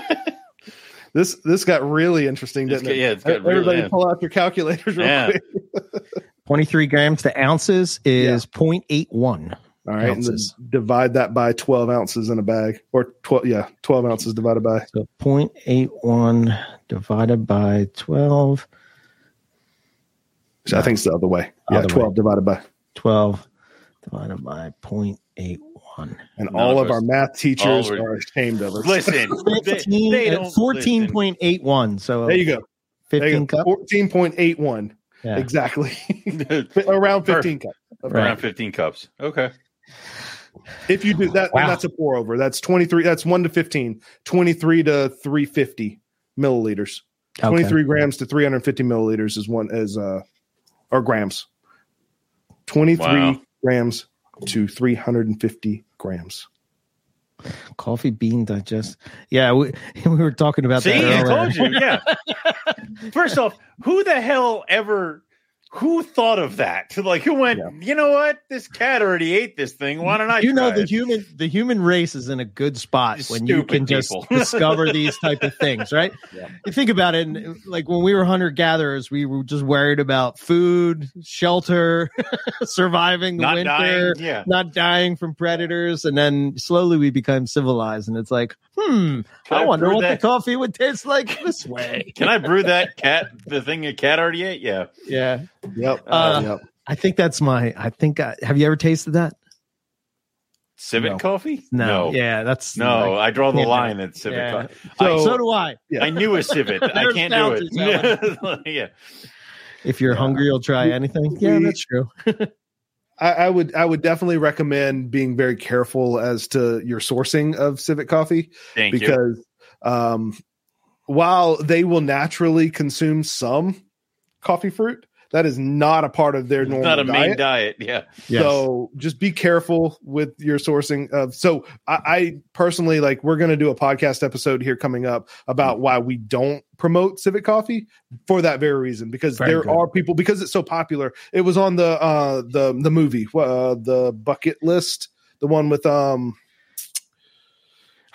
Speaker 2: This this got really interesting, didn't
Speaker 3: got-
Speaker 2: it?
Speaker 3: yeah, it's got
Speaker 2: Everybody
Speaker 3: yeah.
Speaker 2: pull out your calculators real
Speaker 3: Yeah.
Speaker 2: quick.
Speaker 1: 23 grams to ounces is 0.81.
Speaker 2: All right, and
Speaker 1: Ounces.
Speaker 2: divide that by 12 ounces in a bag, or 12, yeah, 12 ounces divided by.
Speaker 1: So 0.81 divided by 12,
Speaker 2: I think it's the other way. Yeah,
Speaker 1: Other
Speaker 2: 12 divided by.
Speaker 1: 12 divided by 0.81.
Speaker 2: And
Speaker 3: None
Speaker 2: all
Speaker 3: of
Speaker 2: of our math teachers
Speaker 3: we-
Speaker 2: are ashamed of us.
Speaker 3: Listen, they,
Speaker 1: 15,
Speaker 3: they
Speaker 1: uh,
Speaker 3: don't
Speaker 1: 14.81. So
Speaker 2: there you go.
Speaker 1: 15
Speaker 2: you
Speaker 1: cup.
Speaker 2: 14.81.
Speaker 1: Yeah.
Speaker 2: Exactly. Around 15 cups.
Speaker 3: Around fifteen cups. Okay.
Speaker 2: If you do that,
Speaker 1: Wow.
Speaker 2: that's a pour over. That's 23. That's 1 to 15. 23 to 350 milliliters.
Speaker 1: Okay.
Speaker 2: 23 grams to 350 milliliters is one as uh or grams 23
Speaker 3: Wow.
Speaker 2: grams to 350 grams
Speaker 1: Coffee bean digest. Yeah, we, we were talking about
Speaker 3: See,
Speaker 1: that
Speaker 3: I told you. Yeah. First off, who the hell ever? Who thought of that? Like, who went?
Speaker 2: Yeah.
Speaker 3: You know what? This cat already ate this thing. Why don't I?
Speaker 1: you know the
Speaker 3: it?"
Speaker 1: human the human race is in a good spot
Speaker 3: Just
Speaker 1: when you can just discover these type of things right
Speaker 2: Yeah.
Speaker 1: you think about it and like when we were hunter gatherers we were just worried about food shelter surviving the
Speaker 3: not
Speaker 1: winter
Speaker 3: dying. Yeah.
Speaker 1: not dying from predators and then slowly we become civilized and it's like hmm
Speaker 3: Can
Speaker 1: i
Speaker 3: I
Speaker 1: wonder what
Speaker 3: that-
Speaker 1: the coffee would taste like this way
Speaker 3: Can I brew that cat? The thing a cat already ate? Yeah.
Speaker 1: yeah
Speaker 2: yep
Speaker 1: Uh,
Speaker 2: yep
Speaker 1: i think that's my i think I, have you ever tasted that
Speaker 3: Civet
Speaker 2: No.
Speaker 3: coffee?
Speaker 1: no, yeah that's
Speaker 3: No,
Speaker 1: like-
Speaker 3: I draw the
Speaker 1: can't
Speaker 3: line at civet
Speaker 1: Yeah.
Speaker 3: coffee.
Speaker 1: so,
Speaker 3: I-
Speaker 1: so do i
Speaker 2: Yeah.
Speaker 3: I knew a civet. I can't do it. yeah.
Speaker 1: If you're
Speaker 2: Yeah.
Speaker 1: hungry, you'll try
Speaker 2: We-
Speaker 1: anything. Yeah, that's true.
Speaker 2: I, I would i would definitely recommend being very careful as to your sourcing of civet coffee
Speaker 3: Thank you.
Speaker 2: because um while they will naturally consume some coffee fruit that is not a part of their normal
Speaker 3: not a main
Speaker 2: diet.
Speaker 3: diet. Yeah.
Speaker 2: So just be careful with your sourcing of. So I, I personally like we're going to do a podcast episode here coming up about why we don't promote Civet Coffee for that very reason because
Speaker 1: Very
Speaker 2: there
Speaker 1: good.
Speaker 2: are people because it's so popular. It was on the uh the the movie uh the bucket list, the one with um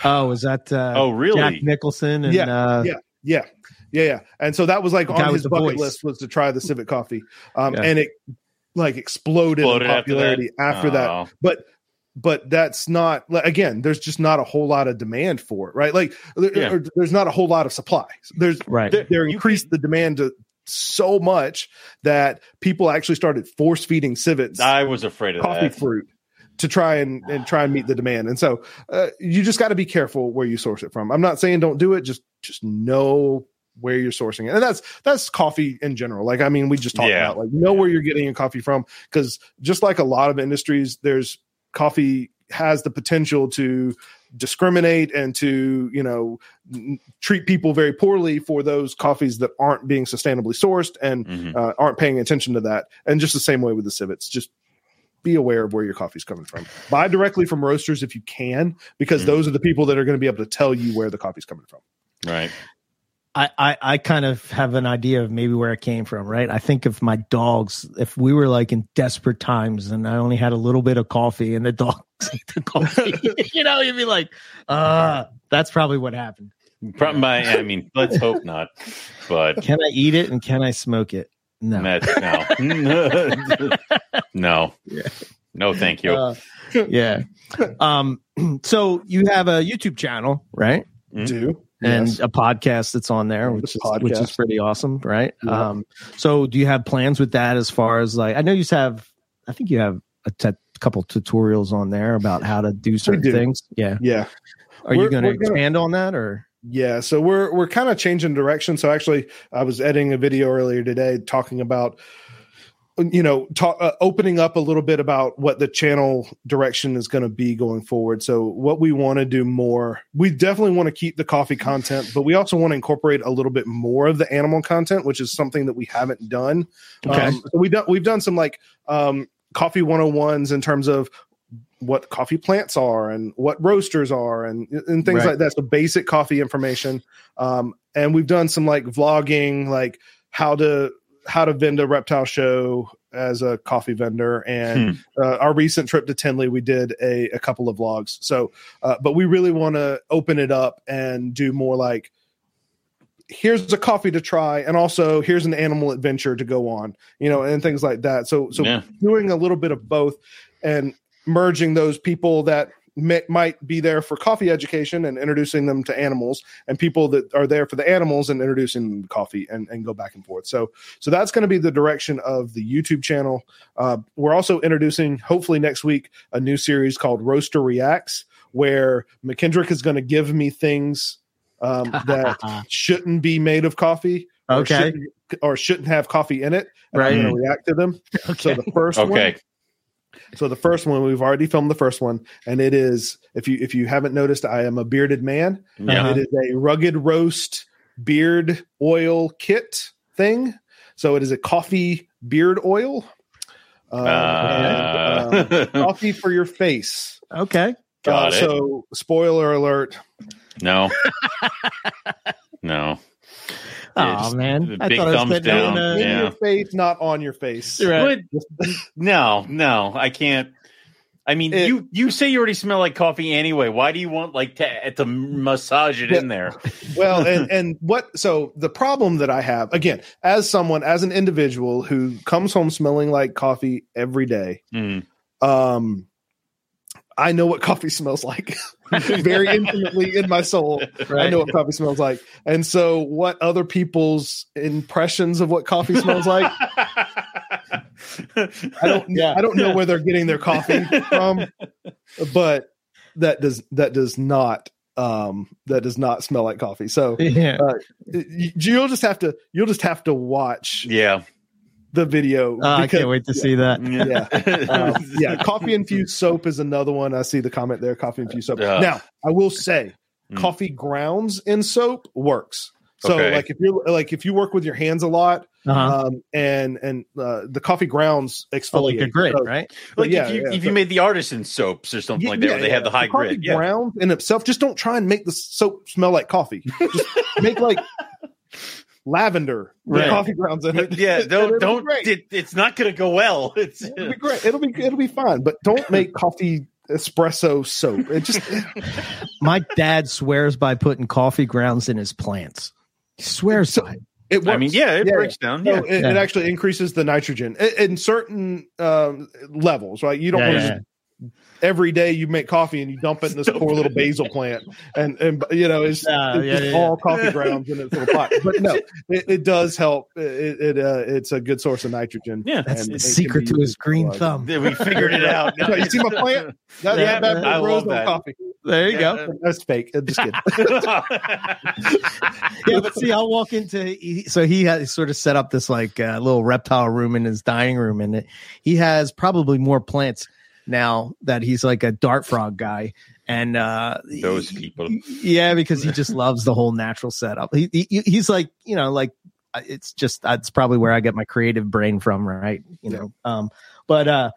Speaker 1: oh, is that uh,
Speaker 3: Oh, really?
Speaker 1: Jack Nicholson and
Speaker 2: Yeah,
Speaker 1: uh,
Speaker 2: yeah. Yeah yeah yeah and so that was like
Speaker 1: The
Speaker 2: on his bucket
Speaker 1: voice.
Speaker 2: list was to try the Civet Coffee um
Speaker 1: Yeah.
Speaker 2: and it like exploded,
Speaker 3: Exploded
Speaker 2: in
Speaker 3: after that?
Speaker 2: popularity after that
Speaker 3: Oh.
Speaker 2: but but that's not like, again there's just not a whole lot of demand for it right like there-
Speaker 3: Yeah.
Speaker 2: or there's not a whole lot of supply there's
Speaker 1: right.
Speaker 3: There-
Speaker 2: there
Speaker 3: you
Speaker 2: increased the demand to so much that people actually started force feeding civets
Speaker 3: I was afraid of
Speaker 2: coffee
Speaker 3: that.
Speaker 2: fruit to try and, and try and meet the demand. And so uh, you just got to be careful where you source it from. I'm not saying don't do it just just know where you're sourcing it. And that's that's coffee in general. Like i mean we just talked
Speaker 3: Yeah.
Speaker 2: about like know where you're getting your coffee from because just like a lot of industries there's coffee has the potential to discriminate and to you know n- treat people very poorly for those coffees that aren't being sustainably sourced and
Speaker 3: Mhm.
Speaker 2: uh, aren't paying attention to that. And just the same way with the civets. Just be aware of where your coffee's coming from. Buy directly from roasters if you can, because
Speaker 3: Mhm.
Speaker 2: those are the people that are going to be able to tell you where the coffee's coming from.
Speaker 3: Right.
Speaker 1: I, I, I kind of have an idea of maybe where it came from, right? I think of my dogs, if we were like in desperate times and I only had a little bit of coffee and the dogs ate the coffee, you know, you'd be like, uh, that's probably what happened.
Speaker 3: Pro- my, I mean, let's hope not. But
Speaker 1: Can I eat it and can I smoke it? No.
Speaker 3: that's no. no.
Speaker 1: Yeah.
Speaker 3: No, thank you.
Speaker 1: Uh, yeah. Um, so you have a YouTube channel, right?
Speaker 3: Mhm.
Speaker 2: Do
Speaker 1: and
Speaker 2: Yes.
Speaker 1: a podcast that's on there, which
Speaker 2: the
Speaker 1: is, which is pretty awesome, right?
Speaker 2: Yeah.
Speaker 1: Um, so do you have plans with that as far as like I know you have I think you have a t- couple tutorials on there about how to do certain
Speaker 2: do.
Speaker 1: things. Yeah.
Speaker 2: yeah.
Speaker 1: Are you
Speaker 2: We're-
Speaker 1: going to
Speaker 2: we're gonna-
Speaker 1: expand on that or
Speaker 2: Yeah, so we're we're kind of changing direction. So actually, I was editing a video earlier today talking about you know talk, uh, opening up a little bit about what the channel direction is going to be going forward. So what we want to do more, we definitely want to keep the coffee content, but we also want to incorporate a little bit more of the animal content, which is something that we haven't done.
Speaker 1: Okay.
Speaker 2: Um, so we done we've done some like um, coffee 101s in terms of what coffee plants are and what roasters are and and things
Speaker 1: Right.
Speaker 2: like that. So basic coffee information. Um, and we've done some like vlogging, like how to how to vend a reptile show as a coffee vendor. And uh, our recent trip to Tinley, we did a, a couple of vlogs. So, uh, but we really want to open it up and do more like here's a coffee to try and also here's an animal adventure to go on you know and things like that so so
Speaker 3: Yeah.
Speaker 2: doing a little bit of both and merging those people that may, might be there for coffee education and introducing them to animals and people that are there for the animals and introducing them to coffee and, and go back and forth so so that's going to be the direction of the youtube channel uh, we're also introducing hopefully next week a new series called roaster reacts where mckendrick is going to give me things um, that shouldn't be made of coffee or
Speaker 1: Okay.
Speaker 2: shouldn't, or shouldn't have coffee in it and
Speaker 1: Right.
Speaker 2: i'm going to react to them so the first one
Speaker 3: Okay.
Speaker 2: So the first one we've already filmed the first one, and it is if you if you haven't noticed, I am a bearded man.
Speaker 3: Yeah.
Speaker 1: Uh-huh.
Speaker 2: It is a rugged roast beard oil kit thing. So it is a coffee beard oil. Um, and, um,
Speaker 3: Uh,
Speaker 2: coffee for your face.
Speaker 1: Okay.
Speaker 3: Got
Speaker 2: Uh,
Speaker 3: it.
Speaker 2: So spoiler alert.
Speaker 3: no. No.
Speaker 1: Oh
Speaker 3: just
Speaker 1: man.
Speaker 3: big thumbs
Speaker 1: putting
Speaker 3: down.
Speaker 1: in a-
Speaker 2: In
Speaker 3: Yeah.
Speaker 2: your face, not on your face.
Speaker 1: Right.
Speaker 3: No, no, I can't. I mean,
Speaker 2: It-
Speaker 3: you you say you already smell like coffee anyway. Why do you want like to, to massage it in there?
Speaker 2: well and and what so the problem that i have again as someone as an individual who comes home smelling like coffee every day
Speaker 3: Mm.
Speaker 2: um i know what coffee smells like. Very intimately in my soul i know what coffee smells like. And so what other people's impressions of what coffee smells like? I don't
Speaker 1: Yeah.
Speaker 2: i don't know where they're getting their coffee from but that does that does not um that does not smell like coffee. So
Speaker 1: Yeah.
Speaker 2: you- you'll just have to you'll just have to watch
Speaker 3: yeah,
Speaker 2: the video
Speaker 1: Oh, I can't wait to see that.
Speaker 2: yeah um, yeah coffee infused soap is another one i see the comment there coffee infused soap
Speaker 3: Ugh.
Speaker 2: now i will say
Speaker 3: Mm.
Speaker 2: coffee grounds in soap works so
Speaker 3: Okay.
Speaker 2: like if you're like if you work with your hands a lot
Speaker 1: Uh-huh.
Speaker 2: um and and uh, the coffee grounds
Speaker 1: Oh,
Speaker 2: exfoliate
Speaker 1: like a grit,
Speaker 2: So-
Speaker 1: right?
Speaker 3: like
Speaker 2: yeah,
Speaker 3: if you
Speaker 2: yeah,
Speaker 3: if
Speaker 2: so-
Speaker 3: you made the artisan soaps or something like that, where they have the high
Speaker 2: coffee
Speaker 3: grit. Yeah,
Speaker 2: ground in itself just don't try and make the soap smell like coffee just make like lavender
Speaker 1: Right.
Speaker 2: coffee grounds in it
Speaker 3: yeah. Don't don't. It, it's not going to go well. It's
Speaker 2: It'll be great. It'll be it'll be fine. But don't make coffee espresso soap. It just
Speaker 1: My dad swears by putting coffee grounds in his plants. He swears
Speaker 2: So-
Speaker 1: by it.
Speaker 2: it works.
Speaker 3: I mean, yeah, it
Speaker 2: Yeah,
Speaker 3: breaks down. Yeah,
Speaker 2: it, it
Speaker 1: Yeah.
Speaker 2: actually increases the nitrogen in, in certain um, levels, right? You don't
Speaker 1: Yeah,
Speaker 2: want to
Speaker 1: yeah,
Speaker 2: just every day you make coffee and you dump it in this poor little basil plant, and and you know it's,
Speaker 1: Yeah,
Speaker 2: it's
Speaker 1: yeah,
Speaker 2: just
Speaker 1: yeah,
Speaker 2: all coffee grounds in its little pot. But no, it, it does help. It, it uh, it's a good source of nitrogen.
Speaker 3: Yeah.
Speaker 1: That's
Speaker 2: and
Speaker 1: the secret to his green
Speaker 2: for-
Speaker 1: thumb.
Speaker 3: we figured it out.
Speaker 2: Yeah, you see my plant? That,
Speaker 1: Yeah,
Speaker 2: that bad
Speaker 3: I love that.
Speaker 2: coffee.
Speaker 1: There you go.
Speaker 2: That's fake. I'm just kidding.
Speaker 1: yeah, but see, I'll walk into so he has sort of set up this like uh, little reptile room in his dining room, and it, he has probably more plants now that he's like a dart frog guy, and uh,
Speaker 3: Those people.
Speaker 1: yeah, because he just loves the whole natural setup. He, he he's like you know like uh, it's just that's probably where I get my creative brain from, right? You know, um, but uh,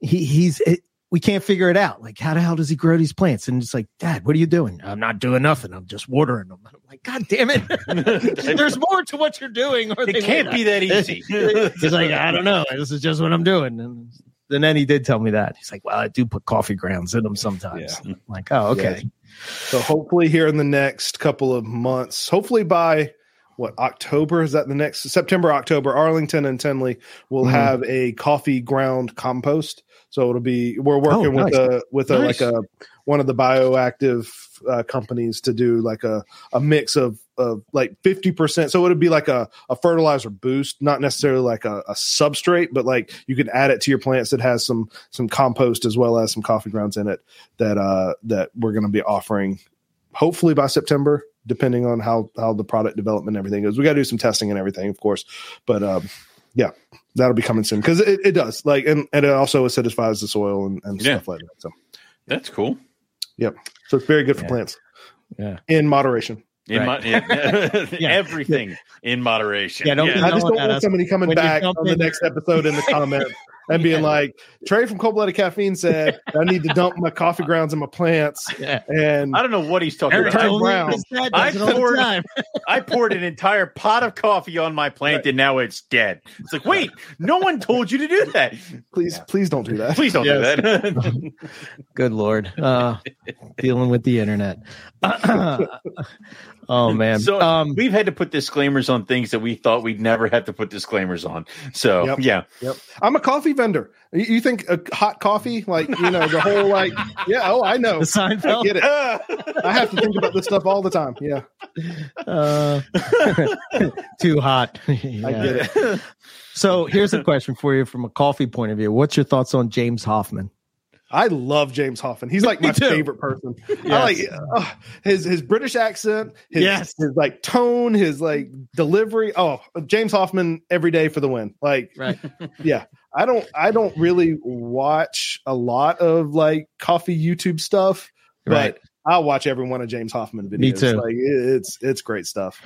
Speaker 1: he he's it, we can't figure it out. Like, how the hell does he grow these plants? And it's like, Dad, what are you doing? I'm not doing nothing. I'm just watering them. I'm like, God damn it! There's more to what you're doing. Or
Speaker 3: It can't be that easy.
Speaker 1: He's like, I don't know. This is just what I'm doing. And, and then he did tell me that. He's like, Well, I do put coffee grounds in them sometimes. I'm like, oh, okay.
Speaker 2: So hopefully here in the next couple of months, hopefully by what October is that the next September October Arlington and Tenley will
Speaker 1: Mhm.
Speaker 2: have a coffee ground compost. So it'll be we're working
Speaker 1: Oh,
Speaker 2: with a with a
Speaker 3: Nice.
Speaker 2: like a one of the bioactive uh, companies to do like a a mix of of like 50% so it would be like a, a fertilizer boost not necessarily like a, a substrate but like you can add it to your plants that has some some compost as well as some coffee grounds in it that uh that we're going to be offering hopefully by September, depending on how how the product development and everything goes. We got to do some testing and everything, of course, but um, yeah, that'll be coming soon because it, it does like and, and it also acidifies the soil and, and
Speaker 3: Yeah.
Speaker 2: stuff like that. So
Speaker 3: That's cool.
Speaker 2: So it's very good for
Speaker 1: Yeah.
Speaker 2: plants
Speaker 1: Yeah.
Speaker 2: in moderation.
Speaker 3: In
Speaker 1: Right.
Speaker 3: mo- yeah.
Speaker 1: Yeah.
Speaker 3: everything in moderation.
Speaker 1: Yeah, don't-
Speaker 2: I just don't want somebody coming
Speaker 1: when
Speaker 2: back on the
Speaker 1: in-
Speaker 2: next episode in the comments and being
Speaker 1: Yeah.
Speaker 2: like, Trey from Cold Blooded Caffeine said I need to dump my coffee grounds in my plants
Speaker 1: Yeah.
Speaker 2: and
Speaker 3: I don't know what he's talking
Speaker 1: Eric
Speaker 3: about.
Speaker 2: Turn
Speaker 1: told me
Speaker 2: brown.
Speaker 3: I
Speaker 1: does it all the
Speaker 3: poured-
Speaker 1: time.
Speaker 3: I poured an entire pot of coffee on my plant
Speaker 2: Right.
Speaker 3: and now it's dead. It's like, wait, no one told you to do that.
Speaker 2: please please don't do that.
Speaker 3: Please don't
Speaker 2: Yes.
Speaker 3: do that.
Speaker 1: Good lord, uh, dealing with the internet. oh man.
Speaker 3: So
Speaker 1: um,
Speaker 3: we've had to put disclaimers on things that we thought we'd never have to put disclaimers on. So
Speaker 2: Yep.
Speaker 3: yeah,
Speaker 2: Yep. I'm a coffee vendor. You, you think a hot coffee, like you know, the whole like, yeah, oh, I know,
Speaker 1: the
Speaker 2: I
Speaker 1: Seinfeld.
Speaker 2: get it. I have to think about this stuff all the time. Yeah,
Speaker 1: Uh, too hot.
Speaker 2: I get it.
Speaker 1: So here's a question for you from a coffee point of view. What's your thoughts on James Hoffmann?
Speaker 2: I love James Hoffmann. He's like my favorite person. I like uh, his his British accent, his,
Speaker 1: Yes.
Speaker 2: his like tone, his like delivery. Oh, James Hoffmann every day for the win. Like,
Speaker 1: Right.
Speaker 2: yeah, I don't I don't really watch a lot of like coffee YouTube stuff,
Speaker 1: Right.
Speaker 2: but I'll watch every one of James Hoffmann videos.
Speaker 1: Me too.
Speaker 2: Like, it's it's great stuff.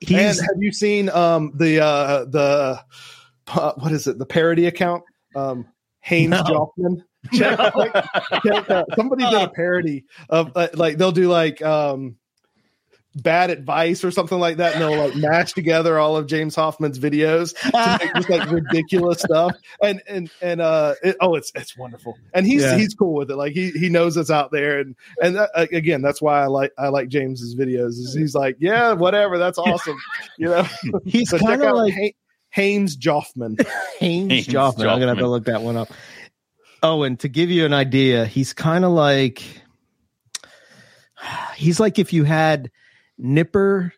Speaker 1: He's
Speaker 2: and have you seen um the uh the uh, what is it the parody account um Haynes
Speaker 1: No.
Speaker 2: Joffman Check- like, check that. somebody did a parody of uh, like they'll do like um bad advice or something like that and they'll like mash together all of James Hoffmann's videos to make just like ridiculous stuff. And and and uh it, oh it's it's wonderful. And he's
Speaker 1: Yeah.
Speaker 2: he's cool with it. Like he he knows it's out there. And and that, uh, again that's why I like I like James's videos is he's like yeah whatever that's awesome you know?
Speaker 1: He's
Speaker 2: so check
Speaker 1: kind of like
Speaker 2: Ha- Haynes Joffman.
Speaker 1: Haynes
Speaker 3: Haynes
Speaker 1: Joffman. I'm gonna have to look that one up. Oh, and to give you an idea, he's kind of like he's like if you had Nipper's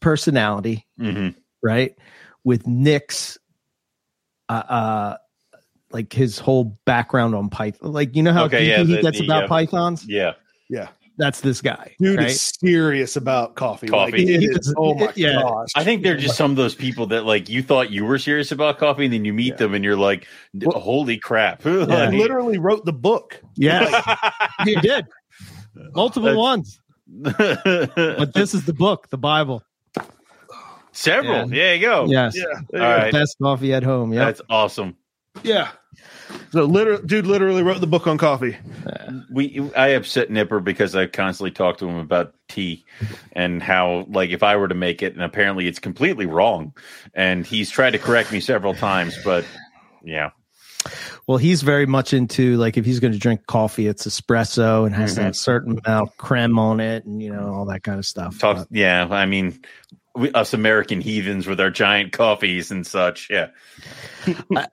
Speaker 1: personality,
Speaker 3: Mhm.
Speaker 1: right, with Nick's uh, uh like his whole background on Python. Like you know how
Speaker 3: Okay, yeah,
Speaker 1: he
Speaker 3: the-
Speaker 1: gets
Speaker 3: the,
Speaker 1: about
Speaker 3: uh,
Speaker 1: pythons?
Speaker 3: yeah.
Speaker 2: yeah
Speaker 1: That's this guy.
Speaker 2: dude
Speaker 1: right?
Speaker 2: is serious about coffee
Speaker 3: Coffee.
Speaker 2: Like, it is- oh my
Speaker 1: yeah.
Speaker 2: gosh
Speaker 3: I think they're just some of those people that like you thought you were serious about coffee, and then you meet
Speaker 2: Yeah.
Speaker 3: them and you're like, "Holy crap!"
Speaker 2: he
Speaker 3: Like-
Speaker 2: literally wrote the book
Speaker 1: Yeah, he did multiple
Speaker 3: That's-
Speaker 1: ones, but this is the book, the Bible.
Speaker 3: Several. There you go.
Speaker 1: Yes,
Speaker 2: yeah
Speaker 3: All right.
Speaker 1: best coffee at home. Yeah,
Speaker 3: That's awesome.
Speaker 2: yeah so literally dude literally wrote the book on coffee
Speaker 3: We I upset Nipper because I constantly talk to him about tea and how like if I were to make it and apparently it's completely wrong. And he's tried to correct me several times, but yeah.
Speaker 1: Well, he's very much into like if he's going to drink coffee, it's espresso and has
Speaker 3: Mhm.
Speaker 1: that certain amount of creme on it, and you know all that kind of stuff.
Speaker 3: Talk
Speaker 1: But-
Speaker 3: yeah, I mean we, us American heathens with our giant coffees and such. Yeah.
Speaker 1: I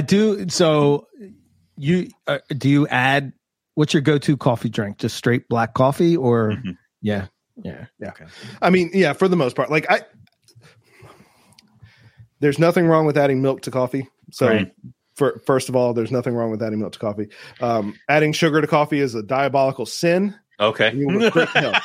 Speaker 1: do. So, you uh, do you add what's your go-to coffee drink? Just straight black coffee, or
Speaker 3: Mhm.
Speaker 1: yeah, yeah,
Speaker 2: Yeah.
Speaker 1: Okay.
Speaker 2: I mean, yeah, for the most part. Like I there's nothing wrong with adding milk to coffee. So
Speaker 3: Right.
Speaker 2: for first of all, there's nothing wrong with adding milk to coffee. Um, adding sugar to coffee is a diabolical sin.
Speaker 3: Okay.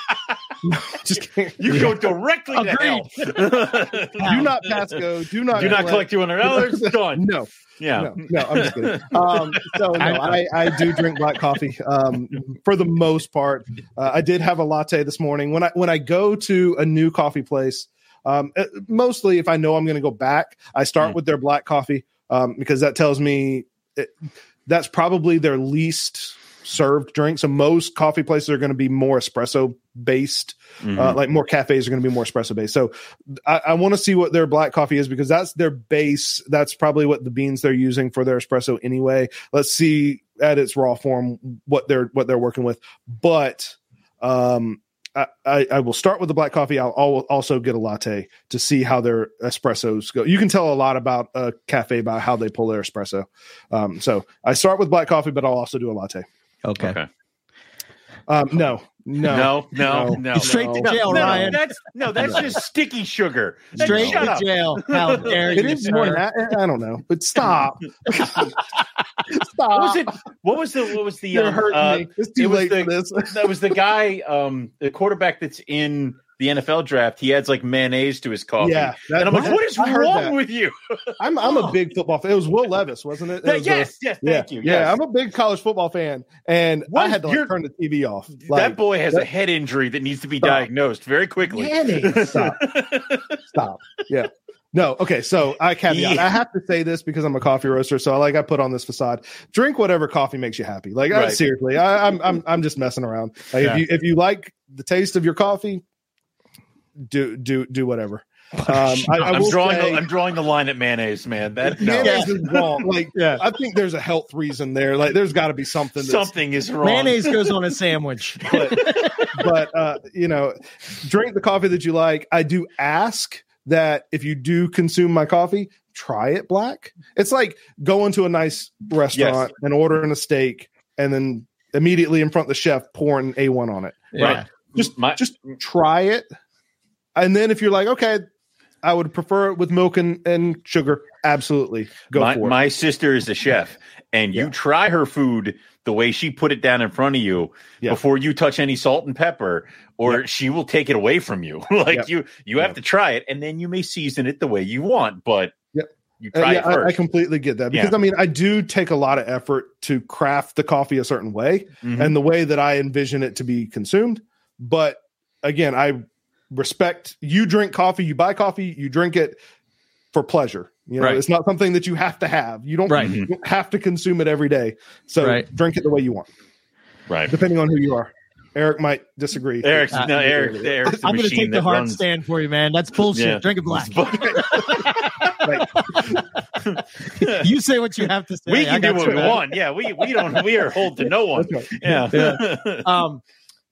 Speaker 2: just kidding.
Speaker 3: You go directly to hell.
Speaker 2: Do not pass go. Do not
Speaker 3: Do not collect two hundred dollars. Done.
Speaker 2: No,
Speaker 3: Yeah.
Speaker 2: no, no, I'm just kidding. Um, so no, I, I do drink black coffee um, for the most part. Uh, I did have a latte this morning. When I when I go to a new coffee place, um, uh, mostly if I know I'm going to go back, I start
Speaker 3: Mm.
Speaker 2: with their black coffee um, because that tells me. It, that's probably their least served drink. So most coffee places are going to be more espresso based,
Speaker 3: Mhm.
Speaker 2: uh, like more cafes are going to be more espresso based. So I, I want to see what their black coffee is because that's their base. That's probably what the beans they're using for their espresso anyway. Let's see at its raw form what they're what they're working with. But um, I, I, I will start with the black coffee. I'll, I'll also get a latte to see how their espressos go. You can tell a lot about a cafe by how they pull their espresso. Um, so I start with black coffee, but I'll also do a latte.
Speaker 1: Okay.
Speaker 3: Okay.
Speaker 2: Um, no, no,
Speaker 3: No, no,
Speaker 2: No.
Speaker 3: no.
Speaker 1: Straight to jail,
Speaker 3: no,
Speaker 1: Ryan.
Speaker 3: that's no, that's just sticky sugar. Then
Speaker 1: Straight to
Speaker 3: up.
Speaker 1: jail. How dare you?
Speaker 2: It is more that. I don't know, but stop. stop.
Speaker 3: What was it? What was the? What was the?
Speaker 2: You're
Speaker 3: um,
Speaker 2: hurting
Speaker 3: uh,
Speaker 2: me. It's
Speaker 3: it
Speaker 2: too
Speaker 3: was
Speaker 2: late
Speaker 3: the-
Speaker 2: for this.
Speaker 3: that was the guy, um, the quarterback that's in the NFL draft. He adds like mayonnaise to his coffee.
Speaker 2: Yeah, that-
Speaker 3: and I'm like,
Speaker 2: that-
Speaker 3: what is
Speaker 2: I
Speaker 3: wrong with you?
Speaker 2: I'm I'm a big football fan. It was Will Levis, wasn't it? It was,
Speaker 3: yes, yes,
Speaker 2: yeah,
Speaker 3: thank you.
Speaker 2: Yeah. I'm a big college football fan, and
Speaker 3: What
Speaker 2: I had to like, turn the TV off.
Speaker 3: that boy has a head injury that needs to be
Speaker 2: Stop.
Speaker 3: diagnosed very quickly.
Speaker 2: Mayonnaise. Stop. stop. Yeah. No. Okay. So I caveat.
Speaker 3: Yeah.
Speaker 2: I have to say this because I'm a coffee roaster. So I like I put on this facade. Drink whatever coffee makes you happy. Like I- seriously, I, I'm I'm I'm just messing around. Like
Speaker 1: Yeah.
Speaker 2: if you if you like the taste of your coffee, do do do whatever. Um, I, I
Speaker 3: I'm drawing.
Speaker 2: say-
Speaker 3: the, I'm drawing the line at mayonnaise, man. That no.
Speaker 2: mayonnaise is wrong. Like
Speaker 1: Yeah.
Speaker 2: I think there's a health reason there. Like there's got to be something. That's,
Speaker 3: something is wrong.
Speaker 1: Mayonnaise goes on a sandwich.
Speaker 2: but uh, you know, drink the coffee that you like. I do ask that if you do consume my coffee, try it black. It's like going to a nice restaurant and ordering a steak and then immediately in front of the chef pouring A1 on it.
Speaker 1: Yeah.
Speaker 2: Just
Speaker 3: My-
Speaker 2: just try it. And then if you're like, okay, I would prefer it with milk and, and sugar, absolutely. Go
Speaker 3: my,
Speaker 2: for it.
Speaker 3: my sister is a chef, and you
Speaker 2: Yeah.
Speaker 3: try her food the way she put it down in front of you
Speaker 2: Yeah.
Speaker 3: before you touch any salt and pepper, or
Speaker 2: Yeah.
Speaker 3: she will take it away from you. like you, you have to try it, and then you may season it the way you want, but you
Speaker 2: Uh,
Speaker 3: try
Speaker 2: yeah,
Speaker 3: it
Speaker 2: I, I completely get that because
Speaker 3: Yeah.
Speaker 2: I mean I do take a lot of effort to craft the coffee a certain way
Speaker 3: Mhm.
Speaker 2: and the way that I envision it to be consumed. But again, I respect you drink coffee, you buy coffee, you drink it for pleasure. You know,
Speaker 1: Right.
Speaker 2: it's not something that you have to have. You don't,
Speaker 1: Right.
Speaker 2: you don't have to consume it every day. So
Speaker 1: Right.
Speaker 2: drink it the way you want,
Speaker 3: right.
Speaker 2: depending on who you are. Eric might disagree.
Speaker 3: Eric's
Speaker 1: Uh,
Speaker 3: no Eric. Eric's the
Speaker 1: I'm going to take the hard
Speaker 3: runs.
Speaker 1: stand for you, man. That's bullshit.
Speaker 3: Yeah.
Speaker 1: Drink it black.
Speaker 2: Right.
Speaker 1: you say what you have to say.
Speaker 3: we can do what we want. Yeah, we we don't. We are hold to no one.
Speaker 2: That's right.
Speaker 3: Yeah.
Speaker 1: um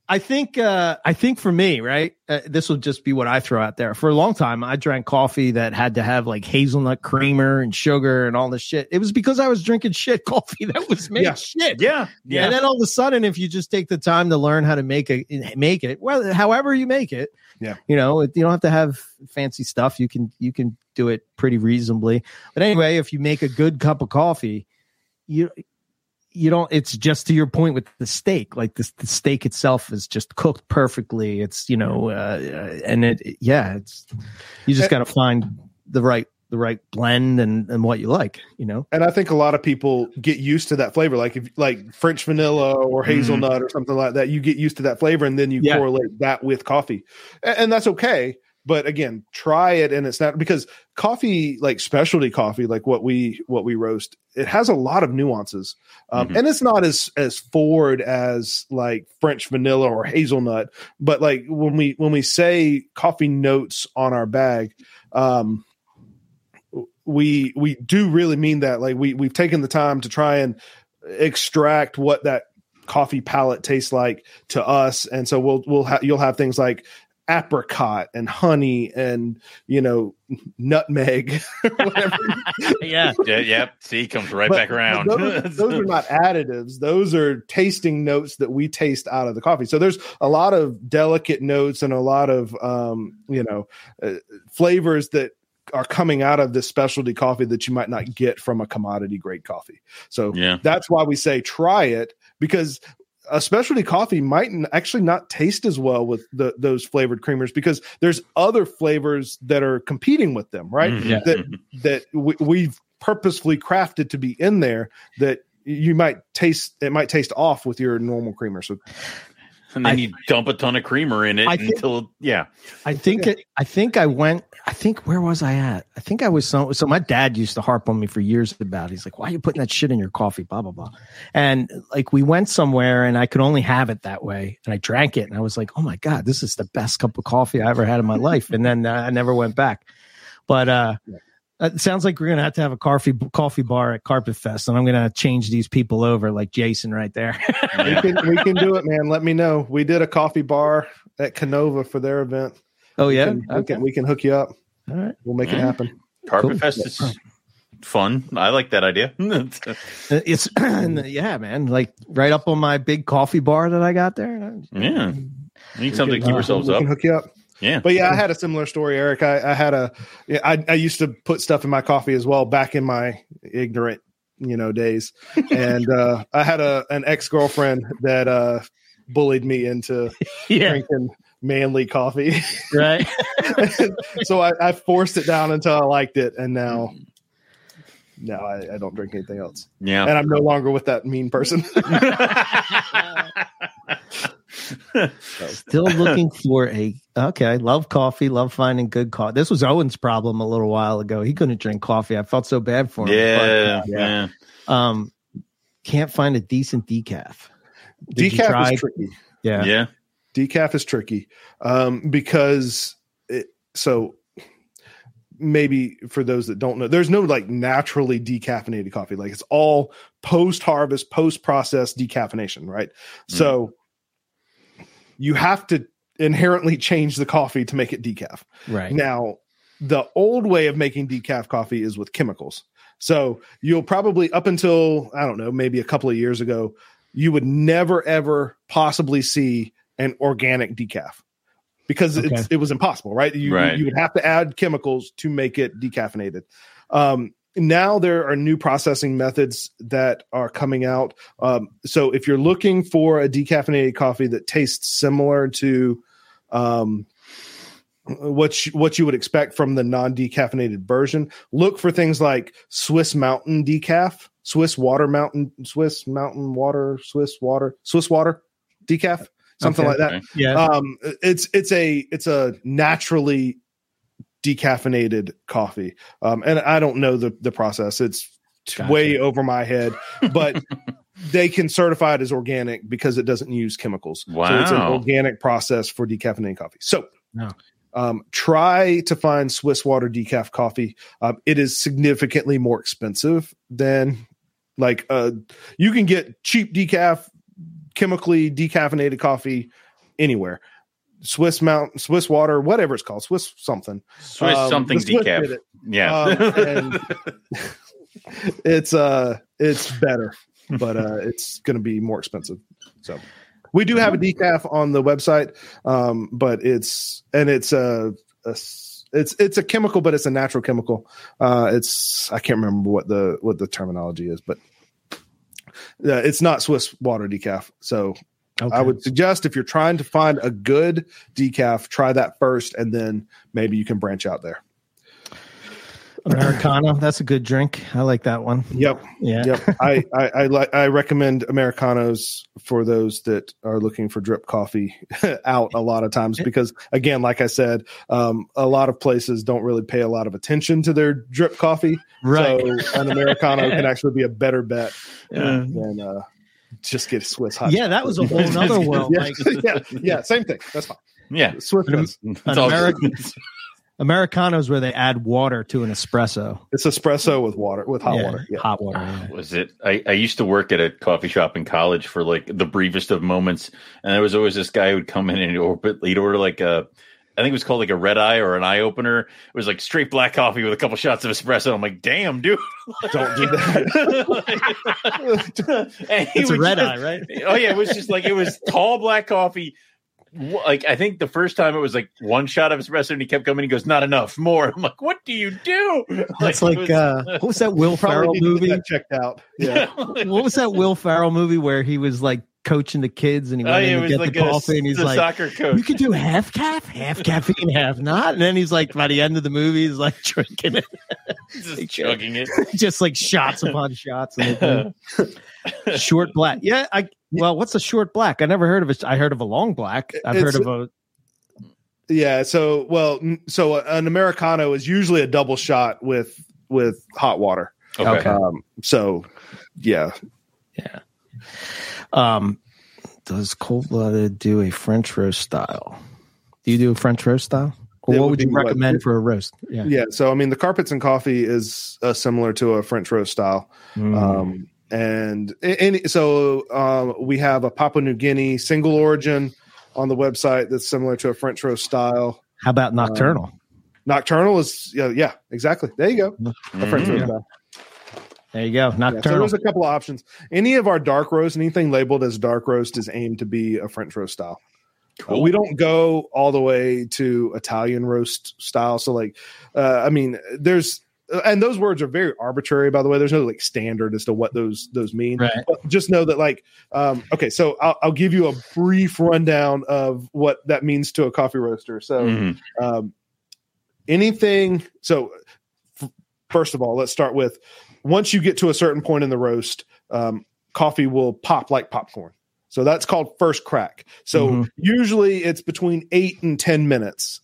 Speaker 1: i think uh i think for me right uh, this will just be what i throw out there for a long time i drank coffee that had to have like hazelnut creamer and sugar and all this shit it was because i was drinking shit coffee that was made
Speaker 2: Yeah.
Speaker 1: shit
Speaker 3: yeah. Yeah.
Speaker 1: and then all of a sudden if you just take the time to learn how to make a make it well however you make it
Speaker 2: Yeah.
Speaker 1: you know you don't have to have fancy stuff you can you can do it pretty reasonably but anyway if you make a good cup of coffee you you don't it's just to your point with the steak like this the steak itself is just cooked perfectly it's you know uh, uh, and it yeah it's you just got to find the right the right blend and and what you like you know
Speaker 2: and I think a lot of people get used to that flavor. Like if like French vanilla or hazelnut or something like that, you get used to that flavor, and then you
Speaker 1: Yeah.
Speaker 2: correlate that with coffee, and, and that's okay. But again, try it, and it's not because coffee, like specialty coffee, like what we what we roast, it has a lot of nuances, um,
Speaker 3: Mhm.
Speaker 2: and it's not as as forward as like French vanilla or hazelnut. But like when we when we say coffee notes on our bag, um, we we do really mean that like we we've taken the time to try and extract what that coffee palette tastes like to us and so we'll we'll ha- you'll have things like apricot and honey and you know nutmeg whatever
Speaker 1: yeah
Speaker 3: yeah. Yep. See, comes right
Speaker 2: But-
Speaker 3: back around.
Speaker 2: Those, those are not additives. Those are tasting notes that we taste out of the coffee. So there's a lot of delicate notes and a lot of um, you know uh, flavors that are coming out of this specialty coffee that you might not get from a commodity grade coffee. So
Speaker 3: yeah.
Speaker 2: that's why we say try it because a specialty coffee might actually not taste as well with the, those flavored creamers because there's other flavors that are competing with them, right?
Speaker 3: Mhm.
Speaker 1: Yeah.
Speaker 2: That that we, we've purposefully crafted to be in there that you might taste it might taste off with your normal creamer. So
Speaker 3: and then
Speaker 1: I-
Speaker 3: you dump a ton of creamer in it
Speaker 1: I think-
Speaker 3: until yeah.
Speaker 1: I think it, I think I went. I think where was I at? I think I was so. So my dad used to harp on me for years about. It. He's like, "Why are you putting that shit in your coffee?" Blah blah blah. And like we went somewhere, and I could only have it that way, and I drank it, and I was like, "Oh my god, this is the best cup of coffee I ever had in my life." And then uh, I never went back. But uh, it sounds like we're gonna have to have a coffee coffee bar at Carpet Fest, and I'm gonna change these people over like Jason right there.
Speaker 2: We can we can do it, man. Let me know. We did a coffee bar at Canova for their event.
Speaker 1: oh
Speaker 2: We
Speaker 1: yeah,
Speaker 2: can, we, can, we can hook you up.
Speaker 1: all right.
Speaker 2: We'll make it
Speaker 3: Mm.
Speaker 2: happen.
Speaker 3: Carpet
Speaker 1: Cool.
Speaker 3: Fest is fun. I like that idea.
Speaker 1: It's yeah, man. Like right up on my big coffee bar that I got there.
Speaker 3: yeah. We need something to keep
Speaker 1: uh,
Speaker 3: ourselves
Speaker 2: we
Speaker 3: up.
Speaker 2: can hook you up.
Speaker 3: Yeah.
Speaker 2: But yeah, I had a similar story, Eric. I, I had a, I, I used to put stuff in my coffee as well back in my ignorant, you know, days. And uh, I had a an ex girlfriend that uh, bullied me into
Speaker 1: Yeah,
Speaker 2: drinking manly coffee.
Speaker 1: right.
Speaker 2: so I, I forced it down until I liked it, and now, now I, I don't drink anything else.
Speaker 3: Yeah.
Speaker 2: And I'm no longer with that mean person.
Speaker 1: Still looking for a okay. Love coffee. Love finding good coffee. This was Owen's problem a little while ago. He couldn't drink coffee. I felt so bad for him.
Speaker 3: yeah.
Speaker 1: But,
Speaker 3: Yeah.
Speaker 1: um, can't find a decent decaf. Did
Speaker 2: Decaf
Speaker 1: try-
Speaker 2: is tricky.
Speaker 1: Yeah.
Speaker 3: Yeah.
Speaker 2: decaf is tricky um, because it, so maybe for those that don't know there's no like naturally decaffeinated coffee. Like it's all post harvest post process decaffeination right? Mm-hmm. So you have to inherently change the coffee to make it decaf.
Speaker 1: Right.
Speaker 2: now, the old way of making decaf coffee is with chemicals. So you'll probably up until I don't know, maybe a couple of years ago, you would never ever possibly see an organic decaf because it's,
Speaker 1: Okay.
Speaker 2: it was impossible, right? You
Speaker 3: Right.
Speaker 2: you would have to add chemicals to make it decaffeinated. Um, now there are new processing methods that are coming out. Um, so if you're looking for a decaffeinated coffee that tastes similar to um, what you, what you would expect from the non decaffeinated version. Look for things like Swiss Mountain decaf, Swiss Water Mountain, Swiss Mountain Water, Swiss Water, Swiss Water decaf, something
Speaker 1: Okay.
Speaker 2: like that.
Speaker 3: Okay.
Speaker 1: Yeah.
Speaker 2: Um, it's it's a it's a naturally decaffeinated coffee, um, and I don't know the the process. It's
Speaker 1: Gotcha.
Speaker 2: way over my head, but they can certify it as organic because it doesn't use chemicals. So it's an organic process for decaffeinating coffee. So
Speaker 1: No.
Speaker 2: um, try to find Swiss water decaf coffee. Um, it is significantly more expensive than like uh, you can get cheap decaf, chemically decaffeinated coffee anywhere. Swiss Mount, Swiss water, whatever it's called, Swiss something.
Speaker 3: Swiss
Speaker 2: Um,
Speaker 3: something
Speaker 2: Swiss
Speaker 3: decaf.
Speaker 2: it.
Speaker 3: Yeah.
Speaker 2: Um, and it's uh it's better but uh it's going to be more expensive so we do have a decaf on the website um but it's and it's a, a it's it's a chemical but it's a natural chemical uh it's i can't remember what the what the terminology is but uh, it's not swiss water decaf so
Speaker 1: Okay.
Speaker 2: i would suggest if you're trying to find a good decaf try that first and then maybe you can branch out there
Speaker 1: Americano. That's a good drink. I like that one.
Speaker 2: yep
Speaker 1: Yeah.
Speaker 2: yep I, I i like i recommend americanos for those that are looking for drip coffee out a lot of times because again like i said um, a lot of places don't really pay a lot of attention to their drip coffee
Speaker 1: Right.
Speaker 2: so an americano can actually be a better bet
Speaker 1: Yeah.
Speaker 2: than uh, just get Swiss hot.
Speaker 1: Yeah, that was a whole other world.
Speaker 2: yeah,
Speaker 1: Like
Speaker 2: yeah, yeah, same thing. That's fine.
Speaker 3: yeah.
Speaker 2: Swiss.
Speaker 1: An- An American-
Speaker 3: good.
Speaker 1: Americanos where they add water to an espresso.
Speaker 2: It's espresso with water, with hot
Speaker 1: Yeah,
Speaker 2: water. Yeah.
Speaker 1: Hot water. yeah.
Speaker 3: was it I, I used to work at a coffee shop in college for like the briefest of moments and there was always this guy who'd come in and he'd order, he'd order like a I think it was called like a red eye or an eye opener. It was like straight black coffee with a couple shots of espresso. I'm like, damn, dude.
Speaker 2: Don't do that.
Speaker 1: It's a red
Speaker 3: just-
Speaker 1: eye, right?
Speaker 3: Oh yeah, it was just like it was tall black coffee. Wh- Like I think the first time it was like one shot of espresso, and he kept coming. He goes, "Not enough, more." I'm like, "What do you do?"
Speaker 1: That's
Speaker 3: it
Speaker 1: like,
Speaker 3: was-
Speaker 1: uh, what was that Will
Speaker 2: Probably
Speaker 1: Ferrell
Speaker 2: need to get
Speaker 1: movie?
Speaker 2: that checked out. Yeah.
Speaker 1: What was that Will Ferrell movie where he was like coaching the kids and he
Speaker 3: Oh,
Speaker 1: went
Speaker 3: yeah,
Speaker 1: in to get
Speaker 3: like
Speaker 1: the
Speaker 3: a,
Speaker 1: coffee and he's
Speaker 3: the
Speaker 1: like,
Speaker 3: soccer coach.
Speaker 1: "You can do half cap, half caffeine, half not." And then he's like, by the end of the movie, he's like drinking it,
Speaker 3: just chugging it.
Speaker 1: just like shots upon shots. And short black. Yeah, I well, what's a short black? I never heard of it. I heard of a long black. I've
Speaker 2: It's-
Speaker 1: heard of a
Speaker 2: Yeah. So, well, so an americano is usually a double shot with with hot water.
Speaker 3: Okay.
Speaker 1: Okay.
Speaker 2: Um, so, yeah,
Speaker 1: yeah. Um, does cold blooded do a French roast style? Do you do a French roast style? Or
Speaker 2: It
Speaker 1: what
Speaker 2: would
Speaker 1: you
Speaker 2: what-
Speaker 1: recommend for a roast? Yeah.
Speaker 2: yeah. So, I mean, the carpets and coffee is uh, similar to a French roast style.
Speaker 1: Mm.
Speaker 2: Um, and any so um, we have a Papua New Guinea single origin on the website that's similar to a French roast style.
Speaker 1: How about nocturnal?
Speaker 2: Nocturnal is yeah, yeah, exactly. There you go. A French roast
Speaker 1: Yeah.
Speaker 2: style.
Speaker 1: There you go.
Speaker 2: Yeah, so there's a couple of options. Any of our dark roast, anything labeled as dark roast, is aimed to be a French roast style. Uh, we don't go all the way to Italian roast style. So, like, uh, I mean, there's uh, and those words are very arbitrary. By the way, there's no like standard as to what those those mean.
Speaker 1: right.
Speaker 2: But just know that, like, um, okay, so I'll, I'll give you a brief rundown of what that means to a coffee roaster. So,
Speaker 3: Mhm.
Speaker 2: um, anything so f- first of all let's start with once you get to a certain point in the roast um, coffee will pop like popcorn so that's called first crack so
Speaker 1: Mhm.
Speaker 2: usually it's between eight and ten minutes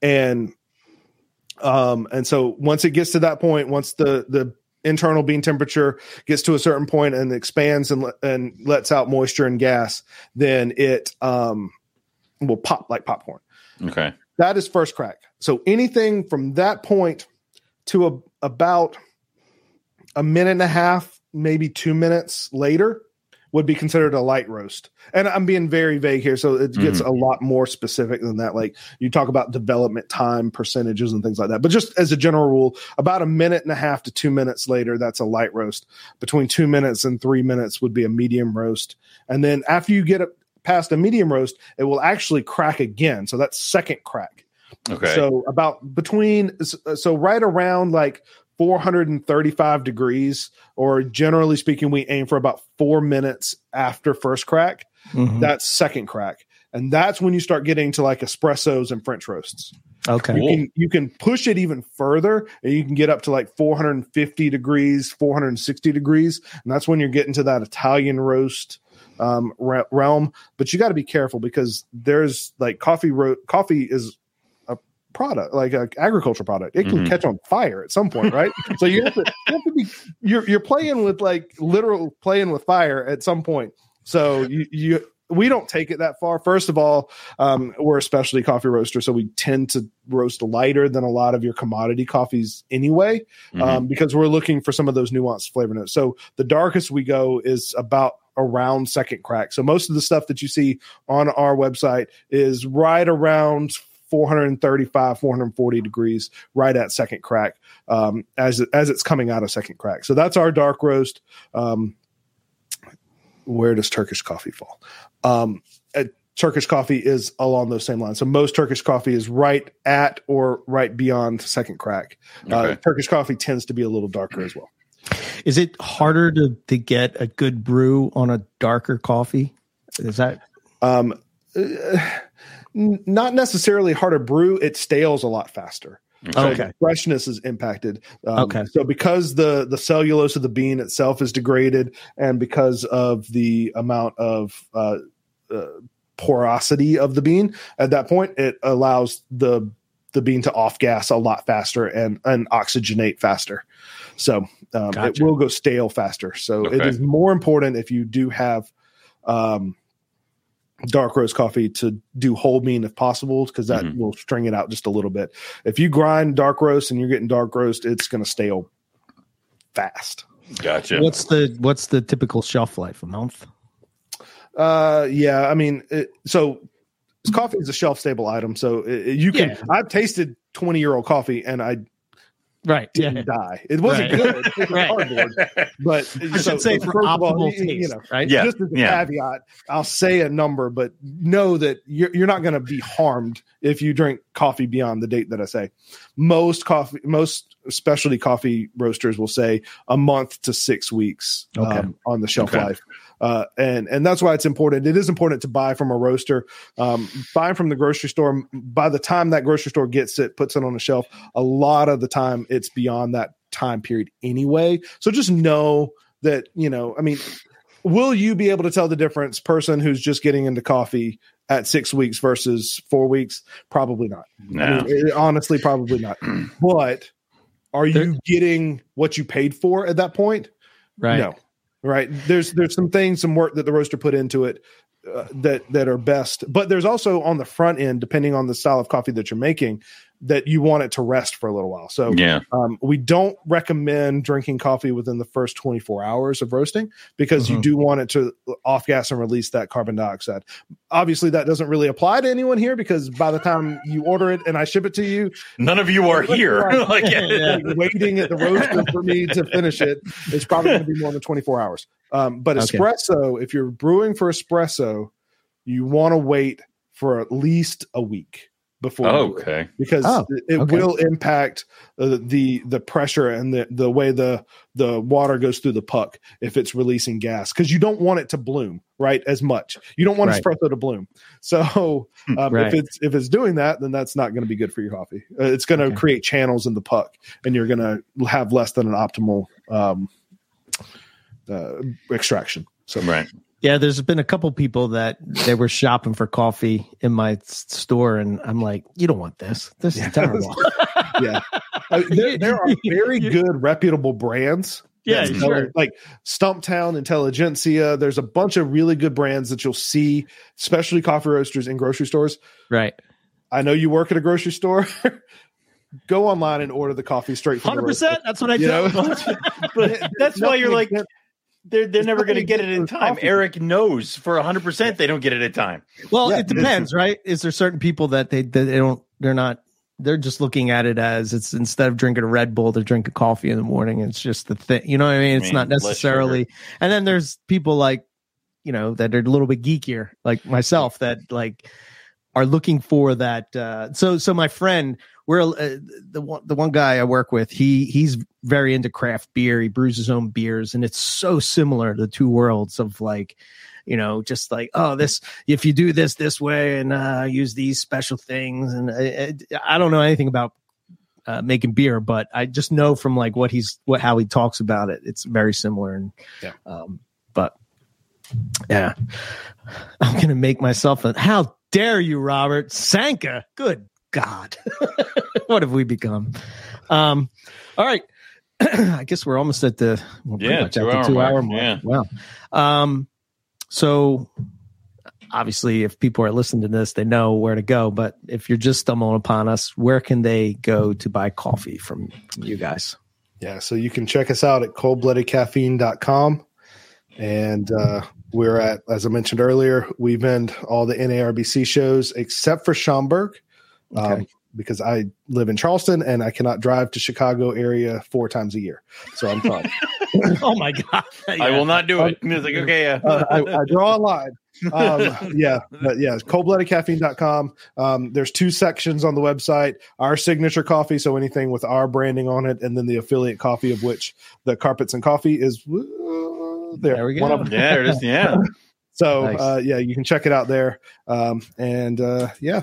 Speaker 2: and um and so once it gets to that point once the the internal bean temperature gets to a certain point and expands and le- and lets out moisture and gas then it um will pop like popcorn
Speaker 3: Okay.
Speaker 2: that is first crack. So anything from that point to a, about a minute and a half, maybe two minutes later, would be considered a light roast. And I'm being very vague here, so it mm-hmm. gets a lot more specific than that. Like you talk about development time percentages and things like that. But just as a general rule, about a minute and a half to two minutes later, that's a light roast. Between two minutes and three minutes would be a medium roast. And then after you get it past a medium roast, it will actually crack again. So that's second crack.
Speaker 3: Okay.
Speaker 2: So about between so right around like 435 degrees, or generally speaking, we aim for about four minutes after first crack.
Speaker 1: Mhm.
Speaker 2: That's second crack. And that's when you start getting to like espressos and French roasts.
Speaker 1: Okay.
Speaker 2: You can you can push it even further, and you can get up to like 450 degrees, 460 degrees, and that's when you're getting to that Italian roast um, realm. But you got to be careful because there's like coffee. Ro- coffee is product, like an agricultural product. It can
Speaker 3: Mhm.
Speaker 2: catch on fire at some point, right? so you have to you have to be you're you're playing with like literal playing with fire at some point. So you you we don't take it that far. First of all, um, we're a specialty coffee roaster, so we tend to roast lighter than a lot of your commodity coffees anyway,
Speaker 3: Mhm.
Speaker 2: um, because we're looking for some of those nuanced flavor notes. So the darkest we go is about around second crack. So most of the stuff that you see on our website is right around 435 440 degrees right at second crack um, as as it's coming out of second crack. So that's our dark roast. Um, where does turkish coffee fall? Um, uh, turkish coffee is along those same lines. So most turkish coffee is right at or right beyond second crack. Uh, turkish coffee tends to be a little darker as well.
Speaker 1: Is it harder to, to get a good brew on a darker coffee? Is that
Speaker 2: um, uh, n- not necessarily harder brew it stales a lot faster
Speaker 3: Okay.
Speaker 1: Okay.
Speaker 2: freshness is impacted. Um,
Speaker 1: Okay.
Speaker 2: So because the the cellulose of the bean itself is degraded, and because of the amount of uh, uh, porosity of the bean, at that point it allows the the bean to off gas a lot faster and and oxygenate faster. So um, it will go stale faster. So it
Speaker 3: Okay.
Speaker 2: is more important if you do have. Um, dark roast coffee to do whole bean if possible because that
Speaker 3: Mhm.
Speaker 2: will string it out just a little bit if you grind dark roast and you're getting dark roast, it's going to stale fast.
Speaker 3: Gotcha.
Speaker 1: what's the what's the typical shelf life? A month?
Speaker 2: Uh, yeah, I mean, it, so coffee is a shelf stable item, so it, it- you can.
Speaker 1: Yeah.
Speaker 2: I've tasted twenty year old coffee and I
Speaker 1: Right.
Speaker 2: didn't die. It wasn't
Speaker 1: Right.
Speaker 2: good. It was
Speaker 1: Right.
Speaker 2: cardboard, but
Speaker 1: I should say for
Speaker 2: first of all, you-
Speaker 1: taste,
Speaker 2: you know,
Speaker 1: right?
Speaker 3: Yeah.
Speaker 2: just as a
Speaker 3: yeah.
Speaker 2: caveat, I'll say a number, but know that you're, you're not going to be harmed if you drink coffee beyond the date that I say. Most coffee, most specialty coffee roasters will say a month to six weeks
Speaker 1: Okay.
Speaker 2: um, on the shelf
Speaker 3: Okay.
Speaker 2: life. Uh, and and that's why it's important. It is important to buy from a roaster. Um, buying from the grocery store. By the time that grocery store gets it, puts it on the shelf, a lot of the time it's beyond that time period anyway. So just know that you know. I mean, will you be able to tell the difference person who's just getting into coffee at six weeks versus four weeks probably not
Speaker 3: No.
Speaker 2: I mean, it- honestly probably not but are you
Speaker 1: There-
Speaker 2: getting what you paid for at that point
Speaker 1: Right.
Speaker 2: no right? There's there's some things some work that the roaster put into it uh, that that are best. But there's also on the front end depending on the style of coffee that you're making that you want it to rest for a little while so
Speaker 3: yeah.
Speaker 2: um, we don't recommend drinking coffee within the first 24 hours of roasting because you
Speaker 1: Mhm.
Speaker 2: do want it to off gas and release that carbon dioxide. Obviously, that doesn't really apply to anyone here because by the time you order it and I ship it to you,
Speaker 3: None of you are here. like,
Speaker 1: Yeah.
Speaker 2: like, waiting at the roaster for me to finish it. it is probably going to be more than 24 hours. Um, but
Speaker 1: Okay.
Speaker 2: espresso, if you're brewing for espresso, you want to wait for at least a week before. you do it
Speaker 3: okay.
Speaker 2: because
Speaker 1: Oh,
Speaker 2: it, it
Speaker 1: okay.
Speaker 2: will impact uh, the the pressure and the the way the the water goes through the puck if it's releasing gas because you don't want it to bloom right as much you don't want
Speaker 1: Right.
Speaker 2: espresso to bloom so um,
Speaker 1: Right.
Speaker 2: if it's if it's doing that then that's not going to be good for your coffee uh, it's going to
Speaker 1: Okay.
Speaker 2: create channels in the puck and you're going to have less than an optimal um, uh, extraction so
Speaker 3: Right.
Speaker 1: Yeah, there's been a couple people that they were shopping for coffee in my store, and I'm like, you don't want this. This
Speaker 2: Yeah.
Speaker 1: is terrible.
Speaker 2: yeah Uh, there, there are very good reputable brands
Speaker 1: Yeah, sure.
Speaker 2: like Stumptown, Intelligentsia. There's a bunch of really good brands that you'll see, especially coffee roasters in grocery stores.
Speaker 1: right.
Speaker 2: I know you work at a grocery store. Go online and order the coffee straight from
Speaker 4: 100% That's what I
Speaker 2: You
Speaker 4: do.
Speaker 2: know?
Speaker 3: But that's why you're like,
Speaker 2: Nothing
Speaker 3: they're, they're never going to get it in time.
Speaker 2: coffee.
Speaker 3: Eric knows for 100% they don't get it in time.
Speaker 1: Well,
Speaker 2: Yeah.
Speaker 1: it depends, right? Is there certain people that they that they don't they're not they're just looking at it as it's instead of drinking a Red Bull, they're drinking coffee in the morning. It's just the thing, you know what I mean? It's
Speaker 3: mean,
Speaker 1: not necessarily. And then there's people like you know that are a little bit geekier, like myself, that like are looking for that. Uh, so so my friend, we're uh, the one the one guy I work with. He he's very into craft beer. He brews his own beers, and it's so similar to the two worlds of like you know just like oh this if you do this this way and uh use these special things and I, I don't know anything about uh, making beer but i just know from like what he's what how he talks about it it's very similar and
Speaker 2: Yeah.
Speaker 1: um but yeah i'm gonna make myself a how dare you robert sanka good god what have we become um all right i guess we're almost at the we're pretty
Speaker 3: Yeah,
Speaker 1: much at the
Speaker 3: two-hour mark,
Speaker 1: hour mark
Speaker 3: yeah.
Speaker 1: wow um so obviously if people are listening to this they know where to go but if you're just stumbling upon us where can they go to buy coffee from, from you guys
Speaker 2: Yeah, so you can check us out at coldbloodedcaffeine.com. And uh, we're at, as I mentioned earlier, we vend all the NARBC shows except for Schaumburg. Um,
Speaker 1: Okay.
Speaker 2: because I live in Charleston and I cannot drive to Chicago area four times a year. So I'm fine.
Speaker 1: oh my god
Speaker 3: I will not do it. It's like, okay, yeah.
Speaker 2: uh, I, I draw a line. Um, yeah, but yeah, coldbloodedcaffeine.com. Um, there's two sections on the website our signature coffee, so anything with our branding on it, and then the affiliate coffee, of which the carpets and coffee is uh, there.
Speaker 1: There we
Speaker 2: One
Speaker 1: go.
Speaker 2: of them.
Speaker 3: yeah, it is. Yeah.
Speaker 2: So,
Speaker 1: Nice.
Speaker 2: uh, yeah, you can check it out there. Um, and uh, yeah,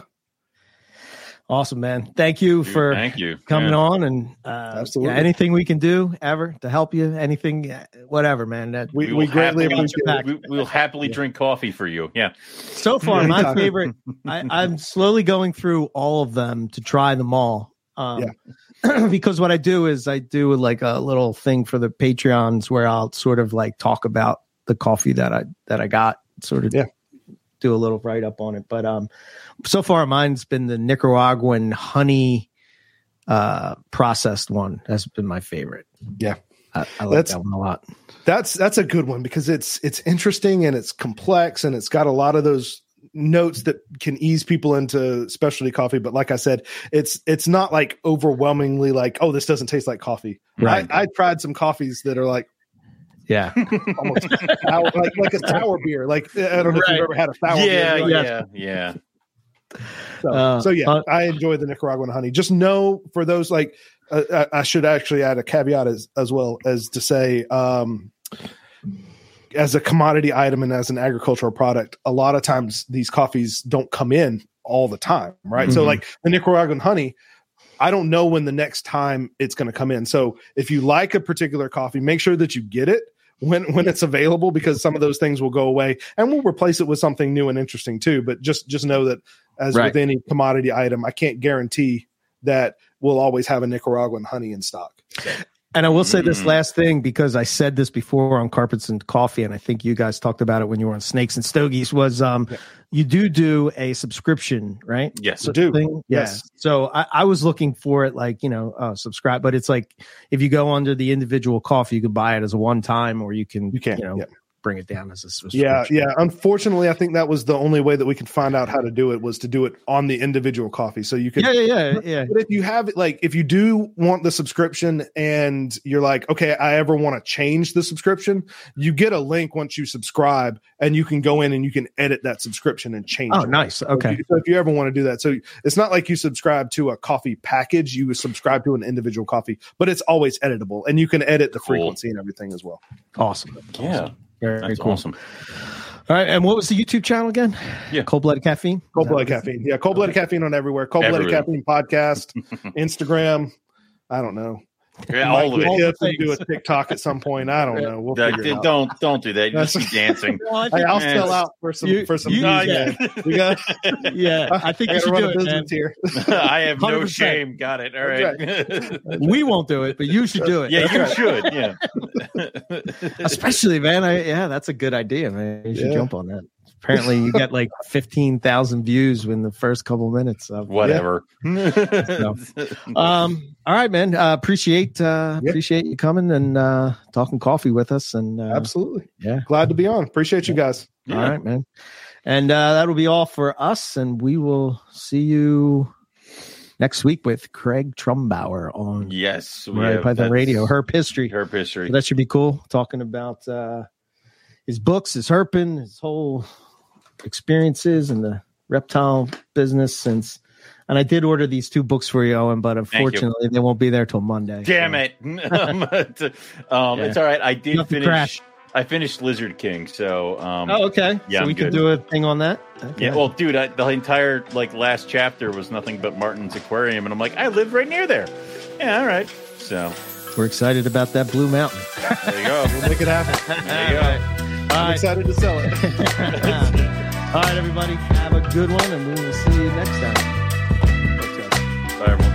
Speaker 1: awesome man thank you for
Speaker 3: Thank you.
Speaker 1: coming
Speaker 3: Yeah.
Speaker 1: on and uh
Speaker 2: Absolutely.
Speaker 1: yeah, anything we can do ever to help you anything uh, whatever man that
Speaker 2: we,
Speaker 3: We
Speaker 2: we,
Speaker 3: will
Speaker 2: greatly
Speaker 3: happily-
Speaker 2: appreciate it.
Speaker 3: We, we will happily drink coffee for you. Yeah.
Speaker 1: so far my favorite I, i'm slowly going through all of them to try them all um because what i do is i do like a little thing for the patreons where i'll sort of like talk about the coffee that i that i got sort of
Speaker 2: Yeah.
Speaker 1: Do a little write up on it but um so far mine's been the nicaraguan honey uh processed one that's been my favorite
Speaker 2: Yeah.
Speaker 1: i, I like
Speaker 2: That's-
Speaker 1: that one a lot
Speaker 2: That's that's a good one because it's it's interesting and it's complex and it's got a lot of those notes that can ease people into specialty coffee. But like I said, it's it's not like overwhelmingly like, oh, this doesn't taste like coffee.
Speaker 1: Right.
Speaker 2: I, I tried some coffees that are like
Speaker 1: yeah
Speaker 2: almost sour, like like a sour beer. Like I don't know if you've ever had a sour
Speaker 3: Yeah,
Speaker 2: beer.
Speaker 3: yeah,
Speaker 2: Like,
Speaker 3: yeah,
Speaker 2: So,
Speaker 1: Uh,
Speaker 2: so yeah,
Speaker 1: uh,
Speaker 2: I enjoy the Nicaraguan honey. Just know for those like uh, I I should actually add a caveat as as well as to say um as a commodity item and as an agricultural product, a lot of times these coffees don't come in all the time, right? So
Speaker 1: Mhm.
Speaker 2: like the Nicaraguan honey, I don't know when the next time it's going to come in. So if you like a particular coffee, make sure that you get it when when it's available because some of those things will go away and we'll replace it with something new and interesting too. But just just know that as
Speaker 1: Right.
Speaker 2: with any commodity item, I can't guarantee that we'll always have a Nicaraguan honey in stock.
Speaker 1: And I will say this
Speaker 3: Mm.
Speaker 1: last thing because I said this before on Carpets and Coffee, and I think you guys talked about it when you were on Snakes and Stogies. Was um,
Speaker 2: Yeah.
Speaker 1: you do do a subscription, right?
Speaker 3: Yes.
Speaker 2: We do.
Speaker 1: Thing?
Speaker 2: Yes.
Speaker 1: Yeah. So I, I was looking for it, like you know, uh, subscribe, but it's like if you go under the individual coffee, you could buy it as a one time, or you can,
Speaker 2: You can,
Speaker 1: you know,
Speaker 2: yeah.
Speaker 1: Bring it down as a subscription.
Speaker 2: Yeah, yeah. Unfortunately, I think that was the only way that we could find out how to do it was to do it on the individual coffee. So you could
Speaker 1: yeah, yeah, yeah, yeah.
Speaker 2: But if you have it like if you do want the subscription and you're like, okay, I ever want to change the subscription, you get a link once you subscribe and you can go in and you can edit that subscription and change
Speaker 1: Oh,
Speaker 2: it.
Speaker 1: nice.
Speaker 2: So
Speaker 1: Okay.
Speaker 2: if you- So if you ever want to do that, so it's not like you subscribe to a coffee package, you subscribe to an individual coffee, but it's always editable and you can edit the
Speaker 3: Cool.
Speaker 2: frequency and everything as well.
Speaker 1: Awesome.
Speaker 3: Yeah.
Speaker 1: Very,
Speaker 3: That's
Speaker 1: cool.
Speaker 3: awesome.
Speaker 1: All right. And what was the YouTube channel again?
Speaker 3: Yeah.
Speaker 1: Cold blooded caffeine.
Speaker 2: Cold blooded caffeine. Yeah, cold blooded caffeine on everywhere. Cold blooded caffeine podcast, Instagram. I don't know.
Speaker 3: Yeah, all of it.
Speaker 2: get
Speaker 1: All
Speaker 2: hip and do a. TikTok at some point. I don't know. We'll
Speaker 3: That-
Speaker 2: figure it out.
Speaker 3: don't don't do that. Just keep dancing.
Speaker 2: Hey, I'll sell
Speaker 3: it's-
Speaker 2: out for some
Speaker 1: You-
Speaker 2: for some
Speaker 1: you-
Speaker 3: No, yeah.
Speaker 2: We got.
Speaker 1: Yeah, I think
Speaker 2: I
Speaker 1: you should do
Speaker 2: a
Speaker 1: it, man.
Speaker 2: here.
Speaker 3: I have no
Speaker 1: 100%.
Speaker 3: shame. Got it. All
Speaker 2: That's
Speaker 3: right.
Speaker 1: We won't do it, but you should do it.
Speaker 3: yeah, you
Speaker 2: right.
Speaker 3: should. Yeah.
Speaker 1: Especially, man. I, yeah, that's a good idea, man. You should
Speaker 2: Yeah.
Speaker 1: jump on that. Apparently, you get like fifteen thousand views in the first couple minutes. Of,
Speaker 3: Whatever.
Speaker 1: Um. All right, man. Uh, appreciate uh,
Speaker 2: Yeah.
Speaker 1: appreciate you coming and uh, talking coffee with us. And uh,
Speaker 2: Absolutely.
Speaker 1: yeah.
Speaker 2: Glad to be on. Appreciate you guys.
Speaker 1: All right, man. And uh, that'll be all for us. And we will see you next week with Craig Trumbauer on
Speaker 3: Yes. we
Speaker 1: Right
Speaker 3: have-
Speaker 1: Python
Speaker 3: that's
Speaker 1: Radio. Herp history.
Speaker 3: Herp history.
Speaker 1: So that should be cool. Talking about uh, his books, his herping, his whole experiences in the reptile business since. And I did order these two books for you, Owen, but unfortunately they won't be there till Monday.
Speaker 3: Damn
Speaker 1: So-
Speaker 3: it. um, um, It's all right. I did
Speaker 1: Nothing
Speaker 3: finish.
Speaker 1: crash.
Speaker 3: I finished Lizard King. So, um,
Speaker 1: Oh, okay.
Speaker 3: Yeah,
Speaker 1: so we can do a thing on that. Okay.
Speaker 3: yeah. Well, dude, I, the entire like last chapter was nothing but Martin's aquarium, and I'm like, I live right near there. Yeah, all right. So
Speaker 1: We're excited about that Blue Mountain.
Speaker 3: there you go.
Speaker 2: We'll make it happen.
Speaker 3: There you go.
Speaker 1: All
Speaker 2: I'm
Speaker 1: right.
Speaker 2: excited to sell it.
Speaker 1: All right, everybody. Have a good one, and we will see you next time.
Speaker 3: Bye, everyone.